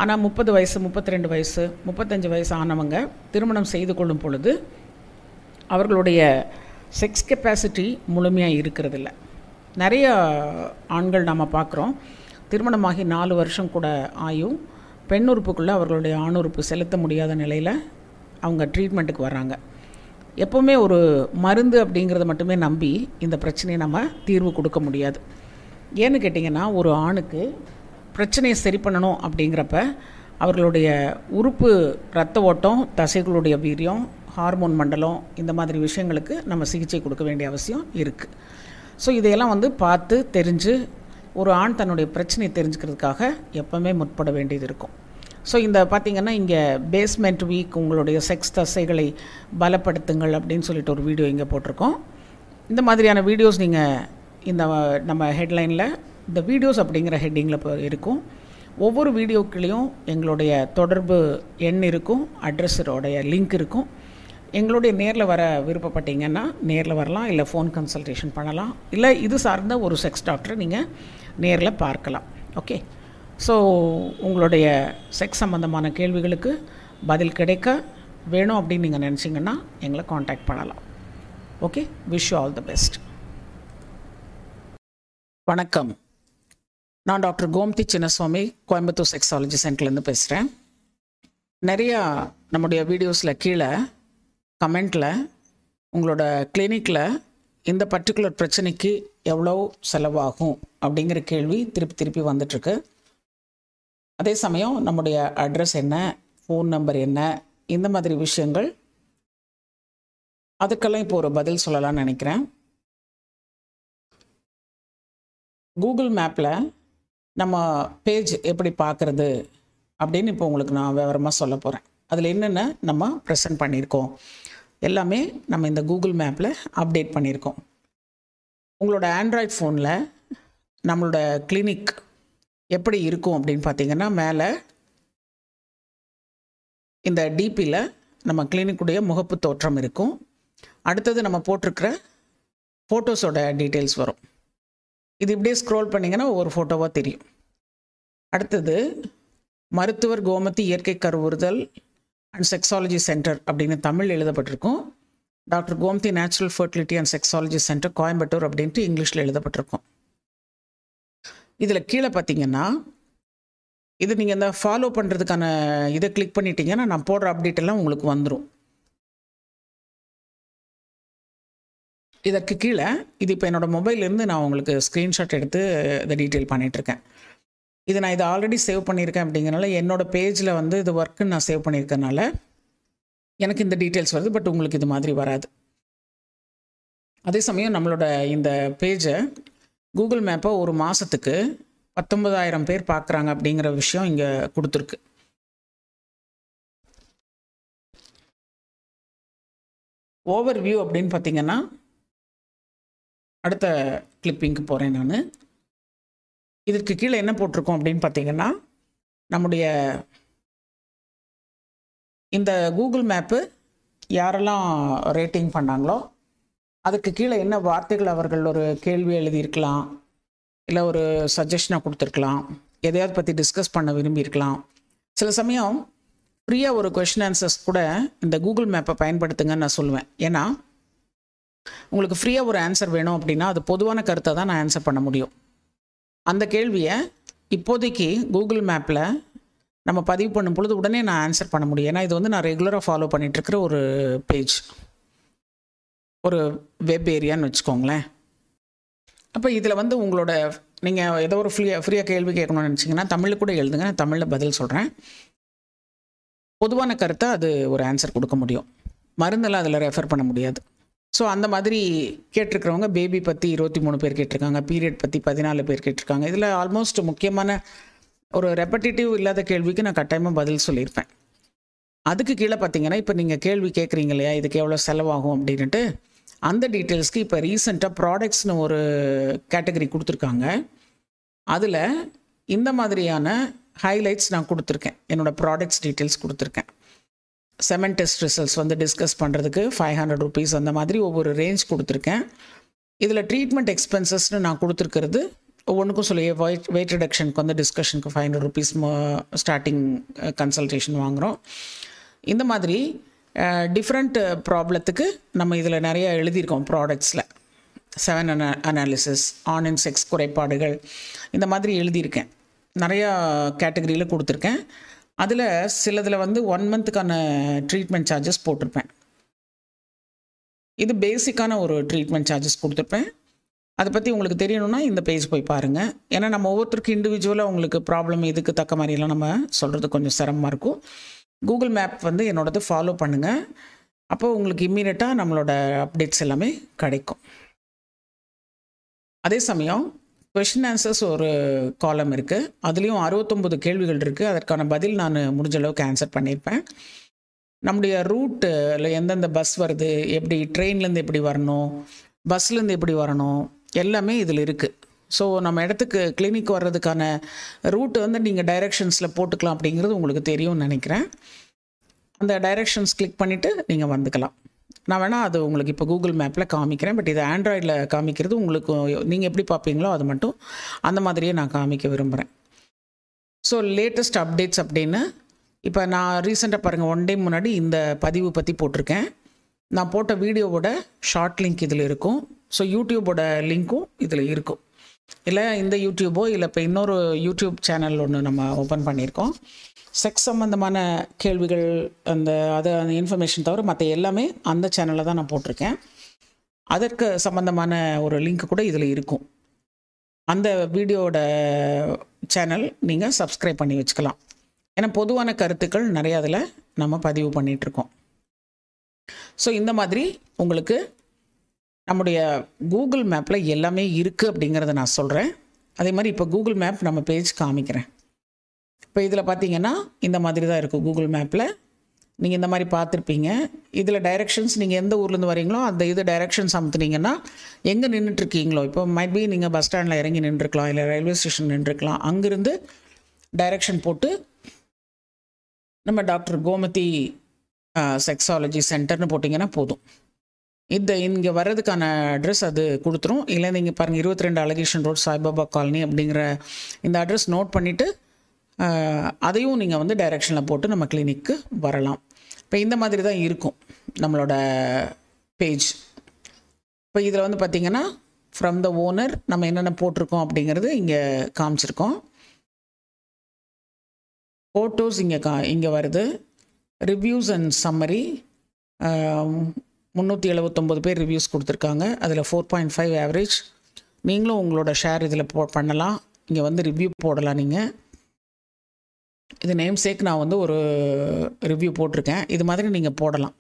ஆனால் முப்பது வயசு முப்பத்தி ரெண்டு வயசு முப்பத்தஞ்சு வயசு ஆனவங்க திருமணம் செய்து கொள்ளும் பொழுது அவர்களுடைய செக்ஸ் கெப்பாசிட்டி முழுமையாக இருக்கிறதில்ல. நிறைய ஆண்கள் நாம் பார்க்குறோம் திருமணமாகி நாலு வருஷம் கூட ஆயும் பெண் உறுப்புக்குள்ளே அவர்களுடைய ஆணுறுப்பு செலுத்த முடியாத நிலையில் அவங்க ட்ரீட்மெண்ட்டுக்கு வராங்க எப்போவுமே ஒரு மருந்து அப்படிங்கிறத மட்டுமே நம்பி இந்த பிரச்சனையை நம்ம தீர்வு கொடுக்க முடியாது. ஏன்னு கேட்டிங்கன்னா ஒரு ஆணுக்கு பிரச்சனையை சரி பண்ணணும் அப்படிங்கிறப்ப அவர்களுடைய உறுப்பு இரத்த ஓட்டம் தசைகளுடைய வீரியம் ஹார்மோன் மண்டலம் இந்த மாதிரி விஷயங்களுக்கு நம்ம சிகிச்சை கொடுக்க வேண்டிய அவசியம் இருக்குது ஸோ இதையெல்லாம் வந்து பார்த்து தெரிஞ்சு ஒரு ஆண் தன்னுடைய பிரச்சனையை தெரிஞ்சுக்கிறதுக்காக எப்போவுமே முற்பட வேண்டியது இருக்கும். ஸோ இந்த பார்த்திங்கன்னா இங்கே பேஸ்மெண்ட் வீக் உங்களுடைய செக்ஸ் தசைகளை பலப்படுத்துங்கள் அப்படின்னு சொல்லிட்டு ஒரு வீடியோ இங்கே போட்டிருக்கோம். இந்த மாதிரியான வீடியோஸ் நீங்கள் இந்த நம்ம ஹெட்லைனில் இந்த வீடியோஸ் அப்படிங்கிற ஹெட்டிங்கில் இப்போ இருக்கும். ஒவ்வொரு வீடியோக்குள்ளேயும் எங்களுடைய தொடர்பு எண் இருக்கும் அட்ரஸரோடைய லிங்க் இருக்கும். எங்களுடைய நேரில் வர விருப்பப்பட்டீங்கன்னா நேரில் வரலாம் இல்லை ஃபோன் கன்சல்டேஷன் பண்ணலாம் இல்லை இது சார்ந்த ஒரு செக்ஸ் டாக்டரை நீங்கள் நேரில் பார்க்கலாம். ஓகே ஸோ உங்களுடைய செக்ஸ் சம்மந்தமான கேள்விகளுக்கு பதில் கிடைக்க வேணும் அப்படின்னு நீங்கள் நினச்சிங்கன்னா எங்களை காண்டாக்ட் பண்ணலாம். Okay wish you all the best வணக்கம். நான் டாக்டர் கோம்தி சின்னசுவாமி கோயம்புத்தூர் செக்ஸாலஜி சென்டர்லேருந்து பேசுகிறேன் நிறையா நம்முடைய வீடியோஸில் கீழே கமெண்ட்டில் உங்களோட கிளினிக்கில் இந்த பர்டிகுலர் பிரச்சனைக்கு எவ்வளோ செலவாகும் அப்படிங்கிற கேள்வி திருப்பி திருப்பி வந்துட்டுருக்கு அதே சமயம் நம்முடைய அட்ரஸ் என்ன ஃபோன் நம்பர் என்ன இந்த மாதிரி விஷயங்கள் அதுக்கெல்லாம் இப்போ ஒரு பதில் சொல்லலாம்னு நினைக்கிறேன். கூகுள் மேப்பில் நம்ம பேஜ் எப்படி பார்க்குறது அப்படின்னு இப்போ உங்களுக்கு நான் விவரமாக சொல்ல போகிறேன் அதில் என்னென்ன நம்ம ப்ரெசென்ட் பண்ணியிருக்கோம்? எல்லாமே நம்ம இந்த கூகுள் மேப்பில் அப்டேட் பண்ணியிருக்கோம். உங்களோட ஆண்ட்ராய்ட் ஃபோனில் நம்மளோட கிளினிக் எப்படி இருக்கும் அப்படின்னு பார்த்தீங்கன்னா மேலே இந்த டிபியில் நம்ம கிளினிக்குடைய முகப்பு தோற்றம் இருக்கும். அடுத்தது நம்ம போட்டிருக்கிற ஃபோட்டோஸோட டீட்டெயில்ஸ் வரும். இது இப்படியே ஸ்க்ரோல் பண்ணிங்கன்னா ஒவ்வொரு ஃபோட்டோவாக தெரியும். அடுத்தது மருத்துவர் கோமதி இயற்கை கருவுறுதல் அண்ட் செக்ஸாலஜி சென்டர் அப்படின்னு தமிழ் எழுதப்பட்டிருக்கும். Doctor Gomathi natural fertility and sexology centre Coimbatore அப்படின்ட்டு இங்கிலீஷில் எழுதப்பட்டிருக்கும். இதில் கீழே பார்த்தீங்கன்னா இது நீங்கள் இந்த ஃபாலோ பண்ணுறதுக்கான இதை கிளிக் பண்ணிட்டீங்கன்னா நான் போடுற அப்டேட் எல்லாம் உங்களுக்கு வந்துடும் இதற்கு கீழே இது இப்போ என்னோடய மொபைல்லேருந்து நான் உங்களுக்கு ஸ்க்ரீன்ஷாட் எடுத்து இதை டீட்டெயில் பண்ணிகிட்ருக்கேன் இது நான் இதை ஆல்ரெடி சேவ் பண்ணியிருக்கேன் அப்படிங்கிறனால என்னோடய பேஜில் வந்து இது ஒர்க்குன்னு நான் சேவ் பண்ணியிருக்கனால எனக்கு இந்த டீட்டெயில்ஸ் வருது பட் உங்களுக்கு இது மாதிரி வராது. அதே சமயம் நம்மளோட இந்த பேஜை கூகுள் மேப்பை ஒரு மாதத்துக்கு பத்தொன்பதாயிரம் பேர் பார்க்குறாங்க அப்படிங்கிற விஷயம் இங்கே கொடுத்துருக்கு. ஓவர் வியூ அப்படின்னு பார்த்தீங்கன்னா அடுத்த கிளிப்பிங்க்கு போகிறேன் நான். இதற்கு கீழே என்ன போட்டிருக்கோம் அப்படின்னு பார்த்தீங்கன்னா நம்முடைய இந்த கூகுள் மேப்பு யாரெல்லாம் ரேட்டிங் பண்ணாங்களோ அதுக்கு கீழே என்ன வார்த்தைகள் அவர்கள் ஒரு கேள்வி எழுதியிருக்கலாம்? இல்லை ஒரு சஜஷனை கொடுத்துருக்கலாம்? எதையாவது பற்றி டிஸ்கஸ் பண்ண விரும்பியிருக்கலாம்? சில சமயம் ஃப்ரீயாக ஒரு கொஷின் ஆன்சர்ஸ் கூட இந்த கூகுள் மேப்பை பயன்படுத்துங்கன்னு நான் சொல்லுவேன். ஏன்னா உங்களுக்கு ஃப்ரீயாக ஒரு ஆன்சர் வேணும் அப்படின்னா அது பொதுவான கருத்தை தான் நான் ஆன்சர் பண்ண முடியும். அந்த கேள்வியை இப்போதைக்கு கூகுள் மேப்பில் நம்ம பதிவு பண்ணும் பொழுது உடனே நான் ஆன்சர் பண்ண முடியும். ஏன்னா இது வந்து நான் ரெகுலராக ஃபாலோ பண்ணிகிட்ருக்கிற ஒரு பேஜ் ஒரு வெப் ஏரியான்னு வச்சுக்கோங்களேன். அப்போ இதில் வந்து உங்களோட நீங்கள் ஏதோ ஒரு ஃப்ரீயாக ஃப்ரீயாக கேள்வி கேட்கணும்னு நினச்சிங்கன்னா தமிழில் கூட எழுதுங்க நான் தமிழில் பதில் சொல்கிறேன் பொதுவான கருத்தை அது ஒரு ஆன்சர் கொடுக்க முடியும். மருந்தெல்லாம் அதில் ரெஃபர் பண்ண முடியாது. ஸோ அந்த மாதிரி கேட்டிருக்கிறவங்க பேபி பற்றி இருபத்தி மூணு பேர் கேட்டிருக்காங்க பீரியட் பற்றி பதினாலு பேர் கேட்டிருக்காங்க. இதில் ஆல்மோஸ்ட் முக்கியமான ஒரு ரெப்படேட்டிவ் இல்லாத கேள்விக்கு நான் கட்டாயமாக பதில் சொல்லியிருப்பேன். அதுக்கு கீழே பார்த்தீங்கன்னா இப்போ நீங்கள் கேள்வி கேட்குறீங்க இல்லையா இதுக்கு எவ்வளோ செலவாகும் அப்படின்ட்டு அந்த டீட்டெயில்ஸ்க்கு இப்போ ரீசெண்டாக ப்ராடக்ட்ஸ்னு ஒரு கேட்டகரி கொடுத்துருக்காங்க. அதில் இந்த மாதிரியான ஹைலைட்ஸ் நான் கொடுத்துருக்கேன். என்னோடய ப்ராடக்ட்ஸ் டீட்டெயில்ஸ் கொடுத்துருக்கேன். செமன் டெஸ்ட் ரிசல்ட்ஸ் வந்து டிஸ்கஸ் பண்ணுறதுக்கு ஃபைவ் ஹண்ட்ரட் ருபீஸ் அந்த மாதிரி ஒவ்வொரு ரேஞ்ச் கொடுத்துருக்கேன். இதில் ட்ரீட்மெண்ட் எக்ஸ்பென்சஸ்னு நான் கொடுத்துருக்கிறது ஒவ்வொன்றுக்கும் சொல்லி வெயிட் வெயிட் ரிடக்ஷனுக்கு வந்து டிஸ்கஷனுக்கு five hundred rupees starting consultation வாங்குகிறோம் இந்த மாதிரி டிஃப்ரெண்ட் ப்ராப்ளத்துக்கு நம்ம இதில் நிறைய எழுதியிருக்கோம் ப்ராடக்ட்ஸில் செவன் அன அனாலிசிஸ் ஆன் அண்ட் செக்ஸ் குறைபாடுகள் இந்த மாதிரி எழுதியிருக்கேன். நிறையா கேட்டகரியில் கொடுத்துருக்கேன். அதில் சிலதில் வந்து ஒன் மந்த்துக்கான ட்ரீட்மெண்ட் சார்ஜஸ் போட்டிருப்பேன். இது பேசிக்கான ஒரு ட்ரீட்மெண்ட் சார்ஜஸ் கொடுத்துருப்பேன். அதை பற்றி உங்களுக்கு தெரியணும்னா இந்த பேஜ் போய் பாருங்கள் ஏன்னா நம்ம ஒவ்வொருத்தருக்கு இண்டிவிஜுவலாக உங்களுக்கு ப்ராப்ளம் இதுக்கு தக்க மாதிரிலாம் நம்ம சொல்கிறது கொஞ்சம் சிரமமாக இருக்கும். கூகுள் மேப் வந்து என்னோடது ஃபாலோ பண்ணுங்கள் அப்போது உங்களுக்கு இம்மீடியட்டாக நம்மளோட அப்டேட்ஸ் எல்லாமே கிடைக்கும். அதே சமயம் கொஷின் ஆன்சர்ஸ் ஒரு காலம் இருக்குது அதுலேயும் அறுபத்தொம்பது கேள்விகள் இருக்குது அதற்கான பதில் நான் முடிஞ்ச அளவுக்கு ஆன்சர் பண்ணியிருப்பேன் நம்முடைய ரூட்டில் எந்தெந்த பஸ் வருது எப்படி ட்ரெயின்லேருந்து எப்படி வரணும் பஸ்லேருந்து எப்படி வரணும் எல்லாமே இதில் இருக்குது ஸோ நம்ம இடத்துக்கு கிளினிக் வர்றதுக்கான ரூட் வந்து நீங்கள் டைரெக்ஷன்ஸில் போட்டுக்கலாம் அப்படிங்கிறது உங்களுக்கு தெரியும்னு நினைக்கிறேன். அந்த டைரெக்ஷன்ஸ் கிளிக் பண்ணிவிட்டு நீங்கள் வந்துக்கலாம். நான் வேணால் அது உங்களுக்கு இப்போ கூகுள் மேப்பில் காமிக்கிறேன். பட் இது ஆண்ட்ராய்டில் காமிக்கிறது உங்களுக்கு நீங்கள் எப்படி பார்ப்பீங்களோ அது மட்டும் அந்த மாதிரியே நான் காமிக்க விரும்புகிறேன் ஸோ லேட்டஸ்ட் அப்டேட்ஸ் அப்படின்னு இப்போ நான் ரீசெண்டாக பாருங்கள் ஒன் டே முன்னாடி இந்த பதிவு பற்றி போட்டிருக்கேன். நான் போட்ட வீடியோவோட ஷார்ட் லிங்க் இதில் இருக்கும். ஸோ யூடியூபோட லிங்க்கும் இதில் இருக்கும். இல்லை இந்த யூடியூபோ இல்லை இப்போ இன்னொரு யூடியூப் சேனல் ஒன்று நம்ம ஓப்பன் பண்ணியிருக்கோம். செக்ஸ் சம்மந்தமான கேள்விகள் அந்த அதை அந்த இன்ஃபர்மேஷன் தவிர மற்ற எல்லாமே அந்த சேனலில் தான் நான் போட்டிருக்கேன். அதற்கு சம்மந்தமான ஒரு லிங்க் கூட இதில் இருக்கும். அந்த வீடியோட சேனல் நீங்கள் சப்ஸ்கிரைப் பண்ணி வச்சுக்கலாம். ஏன்னா பொதுவான கருத்துக்கள் நிறைய அதில் நம்ம பதிவு பண்ணிகிட்ருக்கோம் ஸோ இந்த மாதிரி உங்களுக்கு நம்முடைய கூகுள் மேப்பில் எல்லாமே இருக்குது அப்படிங்கிறத நான் சொல்கிறேன் அதே மாதிரி இப்போ கூகுள் மேப் நம்ம பேஜ் காமிக்கிறேன். இப்போ இதில் பார்த்தீங்கன்னா இந்த மாதிரி தான் இருக்கும் கூகுள் மேப்பில் நீங்கள் இந்த மாதிரி பார்த்துருப்பீங்க இதில் டைரெக்ஷன்ஸ் நீங்கள் எந்த ஊர்லேருந்து வரீங்களோ அந்த இது டைரெக்ஷன்ஸ் அமுத்துனீங்கன்னா எங்கே நின்றுட்டுருக்கீங்களோ இப்போ மைட் பி நீங்கள் பஸ் ஸ்டாண்டில் இறங்கி நின்றுருக்கலாம் இல்லை ரயில்வே ஸ்டேஷன் நின்றுருக்கலாம் அங்கேருந்து டைரெக்ஷன் போட்டு நம்ம டாக்டர் கோமதி செக்ஸாலஜி சென்டர்னு போட்டிங்கன்னா போதும். இந்த இங்கே வர்றதுக்கான அட்ரஸ் அது கொடுத்துரும். இல்லை நீங்கள் பாருங்கள் இருபத்தி ரெண்டு அலகேஷன் ரோட் சாய்பாபா காலனி அப்படிங்கிற இந்த அட்ரஸ் நோட் பண்ணிவிட்டு அதையும் நீங்கள் வந்து டைரெக்ஷனில் போட்டு நம்ம கிளினிக்கு வரலாம். இப்போ இந்த மாதிரி தான் இருக்கும் நம்மளோட பேஜ் இப்போ இதில் வந்து பார்த்திங்கன்னா ஃப்ரம் த ஓனர் நம்ம என்னென்ன போட்டிருக்கோம் அப்படிங்கிறது இங்கே காமிச்சிருக்கோம். ஃபோட்டோஸ் இங்கே கா இங்கே வருது. ரிவ்யூஸ் அண்ட் சம்மரி முந்நூற்றி எழுபத்தொம்பது பேர் ரிவ்யூஸ் கொடுத்துருக்காங்க. அதில் ஃபோர் பாயிண்ட் ஃபைவ் ஆவரேஜ் நீங்களும் உங்களோட ஷேர் இதில் போ பண்ணலாம். இங்கே வந்து ரிவ்யூ போடலாம் நீங்கள் இது நேம் சேக் நான் வந்து ஒரு ரிவ்யூ போட்டிருக்கேன். இது மாதிரி நீங்கள் போடலாம்.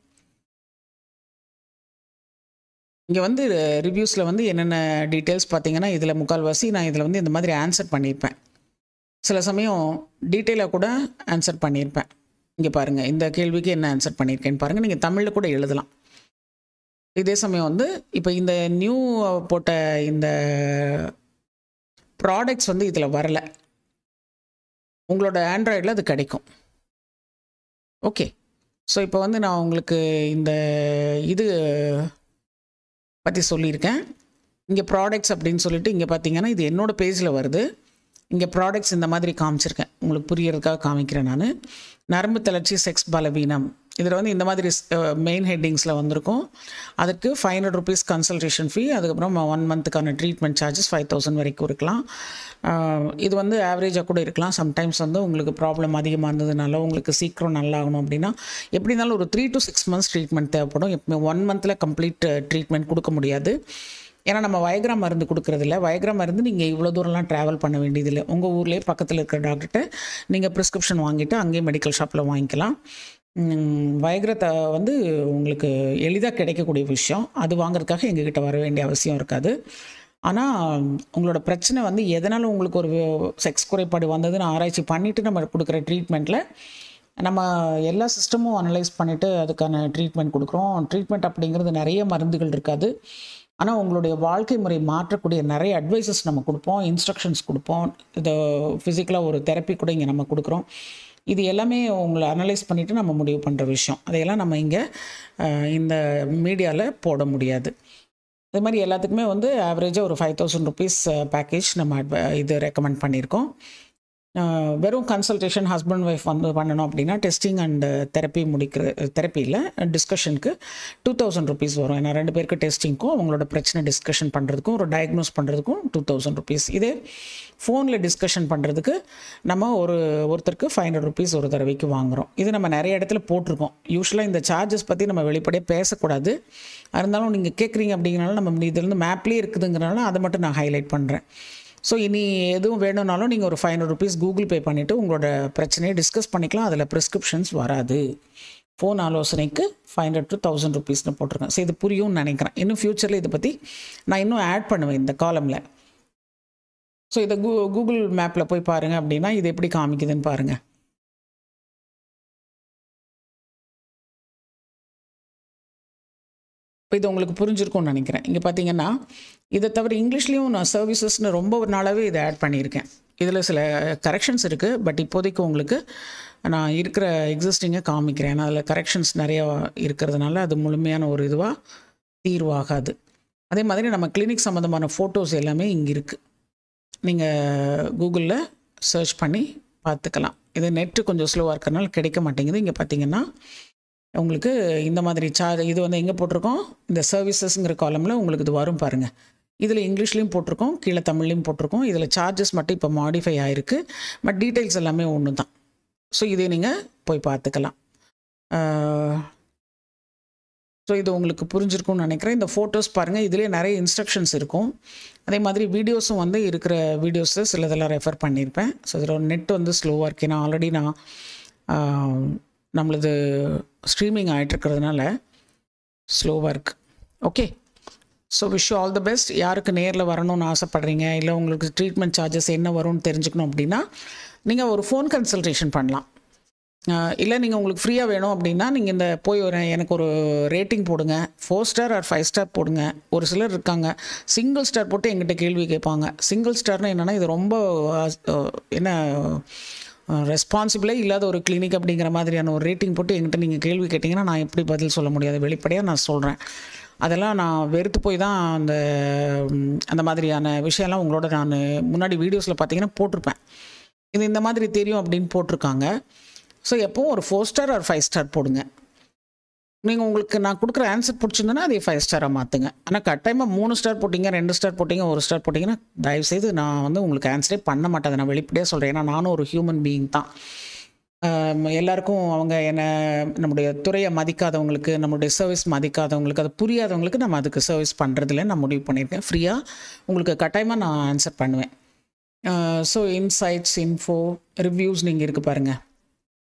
இங்கே வந்து ரிவ்யூஸில் வந்து என்னென்ன டீட்டெயில்ஸ் பார்த்தீங்கன்னா இதில் முக்கால்வாசி நான் இதில் வந்து இந்த மாதிரி ஆன்சர் பண்ணியிருப்பேன். சில சமயம் டீட்டெயிலாக கூட ஆன்சர் பண்ணியிருப்பேன். இங்கே பாருங்கள் இந்த கேள்விக்கு என்ன ஆன்சர் பண்ணியிருக்கேன்னு பாருங்கள் நீங்கள் தமிழில் கூட எழுதலாம். இதே சமயம் வந்து இப்போ இந்த நியூ போட்ட இந்த ப்ராடக்ட்ஸ் வந்து இதில் வரலை. உங்களோட ஆண்ட்ராய்டில் அது கிடைக்கும். ஓகே ஸோ இப்போ வந்து நான் உங்களுக்கு இந்த இது பற்றி சொல்லியிருக்கேன். இங்கே ப்ராடக்ட்ஸ் அப்படின்னு சொல்லிட்டு இங்கே பார்த்தீங்கன்னா இது என்னோடய பேஜில் வருது. இங்கே ப்ராடக்ட்ஸ் இந்த மாதிரி காமிச்சிருக்கேன். உங்களுக்கு புரியறதுக்காக காமிக்கிறேன் நான். நரம்பு தளர்ச்சி செக்ஸ் பலவீனம். இதில் வந்து இந்த மாதிரி மெயின் ஹெட்டிங்ஸில் வந்திருக்கும். அதுக்கு five hundred rupees consultation fee அதுக்கப்புறம் ஒன் மந்த்துக்கான ட்ரீட்மெண்ட் சார்ஜஸ் ஃபைவ் தௌசண்ட் வரைக்கும் இருக்கலாம். இது வந்து ஆவரேஜாக கூட இருக்கலாம். சம்டைம்ஸ் வந்து உங்களுக்கு ப்ராப்ளம் அதிகமாக இருந்ததுனால உங்களுக்கு சீக்கிரம் நல்லாகணும் அப்படின்னா எப்படி இருந்தாலும் ஒரு three to six months treatment தேவைப்படும். எப்பவுமே ஒன் மந்தில் கம்ப்ளீட் ட்ரீட்மெண்ட் கொடுக்க முடியாது. ஏன்னா நம்ம வயக்ரா மருந்து கொடுக்குறதில்ல. வயக்ரா மருந்து நீங்கள் இவ்வளோ தூரம்லாம் ட்ராவல் பண்ண வேண்டியதில்லை. உங்கள் ஊர்லேயே பக்கத்தில் இருக்கிற டாக்டர்கிட்ட நீங்கள் ப்ரிஸ்கிரிப்ஷன் வாங்கிட்டு அங்கேயே மெடிக்கல் ஷாப்பில் வாங்கிக்கலாம். வயக்ரத்தை வந்து உங்களுக்கு எளிதாக கிடைக்கக்கூடிய விஷயம். அது வாங்குறதுக்காக எங்ககிட்ட வர வேண்டிய அவசியம் இருக்காது. ஆனால் உங்களோட பிரச்சனை வந்து எதனால் உங்களுக்கு ஒரு செக்ஸ் குறைபாடு வந்ததுன்னு ஆராய்ச்சி பண்ணிவிட்டு நம்ம கொடுக்குற ட்ரீட்மெண்ட்டில் நம்ம எல்லா சிஸ்டமும் அனலைஸ் பண்ணிவிட்டு அதுக்கான ட்ரீட்மெண்ட் கொடுக்குறோம். ட்ரீட்மெண்ட் அப்படிங்கிறது நிறைய மருந்துகள் இருக்காது. ஆனால் உங்களுடைய வாழ்க்கை முறை மாற்றக்கூடிய நிறைய அட்வைசஸ் நம்ம கொடுப்போம். இன்ஸ்ட்ரக்ஷன்ஸ் கொடுப்போம். இதை ஃபிசிக்கலாக ஒரு தெரப்பி கூட இங்கே நம்ம கொடுக்குறோம். இது எல்லாமே உங்களை அனலைஸ் பண்ணிவிட்டு நம்ம முடிவு பண்ணுற விஷயம். அதையெல்லாம் நம்ம இங்கே இந்த மீடியாவில் போட முடியாது. அதே மாதிரி எல்லாத்துக்குமே வந்து ஆவரேஜாக ஒரு ஃபைவ் தௌசண்ட் ருபீஸ் பேக்கேஜ் நம்ம இது ரெக்கமெண்ட் பண்ணியிருக்கோம். வெறும் கன்சல்டேஷன் ஹஸ்பண்ட் ஒய்ஃப் வந்து பண்ணணும் அப்படின்னா டெஸ்டிங் அண்ட் தெரப்பி முடிக்கிற தெரப்பியில் டிஸ்கஷனுக்கு டூ தௌசண்ட் ருபீஸ் வரும். ஏன்னா ரெண்டு பேருக்கு டெஸ்டிங்க்கும் அவங்களோட பிரச்சனை டிஸ்கஷன் பண்ணுறதுக்கும் ஒரு டயக்னோஸ் பண்ணுறதுக்கும் டூ தௌசண்ட் ருபீஸ் இதே ஃபோனில் டிஸ்கஷன் பண்ணுறதுக்கு நம்ம ஒரு ஒருத்தருக்கு ஃபைவ் ஹண்ட்ரட் ருபீஸ் ஒரு தடவைக்கு வாங்குகிறோம் இது நம்ம நிறைய இடத்துல போட்டிருக்கோம். யூஸ்வலாக இந்த சார்ஜஸ் பற்றி நம்ம வெளிப்படையாக பேசக்கூடாது. இருந்தாலும் நீங்கள் கேட்குறீங்க அப்படிங்கிறனால நம்ம இதுலேருந்து மேப்லேயே இருக்குதுங்கிறனால அதை மட்டும் நான் ஹைலைட் பண்ணுறேன் ஸோ இனி எதுவும் வேணும்னாலும் நீங்கள் ஒரு five hundred rupees Google Pay பண்ணிவிட்டு உங்களோட பிரச்சனையை டிஸ்கஸ் பண்ணிக்கலாம். அதில் ப்ரிஸ்கிரிப்ஷன்ஸ் வராது. ஃபோன் ஆலோசனைக்கு ஃபைவ் ஹண்ட்ரட் டு தௌசண்ட் ருபீஸ்னு போட்டிருக்கேன். ஸோ இது புரியும்னு நினைக்கிறேன். இன்னும் ஃப்யூச்சரில் இதை பற்றி நான் இன்னும் ஆட் பண்ணுவேன் இந்த காலமில் ஸோ இதை கூ கூகுள் மேப்பில் போய் பாருங்கள் அப்படின்னா இது எப்படி காமிக்குதுன்னு பாருங்கள் இப்போ இது உங்களுக்கு புரிஞ்சிருக்கும்னு நினைக்கிறேன். இங்கே பார்த்தீங்கன்னா இதை தவிர இங்கிலீஷ்லேயும் நான் சர்வீசஸ்னு ரொம்ப ஒரு நாளாகவே இதை ஆட் பண்ணியிருக்கேன். இதில் சில கரெக்ஷன்ஸ் இருக்குது பட் இப்போதைக்கு உங்களுக்கு நான் இருக்கிற எக்ஸிஸ்டிங்கை காமிக்கிறேன். அதில் கரெக்ஷன்ஸ் நிறையா இருக்கிறதுனால அது முழுமையான ஒரு இதுவாக தீர்வாகாது. அதே மாதிரி நம்ம கிளினிக் சம்மந்தமான ஃபோட்டோஸ் எல்லாமே இங்கே இருக்குது நீங்கள் கூகுளில் சர்ச் பண்ணி பார்த்துக்கலாம். இது நெட்டு கொஞ்சம் ஸ்லோவாக இருக்கிறனால கிடைக்க மாட்டேங்குது. இங்கே பார்த்தீங்கன்னா உங்களுக்கு இந்த மாதிரி சார்ஜ் இது வந்து எங்கே போட்டிருக்கோம்? இந்த சர்வீசஸ்ங்கிற காலமில் உங்களுக்கு இது வரும் பாருங்கள் இதில் இங்கிலீஷ்லேயும் போட்டிருக்கோம் கீழே தமிழ்லையும் போட்டிருக்கோம். இதில் சார்ஜஸ் மட்டும் இப்போ மாடிஃபை ஆகிருக்கு பட் டீட்டெயில்ஸ் எல்லாமே ஒன்று தான் ஸோ இதை நீங்கள் போய் பார்த்துக்கலாம். ஸோ இது உங்களுக்கு புரிஞ்சிருக்கும்னு நினைக்கிறேன். இந்த ஃபோட்டோஸ் பாருங்கள் இதுலேயே நிறைய இன்ஸ்ட்ரக்ஷன்ஸ் இருக்கும். அதே மாதிரி வீடியோஸும் வந்து இருக்கிற வீடியோஸு சிலதெல்லாம் ரெஃபர் பண்ணியிருப்பேன் ஸோ இதில் நெட் வந்து ஸ்லோவாக இருக்கு. ஏன்னா ஆல்ரெடி நான் நம்மளது ஸ்ட்ரீமிங் ஆகிட்டுருக்கிறதுனால ஸ்லோவாக இருக்குது okay so wish all the best யாருக்கு நேரில் வரணும்னு ஆசைப்பட்றீங்க? இல்லை உங்களுக்கு ட்ரீட்மெண்ட் சார்ஜஸ் என்ன வரும்னு தெரிஞ்சுக்கணும் அப்படின்னா நீங்கள் ஒரு ஃபோன் கன்சல்டேஷன் பண்ணலாம். இல்லை நீங்கள் உங்களுக்கு ஃப்ரீயாக வேணும் அப்படின்னா நீங்கள் இந்த போய் ஒரு எனக்கு ஒரு ரேட்டிங் போடுங்க. Four star or five star போடுங்க. ஒரு சிலர் இருக்காங்க. சிங்கிள் ஸ்டார் போட்டு எங்கிட்ட கேள்வி கேட்பாங்க. சிங்கிள் ஸ்டார்னால் என்னென்னா இது ரொம்ப என்ன ரெஸ்பான்சிபிளே இல்லாத ஒரு கிளினிக் அப்படிங்கிற மாதிரியான ஒரு ரேட்டிங் போட்டு எங்கிட்ட நீங்கள் கேள்வி கேட்டிங்கன்னா நான் எப்படி பதில் சொல்ல முடியாது. வெளிப்படையாக நான் சொல்கிறேன் அதெல்லாம் நான் வெறுத்து போய் தான் அந்த அந்த மாதிரியான விஷயம்லாம் உங்களோட நான் முன்னாடி வீடியோஸில் பார்த்தீங்கன்னா போட்டிருப்பேன். இது இந்த மாதிரி தெரியும் அப்படின்னு போட்டிருக்காங்க. ஸோ எப்போவும் ஒரு ஃபோர் ஸ்டார் ஒரு ஃபைவ் ஸ்டார் போடுங்க. நீங்கள் உங்களுக்கு நான் கொடுக்குற ஆன்சர் பிடிச்சிருந்தனா அதை ஃபைவ் ஸ்டாராக மாற்றுங்க ஆனால் கட்டாயமாக மூணு ஸ்டார் போட்டிங்க ரெண்டு ஸ்டார் போட்டிங்க ஒரு ஸ்டார் போட்டிங்கன்னா தயவுசெய்து நான் வந்து உங்களுக்கு ஆன்சரே பண்ண மாட்டேன். அதை நான் வெளிப்படையாக சொல்கிறேன் ஏன்னா நானும் ஒரு ஹியூமன் பீயிங் தான். எல்லாருக்கும் அவங்க என்ன நம்முடைய துறையை மதிக்காதவங்களுக்கு நம்மளுடைய சர்வீஸ் மதிக்காதவங்களுக்கு அது புரியாதவங்களுக்கு நம்ம அதுக்கு சர்வீஸ் பண்ணுறதுல நான் முடிவு பண்ணியிருக்கேன். ஃப்ரீயாக உங்களுக்கு கட்டாயமாக நான் ஆன்சர் பண்ணுவேன். ஸோ இன்சைட்ஸ் இன்ஃபோ ரிவ்யூஸ் நீங்கள் இருக்குது பாருங்கள்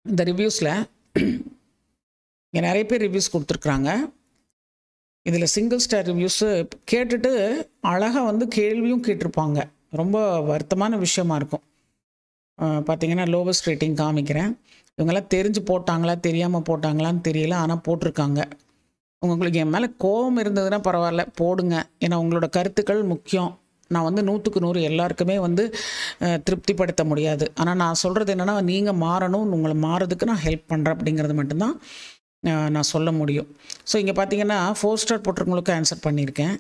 இந்த ரிவ்யூஸில் இங்கே நிறைய பேர் ரிவ்யூஸ் கொடுத்துருக்குறாங்க. இதில் சிங்கிள் ஸ்டார் ரிவ்யூஸு கேட்டுட்டு அழகாக வந்து கேள்வியும் கேட்டிருப்பாங்க. ரொம்ப வருத்தமான விஷயமா இருக்கும். பார்த்தீங்கன்னா லோவஸ்ட் ரேட்டிங் காமிக்கிறேன். இவங்கெல்லாம் தெரிஞ்சு போட்டாங்களா தெரியாமல் போட்டாங்களான்னு தெரியல ஆனால் போட்டிருக்காங்க. உங்களுக்கு என் மேலே கோபம் இருந்ததுன்னா பரவாயில்ல போடுங்க. ஏன்னா உங்களோட கருத்துக்கள் முக்கியம். நான் வந்து நூற்றுக்கு நூறு எல்லாருக்குமே வந்து திருப்திப்படுத்த முடியாது. ஆனால் நான் சொல்கிறது என்னென்னா நீங்கள் மாறணும் உங்களை மாறதுக்கு நான் ஹெல்ப் பண்ணுறேன் அப்படிங்கிறது மட்டும்தான். நான் சொல்ல முடியும். ஸோ இங்கே பார்த்தீங்கன்னா ஃபோர் ஸ்டார் போட்டிருக்கவங்களுக்கு ஆன்சர் பண்ணியிருக்கேன்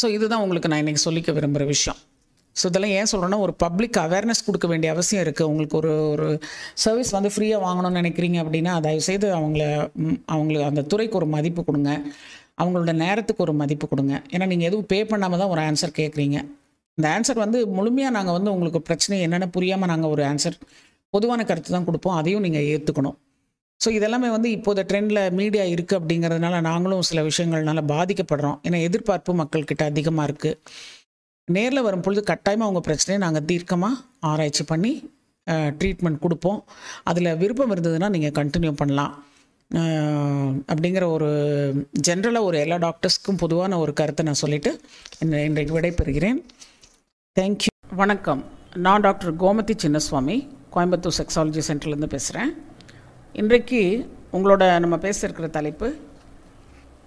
ஸோ இதுதான் உங்களுக்கு நான் இன்றைக்கி சொல்லிக்க விரும்புகிற விஷயம். ஸோ இதெல்லாம் ஏன் சொல்கிறேன்னா ஒரு பப்ளிக் அவேர்னஸ் கொடுக்க வேண்டிய அவசியம் இருக்குது உங்களுக்கு ஒரு ஒரு சர்வீஸ் வந்து ஃப்ரீயாக வாங்கணும்னு நினைக்கிறீங்க அப்படின்னா தயவுசெய்து அவங்கள அவங்களுக்கு அந்த துறைக்கு ஒரு மதிப்பு கொடுங்க. அவங்களோட நேரத்துக்கு ஒரு மதிப்பு கொடுங்க. ஏன்னா நீங்கள் எதுவும் பே பண்ணாமல் தான் ஒரு ஆன்சர் கேட்குறீங்க இந்த ஆன்சர் வந்து முழுமையாக நாங்கள் வந்து உங்களுக்கு பிரச்சனை என்னென்னு புரியாமல் நாங்கள் ஒரு ஆன்சர் பொதுவான கருத்து தான் கொடுப்போம். அதையும் நீங்கள் ஏற்றுக்கணும் ஸோ இதெல்லாமே வந்து இப்போது ட்ரெண்டில் மீடியா இருக்குது அப்படிங்கிறதுனால நாங்களும் சில விஷயங்கள்னால பாதிக்கப்படுறோம். ஏன்னா எதிர்பார்ப்பு மக்கள்கிட்ட அதிகமாக இருக்குது நேரில் வரும் பொழுது கட்டாயமாக அவங்க பிரச்சனையை நாங்கள் தீர்க்கமாக ஆராய்ச்சி பண்ணி ட்ரீட்மெண்ட் கொடுப்போம். அதில் விருப்பம் இருந்ததுன்னா நீங்கள் கண்டினியூ பண்ணலாம். அப்படிங்கிற ஒரு ஜென்ரலாக ஒரு எல்லா டாக்டர்ஸ்க்கும் பொதுவான ஒரு கருத்தை நான் சொல்லிவிட்டு இன்றைக்கு விடைபெறுகிறேன். தேங்க்யூ வணக்கம். நான் டாக்டர் கோமதி சின்னசுவாமி. கோயம்புத்தூர் செக்ஸாலஜி சென்டர்லேருந்து பேசுகிறேன் இன்றைக்கு உங்களோட நம்ம பேச இருக்கிற தலைப்பு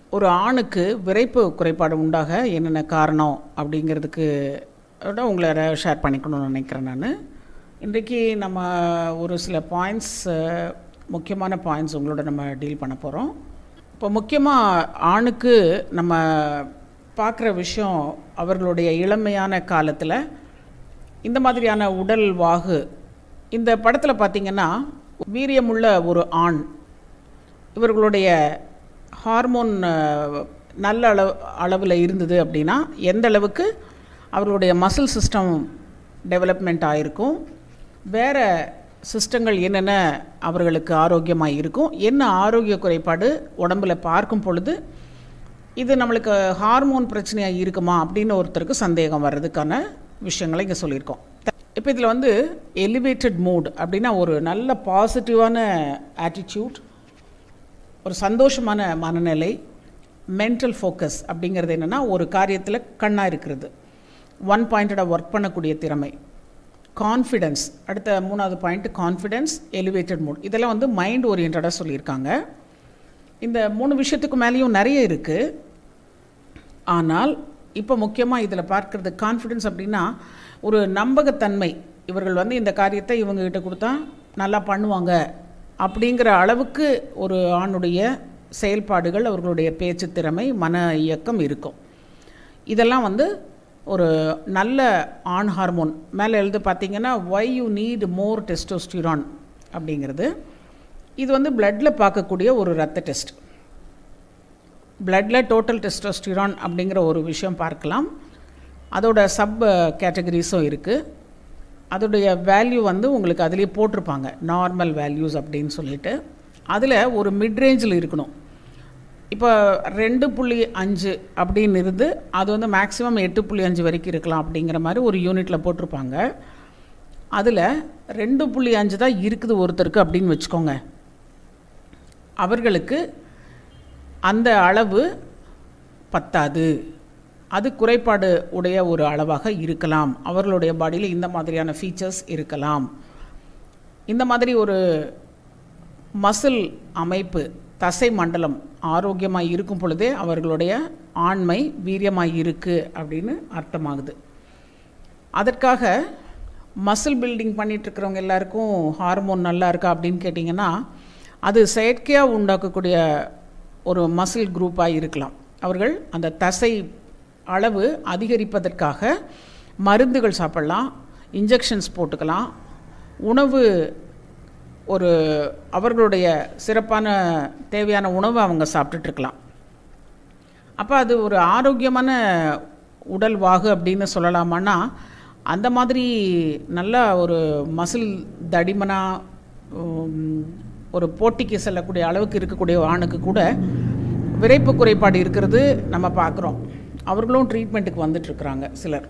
ஒரு ஆணுக்கு விரைப்பு குறைபாடு உண்டாக என்னென்ன காரணம் அப்படிங்கிறதுக்கு விட உங்களை ஷேர் பண்ணிக்கணும்னு நினைக்கிறேன் நான். இன்றைக்கி நம்ம ஒரு சில பாயிண்ட்ஸ் முக்கியமான பாயிண்ட்ஸ் உங்களோட நம்ம டீல் பண்ண போகிறோம் இப்போ முக்கியமாக ஆணுக்கு நம்ம பார்க்குற விஷயம் அவர்களுடைய இளமையான காலத்தில் இந்த மாதிரியான உடல் வாகு இந்த படத்தில் பார்த்திங்கன்னா வீரியமுள்ள ஒரு ஆண். இவர்களுடைய ஹார்மோன் நல்ல அளவு அளவில் இருந்தது அப்படின்னா எந்த அளவுக்கு அவர்களுடைய மசில் சிஸ்டம் டெவலப்மெண்ட் ஆகிருக்கும் வேறு சிஸ்டங்கள் என்னென்ன அவர்களுக்கு ஆரோக்கியமாக இருக்கும் என்ன ஆரோக்கிய குறைபாடு உடம்புல பார்க்கும் பொழுது இது நம்மளுக்கு ஹார்மோன் பிரச்சனையாக இருக்குமா அப்படின்னு ஒருத்தருக்கு சந்தேகம் வர்றதுக்கான விஷயங்களை இங்கே சொல்லியிருக்கோம். இப்போ இதில் வந்து எலிவேட்டட் மூட் அப்படின்னா ஒரு நல்ல பாசிட்டிவான ஆட்டிடியூட் ஒரு சந்தோஷமான மனநிலை மென்டல் ஃபோக்கஸ் அப்படிங்கிறது என்னென்னா ஒரு காரியத்தில் கண்ணாக இருக்கிறது. ஒன் பாயிண்டடாக ஒர்க் பண்ணக்கூடிய திறமை. கான்ஃபிடென்ஸ் அடுத்த மூணாவது பாயிண்ட் கான்ஃபிடென்ஸ் எலிவேட்டட் மூட் இதெல்லாம் வந்து மைண்ட் ஓரியன்டாக சொல்லியிருக்காங்க. இந்த மூணு விஷயத்துக்கு மேலேயும் நிறைய இருக்குது ஆனால் இப்போ முக்கியமாக இதில் பார்க்குறது கான்ஃபிடென்ஸ் அப்படின்னா ஒரு நம்பகத்தன்மை. இவர்கள் வந்து இந்த காரியத்தை இவங்ககிட்ட கொடுத்தா நல்லா பண்ணுவாங்க. அப்படிங்கிற அளவுக்கு ஒரு ஆணுடைய செயல்பாடுகள் அவர்களுடைய பேச்சு திறமை மன இயக்கம் இருக்கும். இதெல்லாம் வந்து ஒரு நல்ல ஆண் ஹார்மோன் மேலே எழுத பார்த்திங்கன்னா why you need more testosterone அப்படிங்கிறது. இது வந்து பிளட்டில் பார்க்கக்கூடிய ஒரு ரத்த டெஸ்ட் பிளட்டில் டோட்டல் டெஸ்டோஸ்டிரான் அப்படிங்கிற ஒரு விஷயம் பார்க்கலாம். அதோட சப் கேட்டகரிஸும் இருக்குது அதோடைய வேல்யூ வந்து உங்களுக்கு அதிலே போட்டிருப்பாங்க. நார்மல் வேல்யூஸ் அப்படின்னு சொல்லிட்டு. அதில் ஒரு மிட்ரேஞ்சில் இருக்கணும். இப்போ ரெண்டு புள்ளி அஞ்சு அப்படின்னு இருந்து அது வந்து மேக்ஸிமம் எட்டு புள்ளி அஞ்சு வரைக்கும் இருக்கலாம் அப்படிங்கிற மாதிரி ஒரு யூனிட்டில் போட்டிருப்பாங்க. அதில் ரெண்டு புள்ளி அஞ்சு தான் இருக்குது ஒருத்தருக்கு அப்படின்னு வச்சுக்கோங்க. அவர்களுக்கு அந்த அளவு பத்தாது. அது குறைபாடு உடைய ஒரு அளவாக இருக்கலாம். அவர்களுடைய பாடியில் இந்த மாதிரியான ஃபீச்சர்ஸ் இருக்கலாம். இந்த மாதிரி ஒரு மசில் அமைப்பு தசை மண்டலம் ஆரோக்கியமாக இருக்கும் பொழுதே அவர்களுடைய ஆண்மை வீரியமாக இருக்குது அப்படின்னு அர்த்தமாகுது. அதற்காக மசில் பில்டிங் பண்ணிகிட்ருக்கிறவங்க எல்லாருக்கும் ஹார்மோன் நல்லா இருக்கா அப்படின்னு கேட்டிங்கன்னா அது செயற்கையாக உண்டாக்கக்கூடிய ஒரு மசில் குரூப்பாக இருக்கலாம். அவர்கள் அந்த தசை அளவு அதிகரிப்பதற்காக மருந்துகள் சாப்பிடலாம் இன்ஜெக்ஷன்ஸ் போட்டுக்கலாம். உணவு ஒரு அவர்களுடைய சிறப்பான தேவையான உணவை அவங்க சாப்பிட்டுட்ருக்கலாம் அப்போ அது ஒரு ஆரோக்கியமான உடல் வாகு அப்படின்னு சொல்லலாமான்னா அந்த மாதிரி நல்லா ஒரு மசில் தடிமனாக ஒரு போட்டிக்கு செல்லக்கூடிய அளவுக்கு இருக்கக்கூடிய ஆணுக்கு கூட விரைப்பு குறைபாடு இருக்கிறது நம்ம பார்க்குறோம். அவர்களும் ட்ரீட்மெண்ட்டுக்கு வந்துட்டுருக்குறாங்க சிலர்.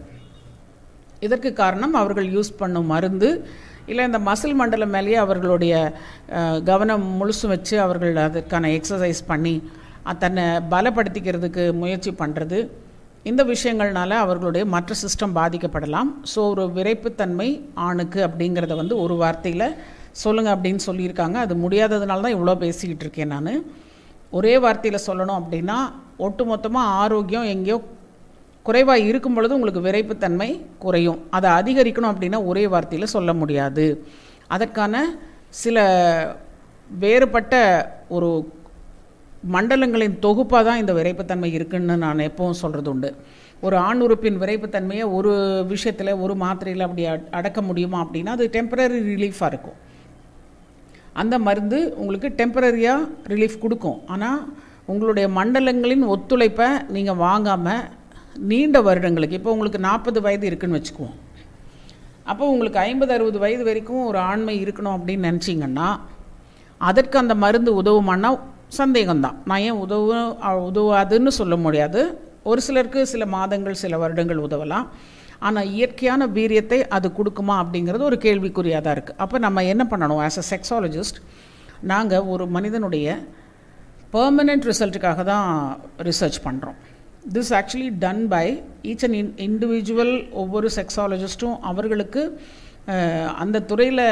இதற்கு காரணம் அவர்கள் யூஸ் பண்ணும் மருந்து இல்லை இந்த மசில் மண்டலம் மேலேயே அவர்களுடைய கவனம் முழுசும் வச்சு அவர்கள் அதுக்கான எக்ஸசைஸ் பண்ணி தன்னை பலப்படுத்திக்கிறதுக்கு முயற்சி பண்ணுறது இந்த விஷயங்கள்னால அவர்களுடைய மற்ற சிஸ்டம் பாதிக்கப்படலாம். ஸோ ஒரு விரைப்புத்தன்மை ஆணுக்கு அப்படிங்கிறத வந்து ஒரு வார்த்தையில் சொல்லுங்கள் அப்படின்னு சொல்லியிருக்காங்க. அது முடியாததுனால தான் இவ்வளோ பேசிக்கிட்டு இருக்கேன் நான். ஒரே வார்த்தையில் சொல்லணும் அப்படின்னா ஒட்டுமொத்தமாக ஆரோக்கியம் எங்கேயோ குறைவாக இருக்கும் பொழுது உங்களுக்கு விரைப்புத்தன்மை குறையும். அதை அதிகரிக்கணும் அப்படின்னா ஒரே வார்த்தையில் சொல்ல முடியாது. அதற்கான சில வேறுபட்ட ஒரு மண்டலங்களின் தொகுப்பாக தான் இந்த விரைப்புத்தன்மை இருக்குன்னு நான் எப்பவும் சொல்கிறது உண்டு. ஒரு ஆண் உறுப்பின் விரைப்புத்தன்மையை ஒரு விஷயத்தில் ஒரு மாத்திரையில் அப்படி அடக்க முடியுமா அப்படின்னா அது டெம்பரரி ரிலீஃபாக இருக்கும். அந்த மருந்து உங்களுக்கு டெம்பரரியாக ரிலீஃப் கொடுக்கும். ஆனால் உங்களுடைய மண்டலங்களின் ஒத்துழைப்பை நீங்கள் வாங்காமல் நீண்ட வருடங்களுக்கு இப்போ உங்களுக்கு நாற்பது வயது இருக்குன்னு வச்சுக்குவோம். அப்போ உங்களுக்கு ஐம்பது அறுபது வயது வரைக்கும் ஒரு ஆண்மை இருக்கணும் அப்படின்னு நினச்சிங்கன்னா அதற்கு அந்த மருந்து உதவுமானா சந்தேகம்தான். நான் ஏன் உதவு உதவாதுன்னு சொல்ல முடியாது. ஒரு சிலருக்கு சில மாதங்கள் சில வருடங்கள் உதவலாம். ஆனால் இயற்கையான வீரியத்தை அது கொடுக்குமா அப்படிங்கிறது ஒரு கேள்விக்குறியாக தான் இருக்குது அப்போ நம்ம என்ன பண்ணணும்? ஆஸ் அ செக்ஸாலஜிஸ்ட் நாங்கள் ஒரு மனிதனுடைய பெர்மனெண்ட் ரிசல்ட்டுக்காக தான் ரிசர்ச் பண்ணுறோம் this actually done by each and in individual ஒவ்வொரு செக்ஸாலஜிஸ்ட்டும் அவர்களுக்கு அந்த துறையில்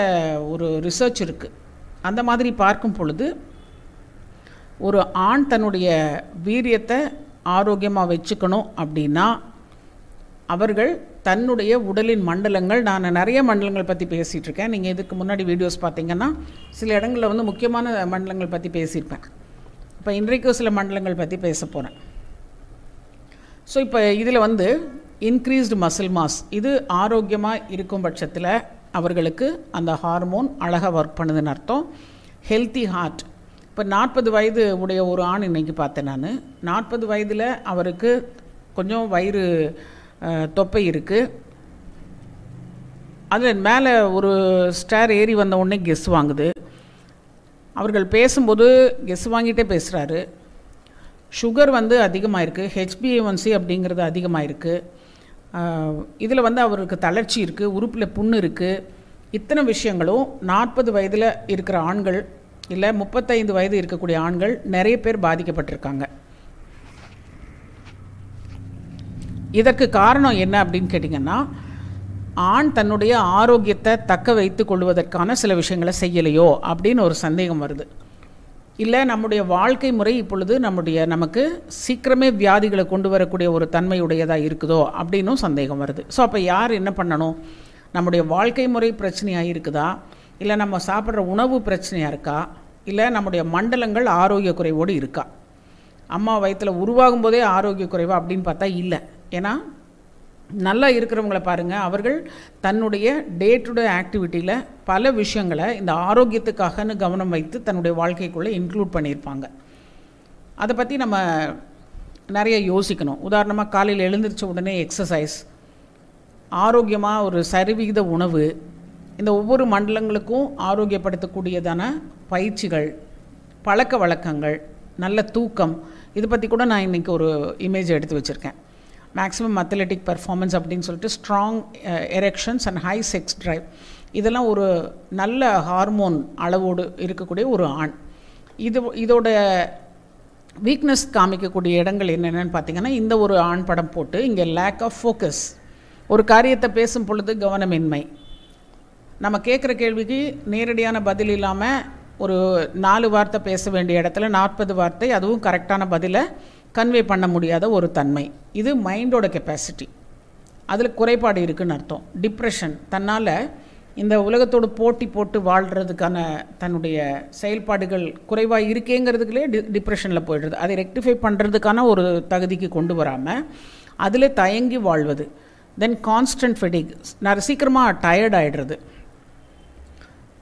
ஒரு ரிசர்ச் இருக்குது அந்த மாதிரி பார்க்கும் பொழுது ஒரு ஆண் தன்னுடைய வீரியத்தை ஆரோக்கியமாக வச்சுக்கணும் அப்படின்னா அவர்கள் தன்னுடைய உடலின் மண்டலங்கள் நான் நிறைய மண்டலங்கள் பற்றி பேசிகிட்ருக்கேன் நீங்கள் இதுக்கு முன்னாடி வீடியோஸ் பார்த்தீங்கன்னா சில இடங்களில் வந்து முக்கியமான மண்டலங்கள் பற்றி பேசியிருப்பேன். இப்போ இன்றைக்கும் சில மண்டலங்கள் பற்றி பேச போகிறேன் ஸோ இப்போ இதில் வந்து இன்க்ரீஸ்டு மசில் மாஸ் இது ஆரோக்கியமாக இருக்கும் பட்சத்தில் அவர்களுக்கு அந்த ஹார்மோன் அழகாக ஒர்க் பண்ணுதுன்னு அர்த்தம். ஹெல்த்தி ஹார்ட் இப்போ நாற்பது வயது உடைய ஒரு ஆண் இன்னைக்கு பார்த்தேன் நான். நாற்பது வயதில் அவருக்கு கொஞ்சம் வயிறு தொப்பை இருக்குது அதில் மேலே ஒரு ஸ்டார் ஏறி வந்த உடனே கெஸ் வாங்குது. அவர்கள் பேசும்போது கெஸ் வாங்கிட்டே பேசுகிறாரு சுகர் வந்து அதிகமாக இருக்குது ஹெச்பிஏஒன்சி அப்படிங்கிறது அதிகமாக இருக்குது இதில் வந்து அவருக்கு தளர்ச்சி இருக்குது உறுப்பில் புண்ணு இருக்குது இத்தனை விஷயங்களும் நாற்பது வயதில் இருக்கிற ஆண்கள் இல்லை முப்பத்தைந்து வயது இருக்கக்கூடிய ஆண்கள் நிறைய பேர் பாதிக்கப்பட்டிருக்காங்க. இதற்கு காரணம் என்ன அப்படின்னு கேட்டிங்கன்னா ஆண் தன்னுடைய ஆரோக்கியத்தை தக்க வைத்து கொள்வதற்கான சில விஷயங்களை செய்யலையோ அப்படின்னு ஒரு சந்தேகம் வருது. இல்லை நம்முடைய வாழ்க்கை முறை இப்பொழுது நம்முடைய நமக்கு சீக்கிரமே வியாதிகளை கொண்டு வரக்கூடிய ஒரு தன்மையுடையதாக இருக்குதோ அப்படின்னும் சந்தேகம் வருது. ஸோ அப்போ யார் என்ன பண்ணணும்? நம்முடைய வாழ்க்கை முறை பிரச்சனையாக இருக்குதா? இல்லை நம்ம சாப்பிட்ற உணவு பிரச்சனையாக இருக்கா? இல்லை நம்முடைய மண்டலங்கள் ஆரோக்கிய குறைவோடு இருக்கா? அம்மா வயிற்றில் உருவாகும் போதே ஆரோக்கிய குறைவா அப்படின்னு பார்த்தா இல்லை. ஏன்னா நல்லா இருக்கிறவங்கள பாருங்கள் அவர்கள் தன்னுடைய டே டு டே ஆக்டிவிட்டியில் பல விஷயங்களை இந்த ஆரோக்கியத்துக்காகன்னு கவனம் வைத்து தன்னுடைய வாழ்க்கைக்குள்ளே இன்க்ளூட் பண்ணியிருப்பாங்க. அதை பற்றி நம்ம நிறைய யோசிக்கணும். உதாரணமாக காலையில் எழுந்திரிச்ச உடனே எக்ஸசைஸ் ஆரோக்கியமாக ஒரு சரிவிகித உணவு இந்த ஒவ்வொரு மண்டலங்களுக்கும் ஆரோக்கியப்படுத்தக்கூடியதான பயிற்சிகள் பழக்க வழக்கங்கள் நல்ல தூக்கம் இதை பற்றி கூட நான் இன்றைக்கி ஒரு இமேஜ் எடுத்து வச்சுருக்கேன். மேக்ஸிமம் அத்லெட்டிக் பர்ஃபார்மன்ஸ் அப்படின்னு சொல்லிட்டு strong erections and high sex drive இதெல்லாம் ஒரு நல்ல ஹார்மோன் அளவோடு இருக்கக்கூடிய ஒரு ஆண். இது இதோட வீக்னஸ் காமிக்கக்கூடிய இடங்கள் என்னென்னு பார்த்தீங்கன்னா இந்த ஒரு ஆண் படம் போட்டு இங்கே லேக் ஆஃப் ஃபோக்கஸ் ஒரு காரியத்தை பேசும் பொழுது கவனமின்மை. நம்ம கேட்குற கேள்விக்கு நேரடியான பதில் இல்லாமல் ஒரு நாலு வார்த்தை பேச வேண்டிய இடத்துல நாற்பது வார்த்தை அதுவும் கரெக்டான பதிலை கன்வே பண்ண முடியாத ஒரு தன்மை. இது மைண்டோட கெப்பாசிட்டி அதில் குறைபாடு இருக்குன்னு அர்த்தம். டிப்ரெஷன் தன்னால் இந்த உலகத்தோடு போட்டி போட்டு வாழ்கிறதுக்கான தன்னுடைய செயல்பாடுகள் குறைவாக இருக்கேங்கிறதுக்குள்ளே டி டிப்ரெஷனில் போயிடுறது. அதை ரெக்டிஃபை பண்ணுறதுக்கான ஒரு தகுதிக்கு கொண்டு வராமல் அதில் தயங்கி வாழ்வது. தென் கான்ஸ்டன்ட் ஃபெடிக் நான் சீக்கிரமாக டயர்ட் ஆகிடுறது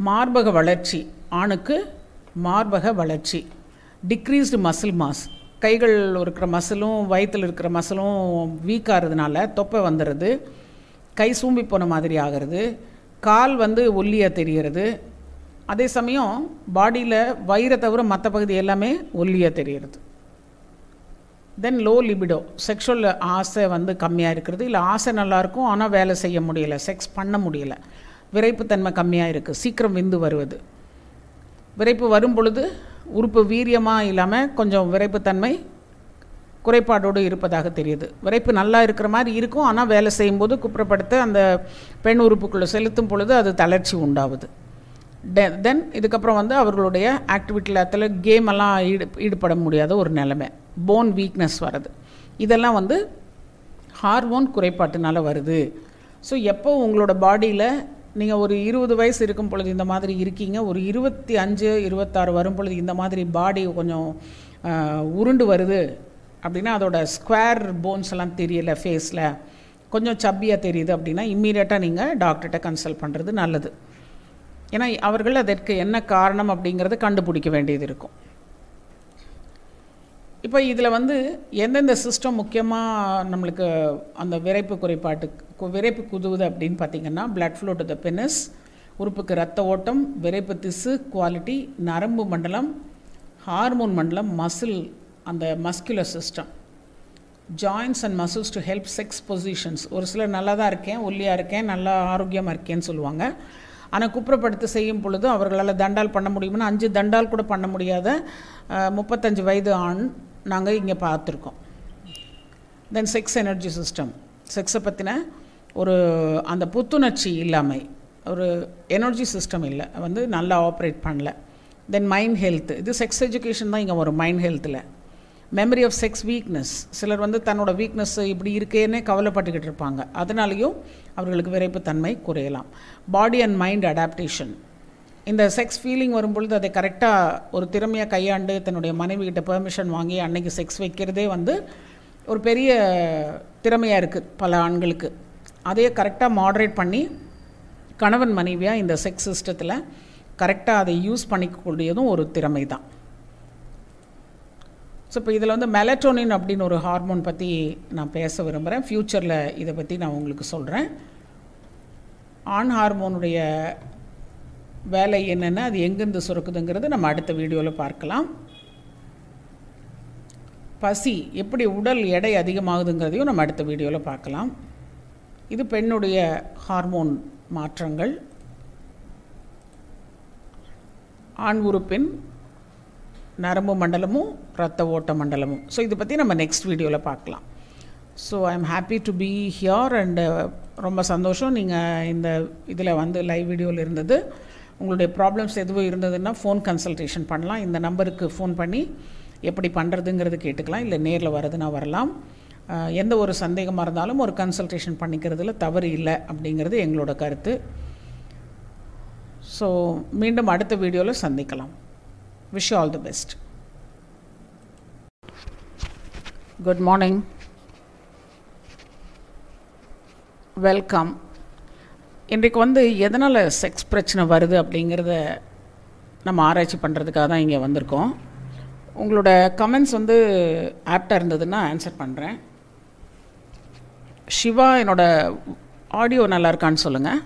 மார்பக வளர்ச்சி. ஆணுக்கு மார்பக வளர்ச்சி. டிக்ரீஸ்டு மசில் மாஸ் கைகள் இருக்கிற மசிலும் வயிற்றில் இருக்கிற மசிலும் வீக் ஆகிறதுனால தொப்பை வந்துடுறது. கை சூம்பி போன மாதிரி ஆகிறது. கால் வந்து ஒல்லியாக தெரிகிறது. அதே சமயம் பாடியில் வயிறை தவிர மற்ற பகுதி எல்லாமே ஒல்லியாக தெரிகிறது. தென் லோ லிபிடோ செக்ஷுவல் ஆசை வந்து கம்மியாக இருக்கிறது. இல்லை ஆசை நல்லாயிருக்கும் ஆனால் வேலை செய்ய முடியலை செக்ஸ் பண்ண முடியலை. விரைப்புத்தன்மை கம்மியாக இருக்குது சீக்கிரம் விந்து வருவது. விரைப்பு வரும் பொழுது உறுப்பு வீரியமாக இல்லாமல் கொஞ்சம் விரைப்புத்தன்மை குறைபாடோடு இருப்பதாக தெரியுது. விரைப்பு நல்லா இருக்கிற மாதிரி இருக்கும். ஆனால் வேலை செய்யும்போது குப்புறப்படுத்த அந்த பெண் உறுப்புக்குள்ளே செலுத்தும் பொழுது அது தளர்ச்சி உண்டாகுது டெ தென் இதுக்கப்புறம் வந்து அவர்களுடைய ஆக்டிவிட்டியில் அதில் கேம் எல்லாம் ஈடு ஈடுபட முடியாத ஒரு நிலைமை. போன் வீக்னஸ் வருது இதெல்லாம் வந்து ஹார்மோன் குறைபாட்டினால் வருது. ஸோ எப்போ உங்களோட பாடியில் நீங்கள் ஒரு இருபது வயசு இருக்கும் பொழுது இந்த மாதிரி இருக்கீங்க. ஒரு இருபத்தி அஞ்சு இருபத்தாறு வரும் பொழுது இந்த மாதிரி பாடி கொஞ்சம் உருண்டு வருது அப்படின்னா அதோட ஸ்கொயர் போன்ஸ் எல்லாம் தெரியல ஃபேஸில் கொஞ்சம் சப்பியாக தெரியுது அப்படின்னா இம்மீடியட்டாக நீங்கள் டாக்டர்கிட்ட கன்சல்ட் பண்ணுறது நல்லது. ஏன்னா அவர்கள் அதற்கு என்ன காரணம் அப்படிங்கிறத கண்டுபிடிக்க வேண்டியது இருக்கும். இப்போ இதில் வந்து எந்தெந்த சிஸ்டம் முக்கியமாக நம்மளுக்கு அந்த விரைப்பு குறைபாட்டு விரைப்பு குதுவுது அப்படின்னு பார்த்திங்கன்னா blood flow to the penis உறுப்புக்கு ரத்த ஓட்டம் விரைப்பு திசு குவாலிட்டி நரம்பு மண்டலம் ஹார்மோன் மண்டலம் மசில் அந்த muscular system joins and muscles to help sex positions ஒரு சிலர் நல்லா தான் இருக்கேன் ஒல்லியாக இருக்கேன் நல்லா ஆரோக்கியமாக இருக்கேன்னு சொல்லுவாங்க. ஆனால் குப்புறப்படுத்தி செய்யும் பொழுது அவர்களால் தண்டால் பண்ண முடியும்னா அஞ்சு தண்டால் கூட பண்ண முடியாத முப்பத்தஞ்சு வயது ஆண் நாங்கள் இங்கே பார்த்துருக்கோம். தென் செக்ஸ் எனர்ஜி சிஸ்டம் செக்ஸை பற்றின ஒரு அந்த புத்துணர்ச்சி இல்லாமை ஒரு எனர்ஜி சிஸ்டம் இல்லை. வந்து நல்லா ஆப்ரேட் பண்ணல. தென் மைண்ட் ஹெல்த் இது செக்ஸ் எஜுகேஷன் தான் இங்கே வரும் மைண்ட் ஹெல்த்தில் மெமரி ஆஃப் செக்ஸ் வீக்னஸ் சிலர் வந்து தன்னோட வீக்னஸ் இப்படி இருக்கேன்னே கவலைப்பட்டுக்கிட்டு இருப்பாங்க. அதனாலேயும் அவர்களுக்கு விரைப்புத்தன்மை குறையலாம். பாடி அண்ட் மைண்ட் அடாப்டேஷன் இந்த செக்ஸ் ஃபீலிங் வரும்பொழுது அதை கரெக்டாக ஒரு திறமையாக கையாண்டு தன்னுடைய மனைவிகிட்ட பெர்மிஷன் வாங்கி அன்னைக்கு செக்ஸ் வைக்கிறதே வந்து ஒரு பெரிய திறமையாக இருக்குது பல ஆண்களுக்கு. அதையே கரெக்டாக மாடரேட் பண்ணி கணவன் மனைவியாக இந்த செக்ஸ் சிஸ்டத்தில் கரெக்டாக அதை யூஸ் பண்ணிக்கக்கூடியதும் ஒரு திறமை தான் ஸோ இப்போ இதில் வந்து மெலட்டோனின் அப்படின்னு ஒரு ஹார்மோன் பற்றி நான் பேச விரும்புகிறேன் ஃப்யூச்சரில் இதை பற்றி நான் உங்களுக்கு சொல்கிறேன் ஆண் ஹார்மோனுடைய வேலை என்னென்ன அது எங்கேருந்து சுரக்குதுங்கிறது நம்ம அடுத்த வீடியோவில் பார்க்கலாம். பசி எப்படி உடல் எடை அதிகமாகுதுங்கிறதையும் நம்ம அடுத்த வீடியோவில் பார்க்கலாம். இது பெண்ணுடைய ஹார்மோன் மாற்றங்கள். ஆண் உறுப்பின் நரம்பு மண்டலமும் இரத்த ஓட்ட மண்டலமும். ஸோ இதை பற்றி நம்ம நெக்ஸ்ட் வீடியோவில் பார்க்கலாம். So I am happy to be here and ரொம்ப சந்தோஷம் நீங்கள் இந்த இதில் வந்து லைவ் வீடியோவில் இருந்தது. உங்களுடைய ப்ராப்ளம்ஸ் எதுவும் இருந்ததுன்னா ஃபோன் கன்சல்டேஷன் பண்ணலாம். இந்த நம்பருக்கு ஃபோன் பண்ணி எப்படி பண்ணுறதுங்கிறது கேட்டுக்கலாம். இல்லை நேரில் வரதுன்னா வரலாம். எந்த ஒரு சந்தேகமாக இருந்தாலும் ஒரு கன்சல்டேஷன் பண்ணிக்கிறதுல தவறு இல்லை அப்படிங்கிறது எங்களோட கருத்து. ஸோ மீண்டும் அடுத்த வீடியோவில் சந்திக்கலாம். Wish all the best good morning welcome இன்றைக்கு வந்து எதனால் செக்ஸ் பிரச்சனை வருது அப்படிங்கிறத நம்ம ஆராய்ச்சி பண்ணுறதுக்காக தான் இங்கே வந்திருக்கோம். உங்களோட கமெண்ட்ஸ் வந்து ஆப்டாக இருந்ததுன்னா ஆன்சர் பண்ணுறேன் சிவா என்னோட ஆடியோ நல்லா இருக்கான்னு சொல்லுங்கள்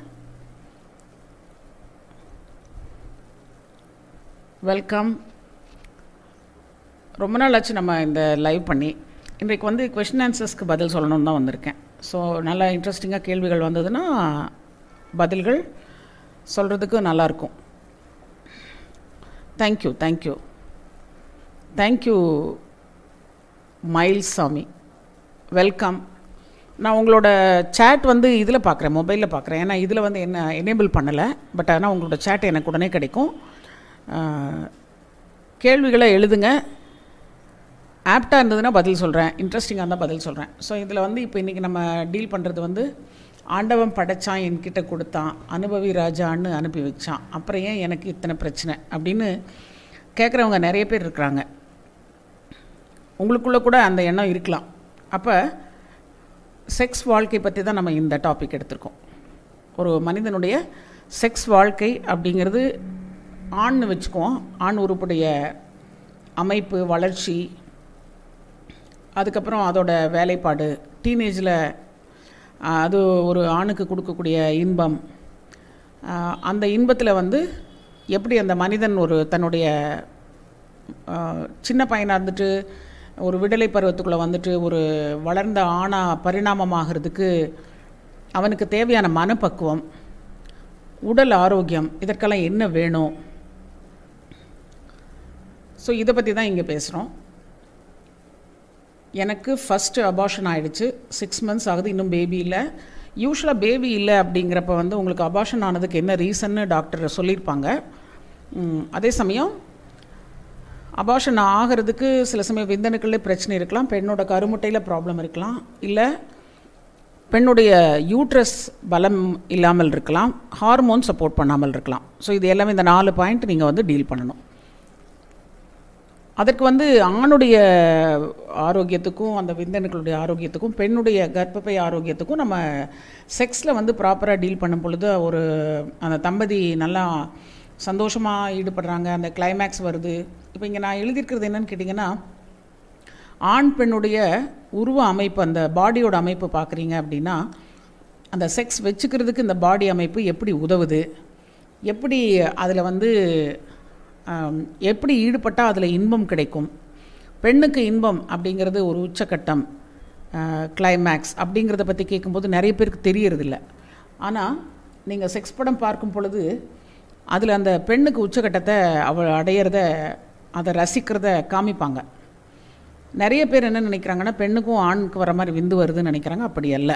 வெல்கம் ரொம்ப நாள் ஆச்சு நம்ம இந்த லைவ் பண்ணி. இன்றைக்கு வந்து கொஷின் ஆன்சர்ஸ்க்கு பதில் சொல்லணும்னு தான் வந்திருக்கேன். ஸோ நல்லா இன்ட்ரெஸ்டிங்காக கேள்விகள் வந்ததுன்னா பதில்கள் சொல்கிறதுக்கு நல்லாயிருக்கும் தேங்க்யூ தேங்க்யூ தேங்க்யூ மயில் சாமி வெல்கம் நான் உங்களோட சேட் வந்து இதில் பார்க்குறேன் மொபைலில் பார்க்குறேன் ஏன்னா இதில் வந்து என்ன எனேபிள் பண்ணலை பட் ஆனால் உங்களோட சேட் எனக்கு உடனே கிடைக்கும். கேள்விகளை எழுதுங்க. ஆப்டாக இருந்ததுன்னா பதில் சொல்கிறேன் இன்ட்ரெஸ்டிங்காக இருந்தால் பதில் சொல்கிறேன் ஸோ இதில் வந்து இப்போ இன்றைக்கி நம்ம டீல் பண்ணுறது வந்து ஆண்டவன் படைச்சான் என்கிட்ட கொடுத்தான் அனுபவி ராஜான்னு அனுப்பி வச்சான். அப்புறம் ஏன் எனக்கு இத்தனை பிரச்சனை? அப்படின்னு கேட்குறவங்க நிறைய பேர் இருக்கிறாங்க. உங்களுக்குள்ளே கூட அந்த எண்ணம் இருக்கலாம். அப்போ செக்ஸ் வாழ்க்கை பற்றி தான் நம்ம இந்த டாபிக் எடுத்திருக்கோம். ஒரு மனிதனுடைய செக்ஸ் வாழ்க்கை அப்படிங்கிறது ஆண்னு வச்சுக்குவோம். ஆண் உறுப்புடைய அமைப்பு வளர்ச்சி அதுக்கப்புறம் அதோட வேலைப்பாடு டீனேஜில் அது ஒரு ஆணுக்கு கொடுக்கக்கூடிய இன்பம். அந்த இன்பத்தில் வந்து எப்படி அந்த மனிதன் ஒரு தன்னுடைய சின்ன பையனாக இருந்துட்டு ஒரு விடலை பருவத்துக்குள்ளே வந்துட்டு ஒரு வளர்ந்த ஆணா பரிணாமமாகிறதுக்கு அவனுக்கு தேவையான மனப்பக்குவம் உடல் ஆரோக்கியம் இதற்கெல்லாம் என்ன வேணும்? ஸோ இதை பற்றி தான் இங்கே பேசுகிறோம் எனக்கு ஃபஸ்ட்டு அபார்ஷன் ஆகிடுச்சு சிக்ஸ் மந்த்ஸ் ஆகுது இன்னும் பேபி இல்லை. யூஸ்வலாக பேபி இல்லை அப்படிங்கிறப்ப வந்து உங்களுக்கு அபார்ஷன் ஆனதுக்கு என்ன ரீசன்னு டாக்டர் சொல்லியிருப்பாங்க. அதே சமயம் அபார்ஷன் ஆகிறதுக்கு சில சமயம் விந்தணுக்கள்லேயே பிரச்சனை இருக்கலாம். பெண்ணோட கருமுட்டையில் ப்ராப்ளம் இருக்கலாம். இல்லை பெண்ணுடைய யூட்ரஸ் பலம் இல்லாமல் இருக்கலாம். ஹார்மோன் சப்போர்ட் பண்ணாமல் இருக்கலாம். ஸோ இது எல்லாமே இந்த நாலு பாயிண்ட் நீங்கள் வந்து டீல் பண்ணணும். அதற்கு வந்து ஆணுடைய ஆரோக்கியத்துக்கும் அந்த விந்தணுக்களுடைய ஆரோக்கியத்துக்கும் பெண்ணுடைய கர்ப்பப்பை ஆரோக்கியத்துக்கும் நம்ம செக்ஸில் வந்து ப்ராப்பராக டீல் பண்ணும் பொழுது ஒரு அந்த தம்பதி நல்லா சந்தோஷமாக ஈடுபடுறாங்க. அந்த கிளைமேக்ஸ் வருது. இப்போ இங்கே நான் எழுதியிருக்கிறது என்னன்னு கேட்டிங்கன்னா ஆண் பெண்ணுடைய உருவ அமைப்பு அந்த பாடியோட அமைப்பு பார்க்குறீங்க அப்படின்னா அந்த செக்ஸ் வச்சுக்கிறதுக்கு இந்த பாடி அமைப்பு எப்படி உதவுது? எப்படி அதில் வந்து எப்படி ஈடுபட்டால் அதில் இன்பம் கிடைக்கும்? பெண்ணுக்கு இன்பம் அப்படிங்கிறது ஒரு உச்சக்கட்டம் கிளைமேக்ஸ் அப்படிங்கிறத பற்றி கேட்கும்போது நிறைய பேருக்கு தெரியறதில்ல. ஆனால் நீங்கள் செக்ஸ் படம் பார்க்கும் பொழுது அதில் அந்த பெண்ணுக்கு உச்சக்கட்டத்தை அவள் அடையிறத அதை ரசிக்கிறத காமிப்பாங்க. நிறைய பேர் என்ன நினைக்கிறாங்கன்னா பெண்ணுக்கும் ஆணுக்கு வர மாதிரி விந்து வருதுன்னு நினைக்கிறாங்க. அப்படி அல்ல.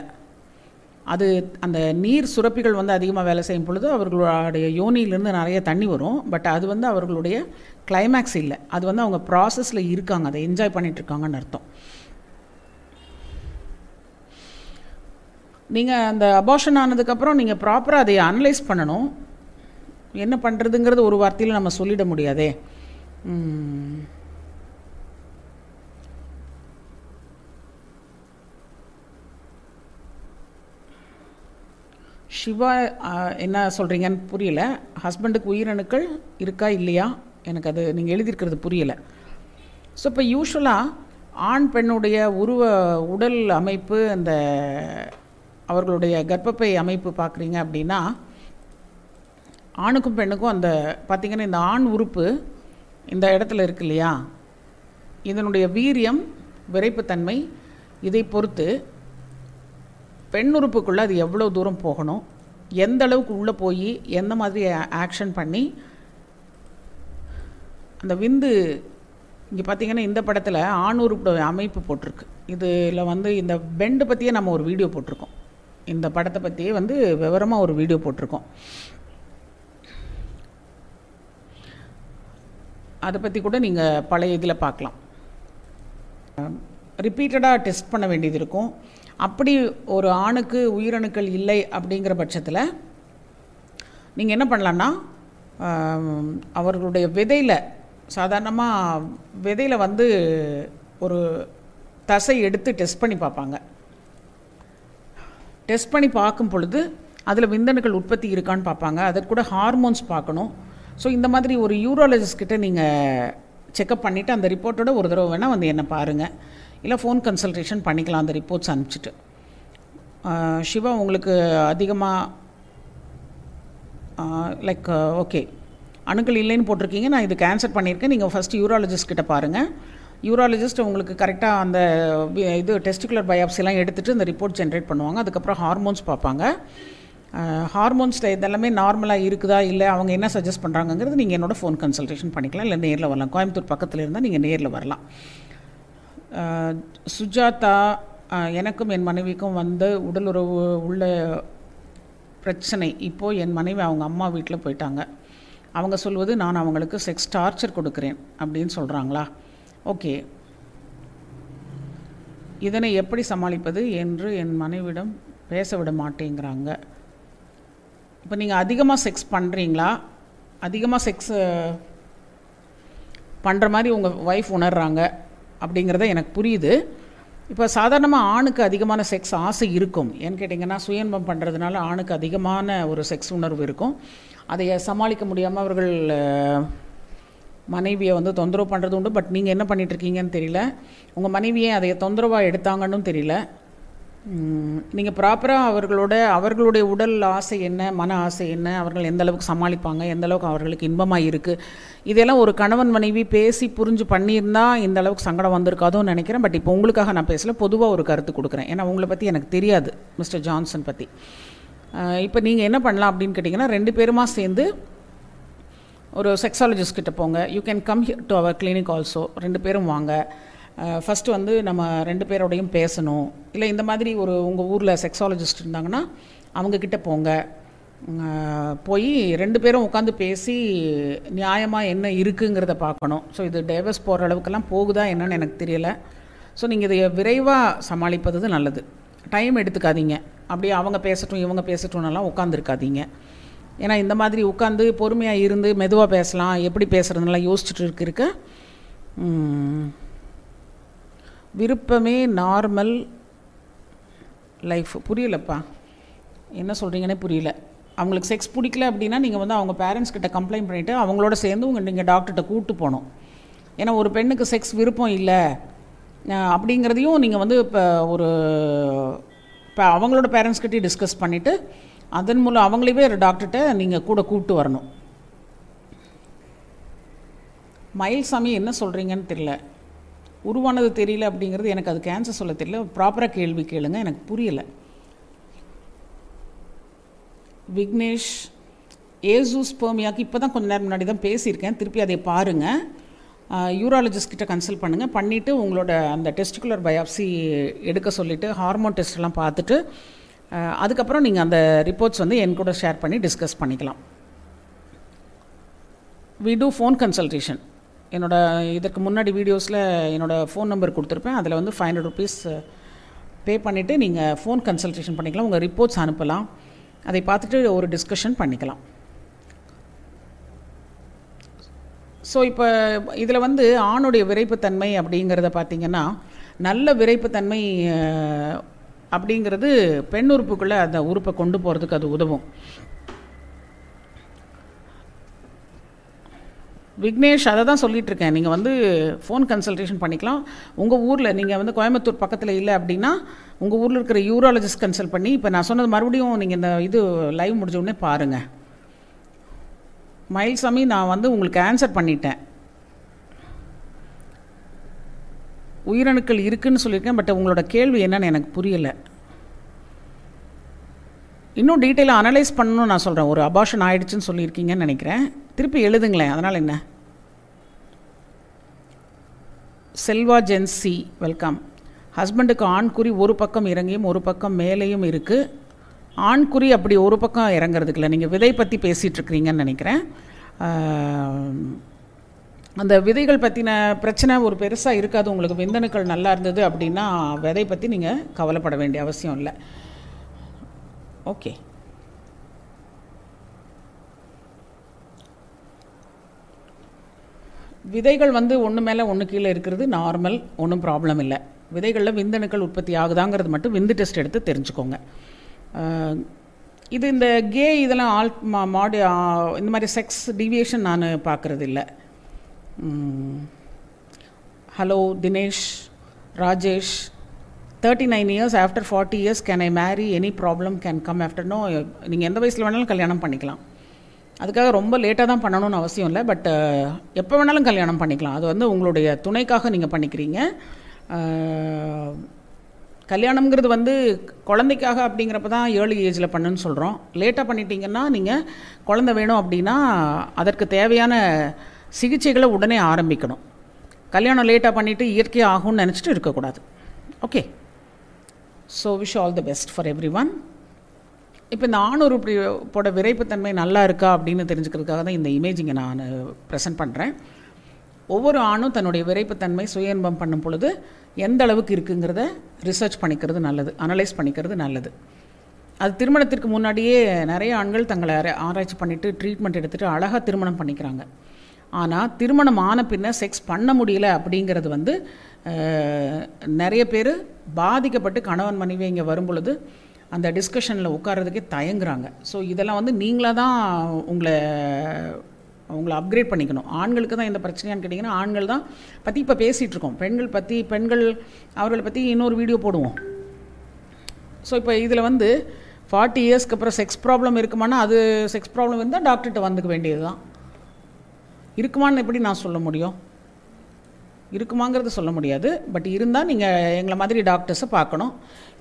அது அந்த நீர் சுரப்பிகள் வந்து அதிகமாக வேலை செய்யும் பொழுது அவர்களுடைய யோனியிலேருந்து நிறைய தண்ணி வரும். பட் அது வந்து அவர்களுடைய கிளைமேக்ஸ் இல்லை. அது வந்து அவங்க ப்ராசஸில் இருக்காங்க. அதை என்ஜாய் பண்ணிகிட்ருக்காங்கன்னு அர்த்தம். நீங்கள் அந்த அபார்ஷன் ஆனதுக்கப்புறம் நீங்கள் ப்ராப்பராக அதை அனலைஸ் பண்ணணும். என்ன பண்ணுறதுங்கிறது ஒரு வார்த்தையில் நம்ம சொல்லிட முடியாதே. சிவா என்ன சொல்கிறீங்கன்னு புரியல. ஹஸ்பண்டுக்கு உயிரணுக்கள் இருக்கா இல்லையா? எனக்கு அது நீங்கள் எழுதியிருக்கிறது புரியலை. ஸோ இப்போ யூஸ்வலாக ஆண் பெண்ணுடைய உருவ உடல் அமைப்பு அந்த அவர்களுடைய கர்ப்பப்பை அமைப்பு பார்க்குறீங்க அப்படின்னா ஆணுக்கும் பெண்ணுக்கும் அந்த பார்த்திங்கன்னா இந்த ஆண் உறுப்பு இந்த இடத்துல இருக்கு இல்லையா? இதனுடைய வீரியம் விரைப்புத்தன்மை இதை பொறுத்து பெண் உறுப்புக்குள்ளே அது எவ்வளோ தூரம் போகணும்? எந்த அளவுக்கு உள்ளே போய் எந்த மாதிரி ஆக்ஷன் பண்ணி அந்த விந்து இங்கே பார்த்தீங்கன்னா இந்த படத்தில் ஆணூறு அமைப்பு போட்டிருக்கு. இதில் வந்து இந்த பெண்டு பற்றியே நம்ம ஒரு வீடியோ போட்டிருக்கோம். இந்த படத்தை பற்றியே வந்து விவரமாக ஒரு வீடியோ போட்டிருக்கோம். அதை பற்றி கூட நீங்கள் பழைய இதில் பார்க்கலாம். ரிப்பீட்டடாக டெஸ்ட் பண்ண வேண்டியது இருக்கும். அப்படி ஒரு ஆணுக்கு உயிரணுக்கள் இல்லை அப்படிங்கிற பட்சத்தில் நீங்கள் என்ன பண்ணலான்னா அவர்களுடைய விதையில் சாதாரணமாக விதையில் வந்து ஒரு தசை எடுத்து டெஸ்ட் பண்ணி பார்ப்பாங்க. டெஸ்ட் பண்ணி பார்க்கும் பொழுது அதில் விந்தணுக்கள் உற்பத்தி இருக்கான்னு பார்ப்பாங்க. அதற்கு கூட ஹார்மோன்ஸ் பார்க்கணும். ஸோ இந்த மாதிரி ஒரு யூரோலஜிஸ்ட் கிட்டே நீங்கள் செக்கப் பண்ணிவிட்டு அந்த ரிப்போர்ட்டோட ஒரு தடவை வேணால் வந்து என்னை பாருங்கள் இல்லை ஃபோன் கன்சல்டேஷன் பண்ணிக்கலாம் அந்த ரிப்போர்ட்ஸ் அனுப்பிச்சிட்டு. சிவா உங்களுக்கு அதிகமாக லைக் ஓகே அணுக்கள் இல்லைன்னு போட்டிருக்கீங்க நான் இது கேன்சல் பண்ணியிருக்கேன். நீங்கள் ஃபஸ்ட்டு யூராலஜிஸ்ட் கிட்ட பாருங்கள் யூராலஜிஸ்ட் உங்களுக்கு கரெக்டாக அந்த இது டெஸ்டிகுலர் பயாப்சிலாம் எடுத்துகிட்டு இந்த ரிப்போர்ட் ஜென்ரேட் பண்ணுவாங்க. அதுக்கப்புறம் ஹார்மோன்ஸ் பார்ப்பாங்க. ஹார்மோன்ஸில் இதெல்லாமே நார்மலாக இருக்குதா இல்லை அவங்க என்ன சஜஸ்ட் பண்ணுறாங்கங்கிறது நீங்கள் என்னோடய ஃபோன் கன்சல்டேஷன் பண்ணிக்கலாம். இல்லை நேரில் வரலாம். கோயம்புத்தூர் பக்கத்தில் இருந்தால் நீங்கள் நேரில் வரலாம். சுஜாதா எனக்கும் என் மனைவிக்கும் வந்து உடலுறவு உள்ள பிரச்சனை இப்போது என் மனைவி அவங்க அம்மா வீட்டில் போயிட்டாங்க. அவங்க சொல்வது நான் அவங்களுக்கு செக்ஸ் டார்ச்சர் கொடுக்குறேன் அப்படின்னு சொல்கிறாங்களா ஓகே. இதனை எப்படி சமாளிப்பது என்று என் மனைவிடம் பேச விட மாட்டேங்கிறாங்க. இப்போ நீங்கள் அதிகமாக செக்ஸ் பண்ணுறீங்களா அதிகமாக செக்ஸ் பண்ணுற மாதிரி உங்கள் ஒய்ஃப் உணர்றாங்க. அப்படிங்கிறத எனக்கு புரியுது. இப்போ சாதாரணமாக ஆணுக்கு அதிகமான செக்ஸ் ஆசை இருக்கும். ஏன்னு கேட்டிங்கன்னா சுயன்பம் பண்ணுறதுனால ஆணுக்கு அதிகமான ஒரு செக்ஸ் உணர்வு இருக்கும். அதை சமாளிக்க முடியாமல் அவர்கள் மனைவியை வந்து தொந்தரவு பண்ணுறது உண்டு. பட் நீங்கள் என்ன பண்ணிகிட்ருக்கீங்கன்னு தெரியல. உங்கள் மனைவியை அதை தொந்தரவாக எடுத்தாங்கன்னு தெரியல. நீங்கள் ப்ராப்பராக அவர்களோட அவர்களுடைய உடல் ஆசை என்ன மன ஆசை என்ன அவர்கள் எந்த அளவுக்கு சமாளிப்பாங்க எந்த அளவுக்கு அவர்களுக்கு இன்பமாக இருக்குது இதெல்லாம் ஒரு கணவன் மனைவி பேசி புரிஞ்சு பண்ணியிருந்தா இந்த அளவுக்கு சங்கடம் வந்திருக்காதோன்னு நினைக்கிறேன். பட் இப்போ உங்களுக்காக நான் பேசல பொதுவாக ஒரு கருத்து கொடுக்குறேன். ஏன்னா உங்களை பற்றி எனக்கு தெரியாது மிஸ்டர் ஜான்சன் பற்றி இப்போ நீங்கள் என்ன பண்ணலாம் அப்படின்னு கேட்டிங்கன்னா ரெண்டு பேருமா சேர்ந்து ஒரு செக்ஸாலஜிஸ்ட் கிட்ட போங்க. You can come to our clinic also ரெண்டு பேரும் வாங்க. ஃபஸ்ட்டு வந்து நம்ம ரெண்டு பேரோடையும் பேசணும். இல்லை இந்த மாதிரி ஒரு உங்கள் ஊரில் செக்ஸாலஜிஸ்ட் இருந்தாங்கன்னா அவங்கக்கிட்ட போங்க. போய் ரெண்டு பேரும் உட்காந்து பேசி நியாயமாக என்ன இருக்குங்கிறத பார்க்கணும். ஸோ இது டைவர்ஸ் போகிற அளவுக்கெல்லாம் போகுதா என்னன்னு எனக்கு தெரியலை. ஸோ நீங்கள் இதை விரைவாக சமாளிப்பது நல்லது. டைம் எடுத்துக்காதீங்க. அப்படியே அவங்க பேசட்டும் இவங்க பேசட்டும்னெல்லாம் உட்காந்துருக்காதீங்க ஏன்னா இந்த மாதிரி உட்காந்து பொறுமையாக இருந்து மெதுவாக பேசலாம் எப்படி பேசுகிறதுனால யோசிச்சுட்டு இருக்க விருப்பமே நார்மல் லைஃப் புரியலப்பா. என்ன சொல்கிறீங்கன்னே புரியல. அவங்களுக்கு செக்ஸ் பிடிக்கல அப்படின்னா நீங்கள் வந்து அவங்க பேரண்ட்ஸ் கிட்ட கம்ப்ளைண்ட் பண்ணிவிட்டு அவங்களோட சேர்ந்து உங்கள் நீங்கள் டாக்டர்கிட்ட கூப்பிட்டு போகணும். ஏன்னா ஒரு பெண்ணுக்கு செக்ஸ் விருப்பம் இல்லை. அப்படிங்கிறதையும் நீங்கள் வந்து இப்போ ஒரு இப்போ அவங்களோட பேரண்ட்ஸ் கிட்டே டிஸ்கஸ் பண்ணிவிட்டு அதன் மூலம் அவங்களவே ஒரு டாக்டர்கிட்ட நீங்கள் கூட கூப்பிட்டு வரணும். மயில்சாமி என்ன சொல்கிறீங்கன்னு தெரியல. உருவானது தெரியல அப்படிங்கிறது எனக்கு அது கேன்சர் சொல்ல தெரியல. ப்ராப்பராக கேள்வி கேளுங்க. எனக்கு புரியலை. விக்னேஷ் ஏசூஸ் ஸ்பெர்மியாக்கு இப்போ தான் கொஞ்ச நேரம் முன்னாடி தான் பேசியிருக்கேன். திருப்பி அதை பாருங்கள் யூராலஜிஸ்ட் கிட்ட கன்சல்ட் பண்ணுங்கள் பண்ணிவிட்டு உங்களோட அந்த டெஸ்டிகுலர் பயாப்சி எடுக்க சொல்லிவிட்டு ஹார்மோன் டெஸ்ட்லாம் பார்த்துட்டு அதுக்கப்புறம் நீங்கள் அந்த ரிப்போர்ட்ஸ் வந்து என் கூட ஷேர் பண்ணி டிஸ்கஸ் பண்ணிக்கலாம். வி டூ ஃபோன் கன்சல்டேஷன் என்னோட இதற்கு முன்னாடி வீடியோஸில் என்னோடய ஃபோன் நம்பர் கொடுத்துருப்பேன். அதில் வந்து ஃபைவ் ஹண்ட்ரட் ருபீஸ் பே பண்ணிவிட்டு நீங்கள் ஃபோன் கன்சல்டேஷன் பண்ணிக்கலாம். உங்கள் ரிப்போர்ட்ஸ் அனுப்பலாம். அதை பார்த்துட்டு ஒரு டிஸ்கஷன் பண்ணிக்கலாம். ஸோ இப்போ இதில் வந்து ஆணுடைய விரைப்புத்தன்மை அப்படிங்கிறத பார்த்தீங்கன்னா நல்ல விரைப்புத்தன்மை அப்படிங்கிறது பெண் உறுப்புக்குள்ளே அந்த உறுப்பை கொண்டு போகிறதுக்கு அது உதவும். விக்னேஷ் அதை தான் சொல்லிகிட்ருக்கேன் நீங்கள் வந்து ஃபோன் கன்சல்டேஷன் பண்ணிக்கலாம். உங்கள் ஊரில் நீங்கள் வந்து கோயம்புத்தூர் பக்கத்தில் இல்லை அப்படின்னா உங்கள் ஊரில் இருக்கிற யூரோலஜிஸ்ட் கன்சல்ட் பண்ணி இப்போ நான் சொன்னது மறுபடியும் நீங்கள் இந்த இது லைவ் முடிஞ்ச உடனே பாருங்கள் மயில்சாமி நான் வந்து உங்களுக்கு ஆன்சர் பண்ணிட்டேன். உயிரணுக்கள் இருக்குன்னு சொல்லியிருக்கேன் பட் உங்களோட கேள்வி என்னன்னு எனக்கு புரியலை. இன்னும் டீட்டெயிலாக அனலைஸ் பண்ணணும்னு நான் சொல்கிறேன் ஒரு அபாஷன் ஆயிடுச்சுன்னு சொல்லியிருக்கீங்கன்னு நினைக்கிறேன். திருப்பி எழுதுங்களேன். அதனால் என்ன? செல்வா ஜென்சி வெல்கம் ஹஸ்பண்டுக்கு ஆண்குறி ஒரு பக்கம் இறங்கியும் ஒரு பக்கம் மேலேயும் இருக்குது ஆண்குறி அப்படி ஒரு பக்கம் இறங்குறதுக்கு இல்லை. நீங்கள் விதை பற்றி பேசிகிட்ருக்கிறீங்கன்னு நினைக்கிறேன். அந்த விதைகள் பற்றின பிரச்சனை ஒரு பெருசாக இருக்காது. உங்களுக்கு விந்தணுக்கள் நல்லா இருந்தது அப்படின்னா விதை பற்றி நீங்கள் கவலைப்பட வேண்டிய அவசியம் இல்லை. ஓகே. விதைகள் வந்து ஒன்று மேலே ஒன்று கீழே இருக்கிறது நார்மல் ஒன்றும் ப்ராப்ளம் இல்லை. விதைகளில் விந்தணுக்கள் உற்பத்தி ஆகுதாங்கிறது மட்டும் விந்து டெஸ்ட் எடுத்து தெரிஞ்சுக்கோங்க. இது இந்த கே இதெல்லாம் ஆல் மா- மாடு இந்த மாதிரி செக்ஸ் டிவியேஷன் நான் பார்க்குறது இல்லை. Hello Dinesh Rajesh thirty nine years after forty years can I marry any problem can come after no நீங்கள் எந்த வயசில் வேணாலும் கல்யாணம் பண்ணிக்கலாம். அதுக்காக ரொம்ப லேட்டாக தான் பண்ணணும்னு அவசியம் இல்லை பட் எப்போ வேணாலும் கல்யாணம் பண்ணிக்கலாம். அது வந்து உங்களுடைய துணைக்காக நீங்கள் பண்ணிக்கிறீங்க. கல்யாணம்ங்கிறது வந்து குழந்தைக்காக அப்படிங்கிறப்ப தான் ஏர்லி ஏஜில் பண்ணுன்னு சொல்கிறோம் லேட்டாக பண்ணிட்டீங்கன்னா நீங்கள் குழந்தை வேணும் அப்படின்னா அதற்கு தேவையான சிகிச்சைகளை உடனே ஆரம்பிக்கணும். கல்யாணம் லேட்டாக பண்ணிவிட்டு இயற்கையாக ஆகும்னு நினச்சிட்டு இருக்கக்கூடாது. Okay so wish all the best for everyone இப்போ இந்த ஆணுறுப்போட விரைப்புத்தன்மை நல்லா இருக்கா அப்படின்னு தெரிஞ்சுக்கிறதுக்காக தான் இந்த இமேஜிங்கை நான் ப்ரெசென்ட் பண்ணுறேன் ஒவ்வொரு ஆணும் தன்னுடைய விரைப்புத்தன்மை சுய இன்பம் பண்ணும் பொழுது எந்த அளவுக்கு இருக்குங்கிறத ரிசர்ச் பண்ணிக்கிறது நல்லது அனலைஸ் பண்ணிக்கிறது நல்லது. அது திருமணத்திற்கு முன்னாடியே நிறைய ஆண்கள் தங்களை ஆராய்ச்சி பண்ணிவிட்டு ட்ரீட்மெண்ட் எடுத்துகிட்டு அழகாக திருமணம் பண்ணிக்கிறாங்க. ஆனால் திருமணம் ஆன பின்ன செக்ஸ் பண்ண முடியல அப்படிங்கிறது வந்து நிறைய பேர் பாதிக்கப்பட்டு கணவன் மனைவி இங்கே வரும்பொழுது அந்த டிஸ்கஷனில் உட்கார்றதுக்கே தயங்குறாங்க. ஸோ இதெல்லாம் வந்து நீங்களாக தான் உங்களை உங்களை அப்கிரேட் பண்ணிக்கணும். ஆண்களுக்கு தான் எந்த பிரச்சனையான்னு கேட்டிங்கன்னா ஆண்கள் தான் பற்றி இப்போ பேசிகிட்டு இருக்கோம். பெண்கள் பற்றி பெண்கள் அவர்களை பற்றி இன்னொரு வீடியோ போடுவோம். ஸோ இப்போ இதில் வந்து ஃபார்ட்டி இயர்ஸ்க்கு அப்புறம் செக்ஸ் ப்ராப்ளம் இருக்குமானா அது செக்ஸ் ப்ராப்ளம் இருந்தால் டாக்டர்கிட்ட வந்துக்க வேண்டியது தான் இருக்குமான்னு எப்படி நான் சொல்ல முடியும்? இருக்குமாங்கிறது சொல்ல முடியாது. பட் இருந்தால் நீங்கள் எங்களை மாதிரி டாக்டர்ஸை பார்க்கணும்.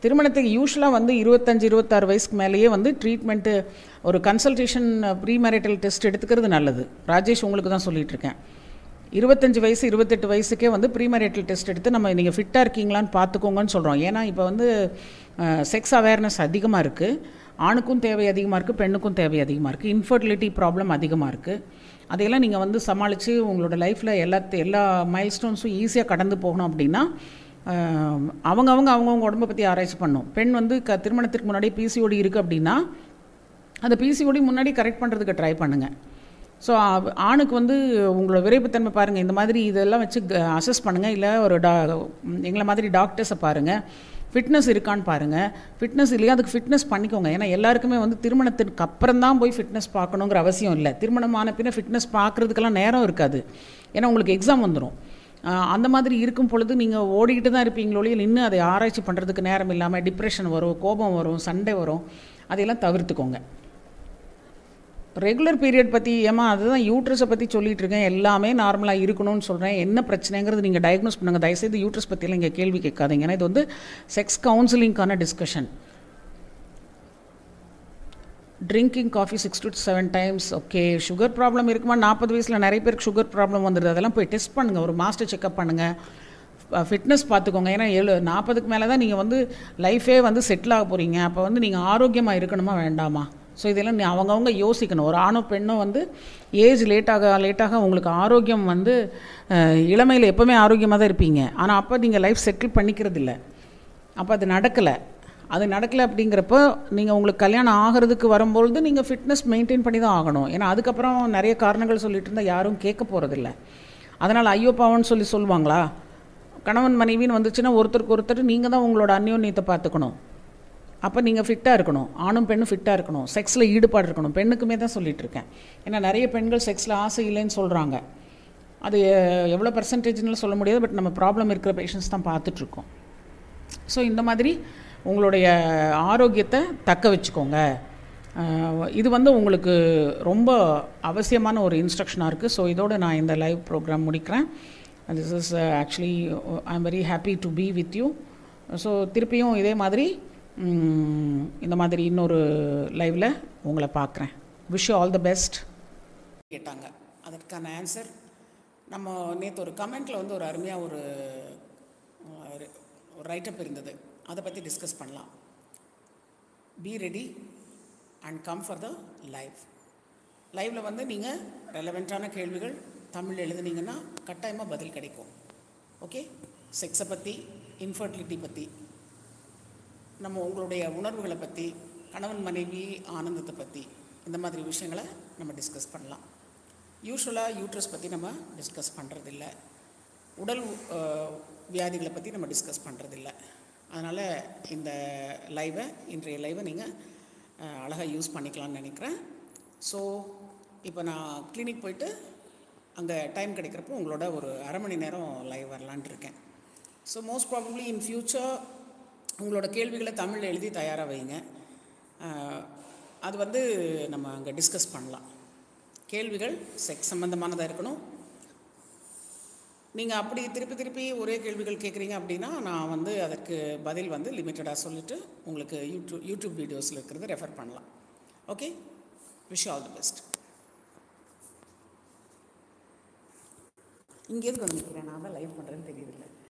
திருமணத்துக்கு யூஸ்வலாக வந்து இருபத்தஞ்சி இருபத்தாறு வயசுக்கு மேலேயே வந்து ட்ரீட்மெண்ட்டு ஒரு கன்சல்டேஷன் ப்ரீ மேரிட்டல் டெஸ்ட் எடுத்துக்கிறது நல்லது. ராஜேஷ் உங்களுக்கு தான் சொல்லிகிட்ருக்கேன் இருபத்தஞ்சி வயசு இருபத்தெட்டு வயசுக்கே வந்து ப்ரீமேரிட்டல் டெஸ்ட் எடுத்து நம்ம நீங்கள் ஃபிட்டாக இருக்கீங்களான்னு பார்த்துக்கோங்கன்னு சொல்கிறோம் ஏன்னா இப்போ வந்து செக்ஸ் அவேர்னஸ் அதிகமாக இருக்குது ஆணுக்கும் தேவை அதிகமாக இருக்குது பெண்ணுக்கும் தேவை அதிகமாக இருக்குது இன்ஃபர்டிலிட்டி ப்ராப்ளம் அதிகமாக இருக்குது அதையெல்லாம் நீங்கள் வந்து சமாளித்து உங்களோட லைஃப்பில் எல்லா எல்லா மைல்ஸ்டோன்ஸும் ஈஸியாக கடந்து போகணும் அப்படின்னா அவங்கவுங்க அவங்கவுங்க உடம்பை பற்றி ஆராய்ச்சி பண்ணும். பெண் வந்து க திருமணத்திற்கு முன்னாடி பிசிஓடி இருக்குது அப்படின்னா அந்த பிசிஓடி முன்னாடி கரெக்ட் பண்ணுறதுக்கு ட்ரை பண்ணுங்கள் ஸோ ஆணுக்கு வந்து உங்களோட விரைப்புத்தன்மை பாருங்கள் இந்த மாதிரி இதெல்லாம் வச்சு அசஸ் பண்ணுங்கள் இல்லை ஒரு டா எங்களை மாதிரி டாக்டர்ஸை பாருங்கள் ஃபிட்னஸ் இருக்கான்னு பாருங்கள் ஃபிட்னஸ் இல்லையா? அதுக்கு ஃபிட்னஸ் பண்ணிக்கோங்க. ஏன்னா எல்லாருக்குமே வந்து திருமணத்திற்கு அப்புறம் தான் போய் ஃபிட்னஸ் பார்க்கணுங்கிற அவசியம் இல்லை. திருமணம் ஆன பின்ன ஃபிட்னஸ் பார்க்குறதுக்கெல்லாம் நேரம் இருக்காது. ஏன்னா உங்களுக்கு எக்ஸாம் வந்துடும் அந்த மாதிரி இருக்கும் பொழுது நீங்கள் ஓடிக்கிட்டு தான் இருப்பீங்களோடய நின்று அதை ஆராய்ச்சி பண்ணுறதுக்கு நேரம் இல்லாமல் டிப்ரெஷன் வரும் கோபம் வரும் சண்டை வரும் அதையெல்லாம் தவிர்த்துக்கோங்க. ரெகுலர் பீரியட் பற்றி ஏமா அதுதான் யூட்ரஸை பற்றி சொல்லிட்டு இருக்கேன் எல்லாமே நார்மலாக இருக்கணும்னு சொல்கிறேன் என்ன பிரச்சனைங்கிறது நீங்கள் டயக்னோஸ் பண்ணுங்கள் தயவுசெய்து யூட்ரஸ் பற்றியெல்லாம் இங்கே கேள்வி கேட்காதீங்க. ஏன்னா இது வந்து sex கவுன்சிலிங்க்கான discussion drinking coffee six to seven times okay sugar problem இருக்குமா? நாற்பது வயசில் நிறைய பேருக்கு சுகர் ப்ராப்ளம் வந்துடுது அதெல்லாம் போய் டெஸ்ட் பண்ணுங்கள் ஒரு மாஸ்டர் செக்அப் பண்ணுங்கள் ஃபிட்னஸ் பார்த்துக்கோங்க. ஏன்னா ஏழு நாற்பதுக்கு மேலே தான் நீங்கள் வந்து லைஃபே வந்து செட்டில் ஆக போகிறீங்க அப்போ வந்து நீங்கள் ஆரோக்கியமாக இருக்கணுமா? வேண்டாமா? ஸோ இதெல்லாம் நீ அவங்கவுங்க யோசிக்கணும். ஒரு ஆணோ பெண்ணோ வந்து ஏஜ் லேட்டாக லேட்டாக உங்களுக்கு ஆரோக்கியம் வந்து இளமையில் எப்போவுமே ஆரோக்கியமாக தான் இருப்பீங்க. ஆனால் அப்போ நீங்கள் லைஃப் செட்டில் பண்ணிக்கிறது இல்லை அப்போ அது நடக்கலை. அது நடக்கலை அப்படிங்கிறப்போ நீங்கள் உங்களுக்கு கல்யாணம் ஆகிறதுக்கு வரும்பொழுது நீங்கள் ஃபிட்னஸ் மெயின்டைன் பண்ணி தான் ஆகணும். ஏன்னா அதுக்கப்புறம் நிறைய காரணங்கள் சொல்லிட்டு இருந்தால் யாரும் கேட்க போகிறதில்ல அதனால் ஐயோ பாவம்னு சொல்லி சொல்லுவாங்களா? கணவன் மனைவின்னு வந்துச்சுன்னா ஒருத்தருக்கு ஒருத்தர் நீங்கள் தான் உங்களோட அந்யோன்யத்தை பார்த்துக்கணும். அப்போ நீங்கள் ஃபிட்டாக இருக்கணும். ஆணும் பெண்ணும் ஃபிட்டாக இருக்கணும். செக்ஸில் ஈடுபாடு இருக்கணும். பெண்ணுக்குமே தான் சொல்லிட்டு இருக்கேன். ஏன்னா நிறைய பெண்கள் செக்ஸில் ஆசை இல்லைன்னு சொல்கிறாங்க அது எவ்வளோ பர்சன்டேஜ்னு சொல்ல முடியாது. பட் நம்ம ப்ராப்ளம் இருக்கிற பேஷண்ட்ஸ் தான் பார்த்துட்ருக்கோம். ஸோ இந்த மாதிரி உங்களுடைய ஆரோக்கியத்தை தக்க வச்சுக்கோங்க. இது வந்து உங்களுக்கு ரொம்ப அவசியமான ஒரு இன்ஸ்ட்ரக்ஷனாக இருக்குது ஸோ இதோட நான் இந்த லைவ் ப்ரோக்ராம் முடிக்கிறேன். This is actually I am very happy to be with you so திருப்பியும் இதே மாதிரி இந்த மாதிரி இன்னொரு லைவில் உங்களை பார்க்குறேன். விஷ் ஆல் த பெஸ்ட் கேட்டாங்க. அதற்கான ஆன்சர் நம்ம நேற்று ஒரு கமெண்ட்டில் வந்து ஒரு அருமையாக ஒரு ஒரு ரைட்டப் இருந்தது. அதை பற்றி டிஸ்கஸ் பண்ணலாம். Be ready and come for the live லைவில் வந்து நீங்கள் ரெலவெண்ட்டான கேள்விகள் தமிழ் எழுதுனீங்கன்னா கட்டாயமாக பதில் கிடைக்கும். ஓகே செக்ஸை பற்றி இன்ஃபர்டிலிட்டி பற்றி நம்ம உங்களுடைய உணர்வுகளை பற்றி கணவன் மனைவி ஆனந்தத்தை பற்றி இந்த மாதிரி விஷயங்களை நம்ம டிஸ்கஸ் பண்ணலாம். யூஸ்வலாக யூட்ரஸ் பற்றி நம்ம டிஸ்கஸ் பண்ணுறதில்ல உடல் வியாதிகளை பற்றி நம்ம டிஸ்கஸ் பண்ணுறதில்ல அதனால் இந்த லைவை இன்றைய லைவை நீங்கள் அழகாக யூஸ் பண்ணிக்கலாம்னு நினைக்கிறேன். ஸோ இப்போ நான் கிளினிக் போயிட்டு அங்கே டைம் கிடைக்கிறப்போ உங்களோட ஒரு அரை மணி நேரம் லைவ் வரலான்ட்டு இருக்கேன். So most probably in future உங்களோட கேள்விகளை தமிழில் எழுதி தயாராக வைங்க. அது வந்து நம்ம அங்கே டிஸ்கஸ் பண்ணலாம். கேள்விகள் செக்ஸ் சம்மந்தமானதாக இருக்கணும். நீங்கள் அப்படி திருப்பி திருப்பி ஒரே கேள்விகள் கேட்குறீங்க அப்படின்னா நான் வந்து அதற்கு பதில் வந்து லிமிட்டடாக சொல்லிவிட்டு உங்களுக்கு யூடியூப் யூடியூப் வீடியோஸில் இருக்கிறத ரெஃபர் பண்ணலாம். Okay wish all the best இங்கேருந்து வந்து நிற்கிறேன் நான் தான் லைவ் பண்ணுறேன்னு தெரியுதில்லை.